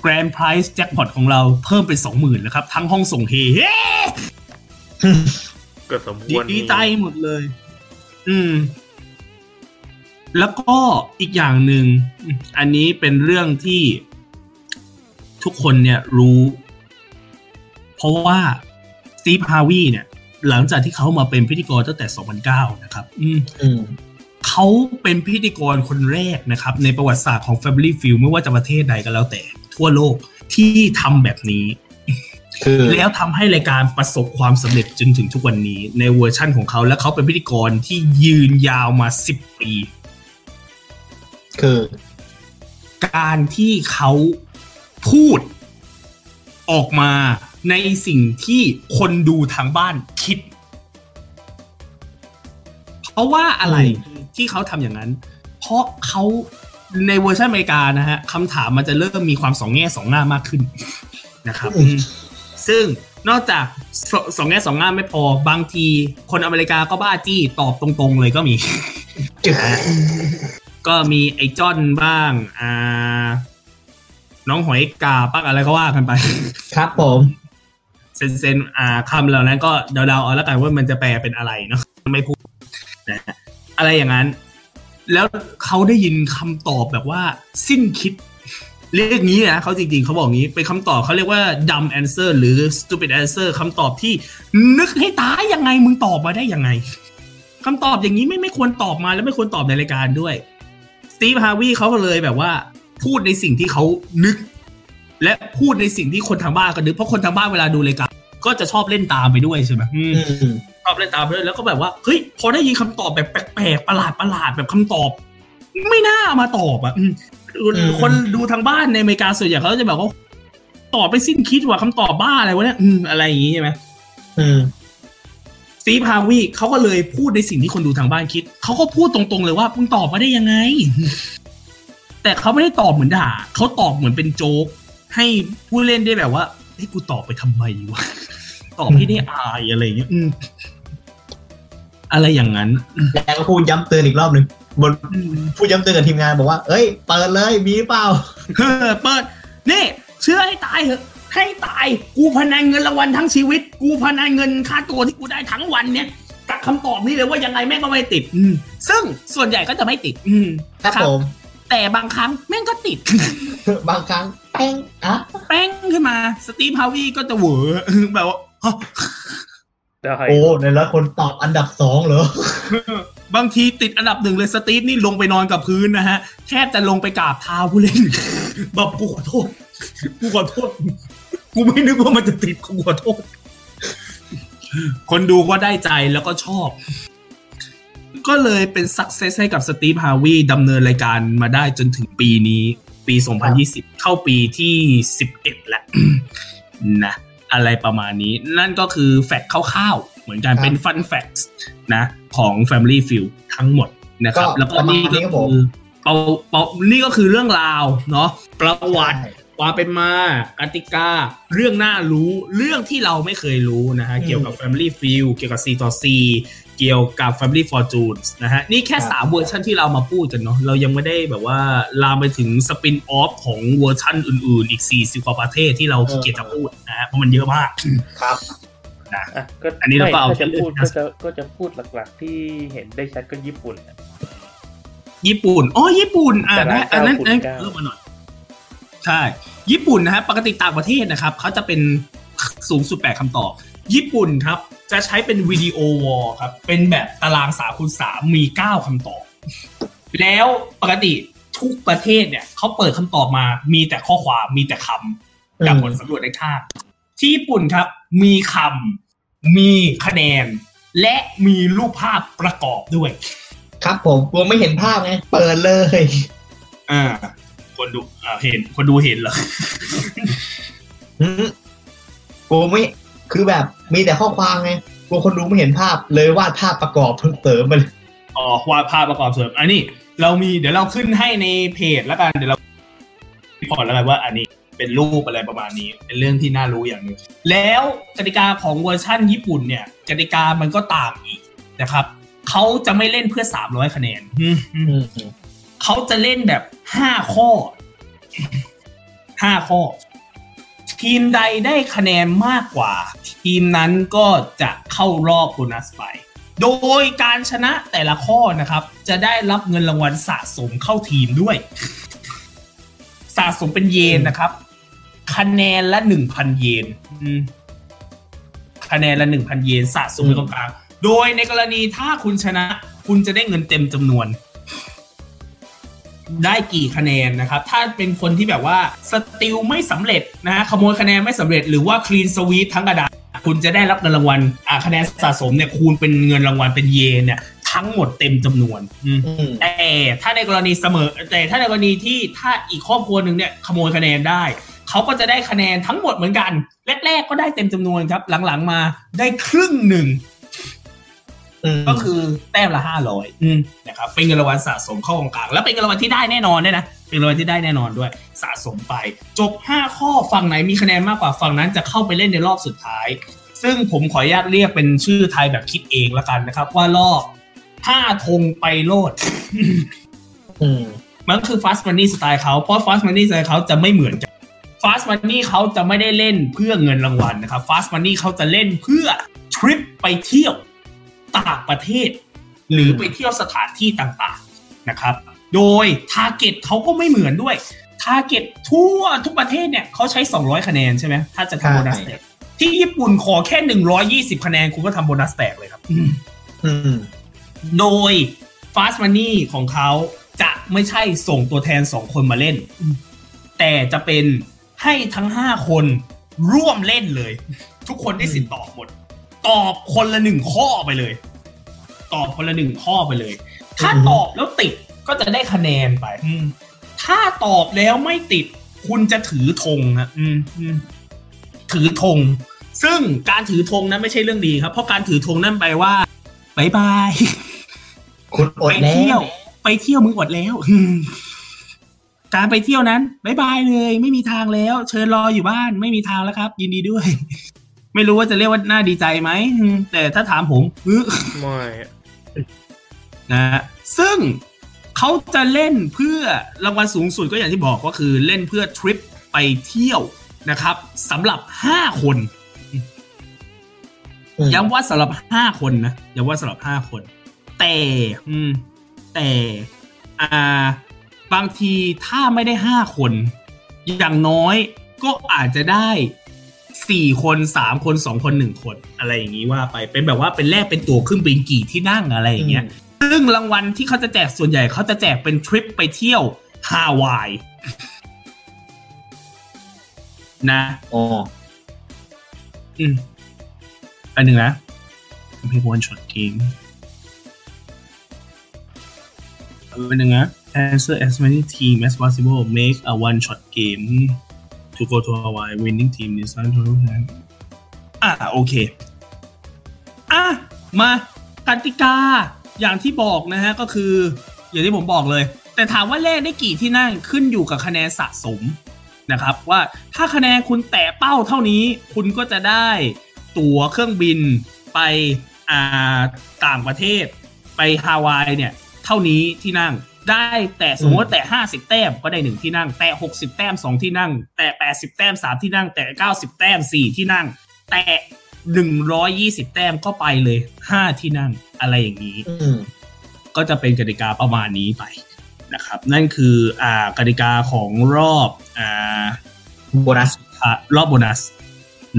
grand prize แจ็คพอตของเราเพิ่มเป็นสองหมื่นแล้วครับ ทั้งห้องส่งเฮเฮ้เกิดสมดีควรดีใจหมดเลย อืม แล้วก็อีกอย่างหนึ่งอันนี้เป็นเรื่องที่ทุกคนเนี่ยรู้ เพราะว่า สตีฟฮาวีเนี่ย หลังจากที่เขามาเป็นพิธีกรตั้งแต่ 2009 นะครับ อืมอืมเขาเป็นพิธีกรคนแรกนะครับ ในประวัติศาสตร์ของ Family Feud ไม่ว่าจะประเทศใดก็แล้วแต่ ทั่วโลกที่ทำแบบนี้คือแล้วทำให้รายการประสบความสำเร็จจนถึงทุกวันนี้ ในเวอร์ชั่นของเขา และเขาเป็นพิธีกรที่ยืนยาวมา 10 ปี คือ การที่เขาพูดออกมา ในสิ่งที่คนดูทางบ้านคิด เพราะว่าอะไรที่เขาทำอย่างนั้น เพราะเขาในเวอร์ชันอเมริกานะฮะคำถามมันจะเริ่มมีความสองแง่สองหน้ามากขึ้นนะครับอืมซึ่งนอกจากสสองแง่สองง่ามไม่พอบางที คนอเมริกาก็บ้าจี้ตอบตรงๆเลยก็มี ก็มีไอ้จอนบ้าง อ่า น้องหอยกาบ้างอะไรก็ว่ากันไป ครับผม เซนเซนอ่าคำเหล่านั้นก็เดาๆเอาแล้วกันว่ามันจะแปลเป็นอะไรเนาะไม่พูดนะอะไรอย่างนั้น แล้วเขาได้ยินคำตอบแบบว่า สิ้นคิด เรียกงี้นะเขาจริงๆเขาบอกงี้เป็นคำตอบเขาเรียกว่า dumb answer หรือ stupid answer คำตอบที่นึกให้ตายยังไงมึงตอบมาได้ยังไงคำตอบอย่างนี้ไม่ไม่ควรตอบมาแล้วไม่ควรตอบในรายการด้วยสตีฟฮาวีเขาก็เลยแบบว่า พูดในสิ่งที่เขานึก และพูดในสิ่งที่คนทางบ้านก็นึกเพราะคนทางบ้านเวลาดูรายการก็จะชอบเล่นตามไปด้วยใช่ไหมอืมอืมตอบเล่นตามไปด้วยแล้วก็แบบว่าเฮ้ยพอได้ยินคำตอบแบบแปลกๆประหลาดประหลาดๆแบบคำตอบ ไม่น่ามาตอบอะอืมคนดูทางบ้านในอเมริกาส่วนใหญ่เขาจะแบบว่าตอบไปสิ้นคิดว่าคำตอบบ้าอะไรวะเนี่ยอืมอะไรอย่างงี้ใช่ไหมอืมสตีฟฮาวีเขาก็เลยพูดในสิ่งที่คนดูทางบ้านคิด เขาก็พูดตรงๆเลยว่ามึงตอบมาได้ยังไง แต่เขาไม่ได้ตอบเหมือนด่าเขาตอบเหมือนเป็นโจ๊ก ให้ผู้เล่นได้แบบว่าเฮ้ยกูตอบไปทำไมวะตอบให้ได้อายอะไรอย่างเงี้ยอืมอะไรอย่างนั้น แล้วก็พูดย้ำเตือนอีกรอบหนึ่งบนอืมพูดย้ำเตือนกับทีมงานบอกว่า เอ้ย เปิดเลยมีเปล่าเออเปิด นี่เชื่อให้ตายเถอะ ให้ตาย กูพนันเงินรางวัลทั้งชีวิต กูพนันเงินค่าตัวที่กูได้ทั้งวันเนี่ยกับคำตอบนี้เลยว่ายังไงแม่งก็ไม่ติด อืมซึ่งส่วนใหญ่ก็จะไม่ติด อืมครับผม แต่บางครั้งแม่งก็ติด บางครั้งแป้งอะแป้งขึ้นมา สตีฟฮาวีก็จะเหวอแบบว่าฮะได้โอ้ในแล้วคนตอบอันดับสองเหรอ บางทีติดอันดับหนึ่งเลยสตีฟนี่ลงไปนอนกับพื้นนะฮะ แทบจะลงไปกราบเท้าผู้เล่นแบบกูขอโทษกูขอโทษกูไม่นึกว่ามันจะติดกูขอโทษคนดูก็ได้ใจแล้วก็ชอบ ก็เลยเป็นสักเซสให้กับสตีฟฮาวีดำเนินรายการมาได้จนถึงปีนี้ ปี 2020 เข้าปีที่ 11 แล้วนะอะไรประมาณนี้ นั่นก็คือแฟกต์คร่าวๆ เหมือนกันครับเป็นฟันแฟกต์นะของ Family Feud ทั้งหมดนะครับก็แล้วก็ประมาณนี่ก็นี้ครับผคืมอเปาเปานี่ก็คือเรื่องราวเนาะประวัติความเป็นมากติกา เรื่องน่ารู้ เรื่องที่เราไม่เคยรู้นะฮะอืมเกี่ยวกับ Family Feud เกี่ยวกับ C ต่อ C เกี่ยวกับ Family Fortunes นะฮะ นี่แค่ครับสามเวอร์ชันที่เรามาพูดกันเนาะเรายังไม่ได้แบบว่าลามไปถึงสปินออฟของเวอร์ชันอื่นๆ อีก 40 กว่าประเทศที่เราขี้เกียจจะพูดนะฮะ เพราะมันเยอะมากครับอะก็อันนี้เราก็เอาไม่ถ้าจะพูดที่ก็จะก็จะพูดหลักๆที่เห็นได้ชัดก็ญี่ปุ่นอะญี่ปุ่นอ๋อญี่ปุ่นอะแต่ละได้อันนั้นเก้าอันนั้นเก้าเพิ่มมาหน่อยใช่ ญี่ปุ่นนะฮะปกติต่างประเทศนะครับเขาจะเป็นสูงสุดแปดคำตอบ ญี่ปุ่นครับ จะใช้เป็นวิดีโอวอลครับ เป็นแบบตารางสาคูณสามมีเก้าคำตอบ แล้วปกติทุกประเทศเนี่ยเขาเปิดคำตอบมา มีแต่ข้อความมีแต่คำกับผลสำรวจในข้างที่ญี่ปุ่นครับ มีคำมีคะแนน และมีรูปภาพประกอบด้วย ครับผมกลัวไม่เห็นภาพไงเปิดเลยอ่าคนดูอ่าเห็นคนดูเห็นเหรอหืมกลัวไม่ คือแบบมีแต่ข้อความไงกลัวคนดูไม่เห็นภาพเลยวาดภาพประกอบเพิ่มเติมมาเลยอ๋อวาดภาพประกอบเสริม อันนี้เรามีเดี๋ยวเราขึ้นให้ในเพจแล้วกันเดี๋ยวเราโพอร์แล้วกันว่าอันนี้เป็นรูปอะไรประมาณนี้ เป็นเรื่องที่น่ารู้อย่างหนึงแล้วกติกาของเวอร์ชั่นญี่ปุ่นเนี่ยกติกามันก็ต่างอีกนะครับเขาจะไม่เล่นเพื่อสามร้อยคะแนนอืมอืมเขาจะเล่นแบบห้าข้อห้าข้อ ทีมใดได้คะแนนมากกว่า ทีมนั้นก็จะเข้ารอบโบนัสไป โดยการชนะแต่ละข้อนะครับ จะได้รับเงินรางวัลสะสมเข้าทีมด้วย สะสมเป็นเยนนะครับ คะแนนละหนึ่งพันเยนคะแนนละหนึ่งพันเยนสะสมในกองกลางโดยในกรณีถ้าคุณชนะ คุณจะได้เงินเต็มจำนวน ได้กี่คะแนนนะครับ ถ้าเป็นคนที่แบบว่าสติลไม่สำเร็จนะฮะขโมยคะแนนไม่สำเร็จหรือว่าคลีนสวีททั้งกระดาษคุณจะได้รับเงินรางวัลอ่าคะแนนสะสมเนี่ยคูณเป็นเงินรางวัลเป็นเยนเนี่ยทั้งหมดเต็มจำนวนอืมอืมแต่ถ้าในกรณีเสมอ แต่ถ้าในกรณีที่ถ้าอีกครอบครัวหนึ่งเนี่ยขโมยคะแนนได้เขาก็จะได้คะแนนทั้งหมดเหมือนกันแรกๆก็ได้เต็มจำนวนครับ หลังๆมาได้ครึ่งหนึ่งอืม ก็คือแต้มละห้าร้อยนะครับเป็นเงินรางวัลสะสมเข้ากองกลาง แล้วเป็นเงินรางวัลที่ได้แน่นอนด้วยนะเป็นเงินรางวัลที่ได้แน่นอนด้วย สะสมไป จบ5ข้อฝั่งไหนมีคะแนนมากกว่าฝั่งนั้นจะเข้าไปเล่นในรอบสุดท้าย ซึ่งผมขออนุญาตเรียกเป็นชื่อไทยแบบคิดเองละกันนะครับ ว่ารอบห้าธงไปโลดอืมมันก็คือ fast money สไตล์เขาเพราะ fast money สไตล์เขาจะไม่เหมือนกัน fast money เขาจะไม่ได้เล่นเพื่อเงินรางวัลนะครับ fast money เขาจะเล่นเพื่อทริปไปเที่ยว ต่างประเทศ หรือไปเที่ยวสถานที่ต่างๆนะครับ โดย target เขาก็ไม่เหมือนด้วย target ทั่วทุกประเทศเนี่ยเขาใช้ 200 คะแนนใช่ไหมถ้าจะทำโบนัสแตกที่ญี่ปุ่นขอแค่ 120 คะแนนคุณก็ทำโบนัสแตกเลยครับอืมโดย Fast Money ของเขาจะไม่ใช่ส่งตัวแทนสองคนมาเล่น แต่จะเป็นให้ทั้งห้าคนร่วมเล่นเลย ทุกคนได้สิทธิ์ตอบหมด ตอบคนละหนึ่งข้อไปเลย ตอบคนละหนึ่งข้อไปเลย ถ้าตอบแล้วติดก็จะได้คะแนนไปอืมถ้าตอบแล้วไม่ติด คุณจะถือธงนะอืมอืมถือธงซึ่งการถือธงนั้นไม่ใช่เรื่องดีครับ เพราะการถือธงนั่นแปลว่าบายบายคุณอดไปแล้เที่ยววไปเที่ยวมึงอดแล้วการไปเที่ยวนั้นบายบายเลย ไม่มีทางแล้ว เชิญรออยู่บ้านไม่มีทางแล้วครับ ยินดีด้วย ไม่รู้ว่าจะเรียกว่าน่าดีใจไหมอืมแต่ถ้าถามผมอื้อไม่นะฮะซึ่งเขาจะเล่นเพื่อรางวัลสูงสุดก็อย่างที่บอกก็คือเล่นเพื่อทริปไปเที่ยวนะครับสำหรับห้าคนอืมย้ำว่าสำหรับห้าคนนะย้ำว่าสำหรับห้าคน แต่อืมแต่อ่า บางทีถ้าไม่ได้ห้าคน อย่างน้อยก็อาจจะได้ สี่คนสามคนสองคนหนึ่งคนอะไรอย่างนี้ว่าไปเป็นแบบว่าเป็นแลกเป็นตั๋วเครื่องบินกี่ที่นั่งอะไรอย่างเงี้ยซึ่งรางวัลที่เขาจะแจกส่วนใหญ่เขาจะแจกเป็นทริปไปเที่ยวฮาวายนะอ๋ออืมอันหนึ่งนะไม่วนช็อตเกมอันหนึ่งนะ answer as many team as possible make a one shot game to go to Hawaii winning team is not total time อะโอเคอะมากติกาอย่างที่บอกนะฮะก็คือ อย่างที่ผมบอกเลย แต่ถามว่าเลขได้กี่ที่นั่งขึ้นอยู่กับคะแนนสะสมนะครับว่าถ้าคะแนนคุณแตะเป้าเท่านี้คุณก็จะได้ตั๋วเครื่องบินไปอ่าต่างประเทศไปฮาวายเนี่ยเท่านี้ที่นั่ง ได้แต่สมมติว่าแต่ห้าสิบแต้มก็ได้หนึ่งที่นั่ง แต่หกสิบแต้มสองที่นั่ง แต่แปดสิบแต้มสามที่นั่ง แต่เก้าสิบแต้มสี่ที่นั่ง แต่หนึ่งร้อยยี่สิบแต้มก็ไปเลยห้าที่นั่งอะไรอย่างนี้อืมก็จะเป็นกติกาประมาณนี้ไปนะครับ นั่นคืออ่ากติกาของรอบอ่าโบนัสอ่ารอบโบนัส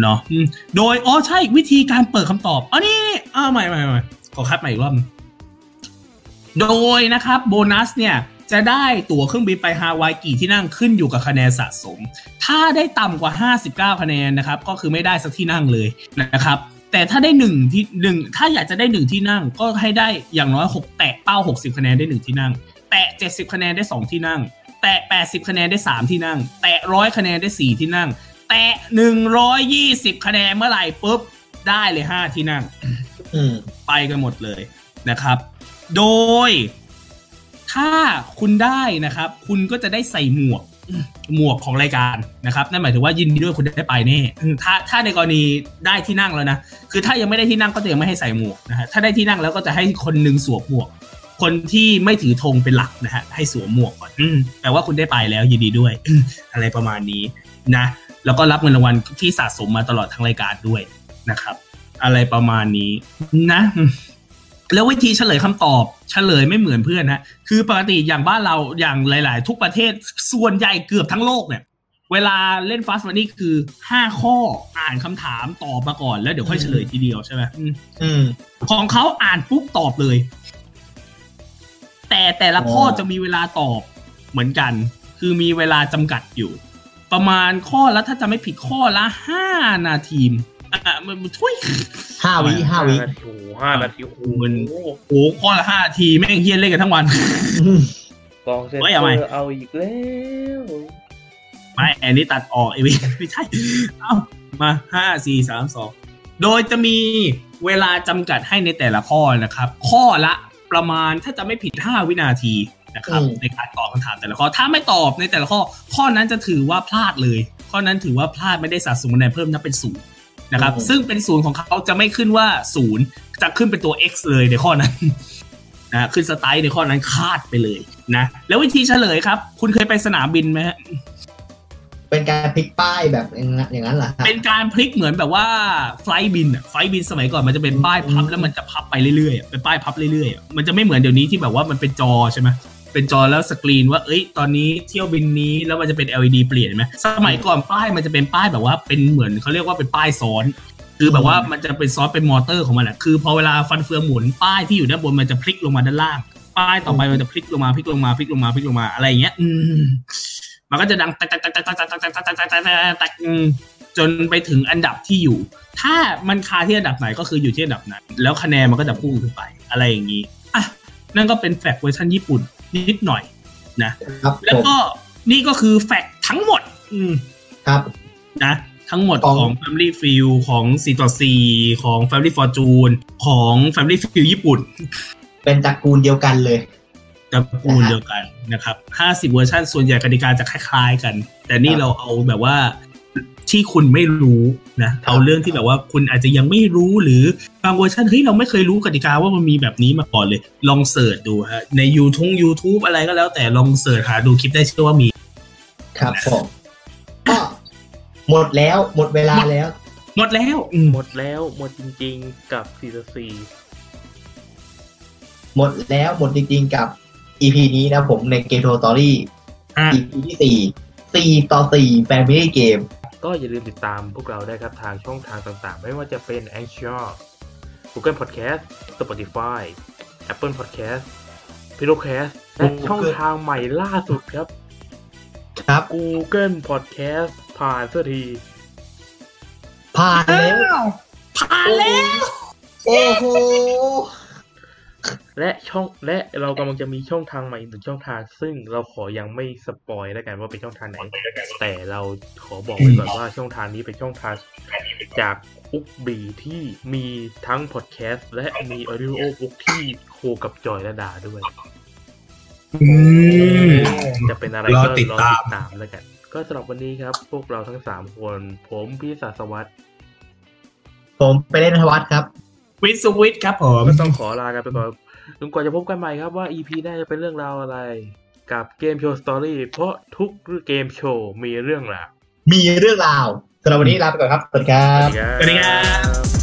เนาะอืมโดยอ๋อใช่วิธีการเปิดคำตอบอ๋อนี่อ้าวใหม่ใหม่ใหม่ขอคัดใหม่อีกรอบหนึ่ง โดยนะครับโบนัสเนี่ยจะได้ตั๋วเครื่องบินไปฮาวายกี่ที่นั่งขึ้นอยู่กับคะแนนสะสม ถ้าได้ต่ำกว่า 59 คะแนนนะครับ ก็คือไม่ได้สักที่นั่งเลยนะครับ แต่ถ้าได้หนึ่งที่หนึ่งถ้าอยากจะได้หนึ่งที่นั่งก็ให้ได้อย่างน้อยหกแตะเป้า 60 คะแนนได้หนึ่งที่นั่ง แตะ 70 คะแนนได้สองที่นั่ง แตะ 80 คะแนนได้ 3 ที่นั่ง แตะร้อยคะแนนได้ 4 ที่นั่ง แตะ 120 คะแนนเมื่อไหร่ปุ๊บได้เลย 5 ที่นั่งอืมไปกันหมดเลยนะครับ โดย ถ้าคุณได้นะครับ คุณก็จะได้ใส่หมวกหมวกของรายการนะครับนั่นหมายถึงว่ายินดีด้วยคุณได้ไปแน่ถ้าถ้าในกรณีได้ที่นั่งแล้วนะคือถ้ายังไม่ได้ที่นั่งก็จะยังไม่ให้ใส่หมวกนะฮะถ้าได้ที่นั่งแล้วก็จะให้คนหนึ่งสวมหมวก คนที่ไม่ถือธงเป็นหลักนะฮะให้สวมหมวกก่อนแปลว่าคุณได้ไปแล้วยินดีด้วยอืมอะไรประมาณนี้นะ แล้วก็รับเงินรางวัลที่สะสมมาตลอดทั้งรายการด้วยนะครับ อะไรประมาณนี้นะ แล้ววิธีเฉลยคำตอบเฉลยไม่เหมือนเพื่อนฮะคือปกติอย่างบ้านเราอย่างหลาย ๆ ทุกประเทศส่วนใหญ่เกือบทั้งโลกเนี่ย เวลาเล่นฟาสต์มันนี่คือห้าข้ออ่านคำถามตอบมาก่อน แล้วเดี๋ยวค่อยเฉลยทีเดียวใช่ไหมอืมอืมของเขาอ่านปุ๊บตอบเลย แต่แต่ละข้ออ๋อจะมีเวลาตอบเหมือนกัน คือมีเวลาจำกัดอยู่ ประมาณข้อละถ้าจะไม่ผิดข้อละห้านาที อะมันมันทุยห้าวิห้าวินาทีโอ้โหห้านาทีโอ้โหมันโอ้โหข้อละห้านาทีแม่งเฮี้ยนเล่นกันทั้งวันอืมกองเซนเฮ้ยเซเอาใหม่อร์เอาอีกแล้วไม่อันนี้ตัดออกไอ้วิไม่ใช่ เอ้ามาห้าสี่สามสองโดยจะมีเวลาจำกัดให้ในแต่ละข้อนะครับ ข้อละประมาณถ้าจะไม่ผิดห้าวินาทีนะครับอืมในการตอบคำถามแต่ละข้อ ถ้าไม่ตอบในแต่ละข้อ ข้อนั้นจะถือว่าพลาดเลย ข้อนั้นถือว่าพลาดไม่ได้สะสมคะแนนเพิ่มนับเป็นศูนย์ นะครับ ซึ่งเป็นศูนย์ของเขาจะไม่ขึ้นว่าศูนย์จะขึ้นเป็นตัว x เลยในข้อนั้นนะขึ้นสไตล์ในข้อนั้นคาดไปเลยนะแล้ววิธีเฉลยครับ คุณเคยไปสนามบินไหมฮะเป็นการพลิกป้ายแบบอย่างนั้นอย่างนั้นเหรอฮะเป็นการพลิกเหมือนแบบว่าไฟล์บินอะไฟล์บินสมัยก่อนมันจะเป็นป้ายพับอืมแล้วมันจะพับไปเรื่อยๆอะเป็นป้ายพับเรื่อยๆอะมันจะไม่เหมือนเดี๋ยวนี้ที่แบบว่ามันเป็นจอใช่ไหม เป็นจอแล้วสกรีนว่าเอ้ยตอนนี้เที่ยวบินนี้แล้วมันจะเป็น LED เปลี่ยนไหมสมัยก่อนป้ายมันจะเป็นป้ายแบบว่าเป็นเหมือนเขาเรียกว่าเป็นป้ายซ้อนคือแบบว่ามันจะเป็นซ้อนเป็นมอเตอร์ของมันอะคือพอเวลาฟันเฟืองหมุนป้ายที่อยู่ด้านบนมันจะพลิกลงมาด้านล่าง ป้ายต่อไปมันจะพลิกลงมาพลิกลงมาพลิกลงมาพลิกลงมาอะไรอย่างเงี้ย อืมมันก็จะดังตักตักตักตักตักตักตักตักตักตักตักตักตักจนไปถึงอันดับที่อยู่ ถ้ามันคาที่อันดับไหนก็คืออยู่ที่อันดับนั้น แล้วคะแนนมันก็จะพุ่งขึ้นไป อะไรอย่างนี้อะนั่นก็เป็น fact เวอร์ชันญี่ปุ่น นิดหน่อยนะครับแล้วผมก็นี่ก็คือ fact ทั้งหมด อืมครับนะทั้งหมดของของ Family f e e l ของ 4 ต่อ 4 ของ Family Fortune ของ Family f e e l ญี่ปุ่น เป็นตระกูลเดียวกันเลยตระกูลเดียวกันนะครับ 50 เวอร์ชันส่วนใหญ่กติกาจะคล้ายๆกัน แต่นี่ครับเราเอาแบบว่า ที่คุณไม่รู้นะครับเอาเรื่องที่แบบว่าคุณอาจจะยังไม่รู้หรือบางเวอร์ชันเฮ้ยเราไม่เคยรู้กติกาว่ามันมีแบบนี้มาก่อนเลย ลอง search ดูฮะใน YouTube YouTube อะไรก็แล้วแต่ลอง search หาดูคลิปได้เชื่อว่ามี ครับผมก็หมดแล้วหมดเวลาแล้ว หมดแล้วอืมหมดแล้วหมดจริง ๆ กับซีซั่นสี่หมดแล้วหมดจริง ๆ กับ EP นี้นะผมในเกมโทรตอรี่อะ EP ที่สี่สี่ต่อสี่แฟมิลี่เกม ก็อย่าลืมติดตามพวกเราได้ครับทางช่องทางต่างๆ ไม่ว่าจะเป็น Anchor Google Podcast Spotify Apple Podcast p i l o c a s t และช่องทางใหม่ล่าสุดครับ ครับ Google Podcast ผ่านสักที ผ่านแล้ว ผ่านแล้ว โอ้โห และช่องและเรากำลังจะมีช่องทางใหม่อีกหนึ่งช่องทาง ซึ่งเราขอยังไม่ spoil แล้วกันว่าเป็นช่องทางไหน แต่เราขอบอกไว้ก่อนว่าช่องทางนี้เป็นช่องทางจาก Ookbee ที่มีทั้งพอดแคสต์และมี audiobook ที่ co กับจอยและดาด้วยอืมจะเป็นอะไรรอก็ติดรอตามติดตามแล้วกัน ก็สำหรับวันนี้ครับ พวกเราทั้งสามคน ผมพี่ศาสวัตรผมไปเล่นทวัตครับ วิทย์สวิตครับผมก็ต้องขอลากันไปก่อนจนกว่าจะพบกันใหม่ครับว่า EP หน้าจะเป็นเรื่องราวอะไร กับเกมโชว์สตอรี่เพราะทุกเกมโชว์มีเรื่องราวมีเรื่องราวสำหรับวันนี้ลาไปก่อนครับสวัสดีครับสวัสดีครับ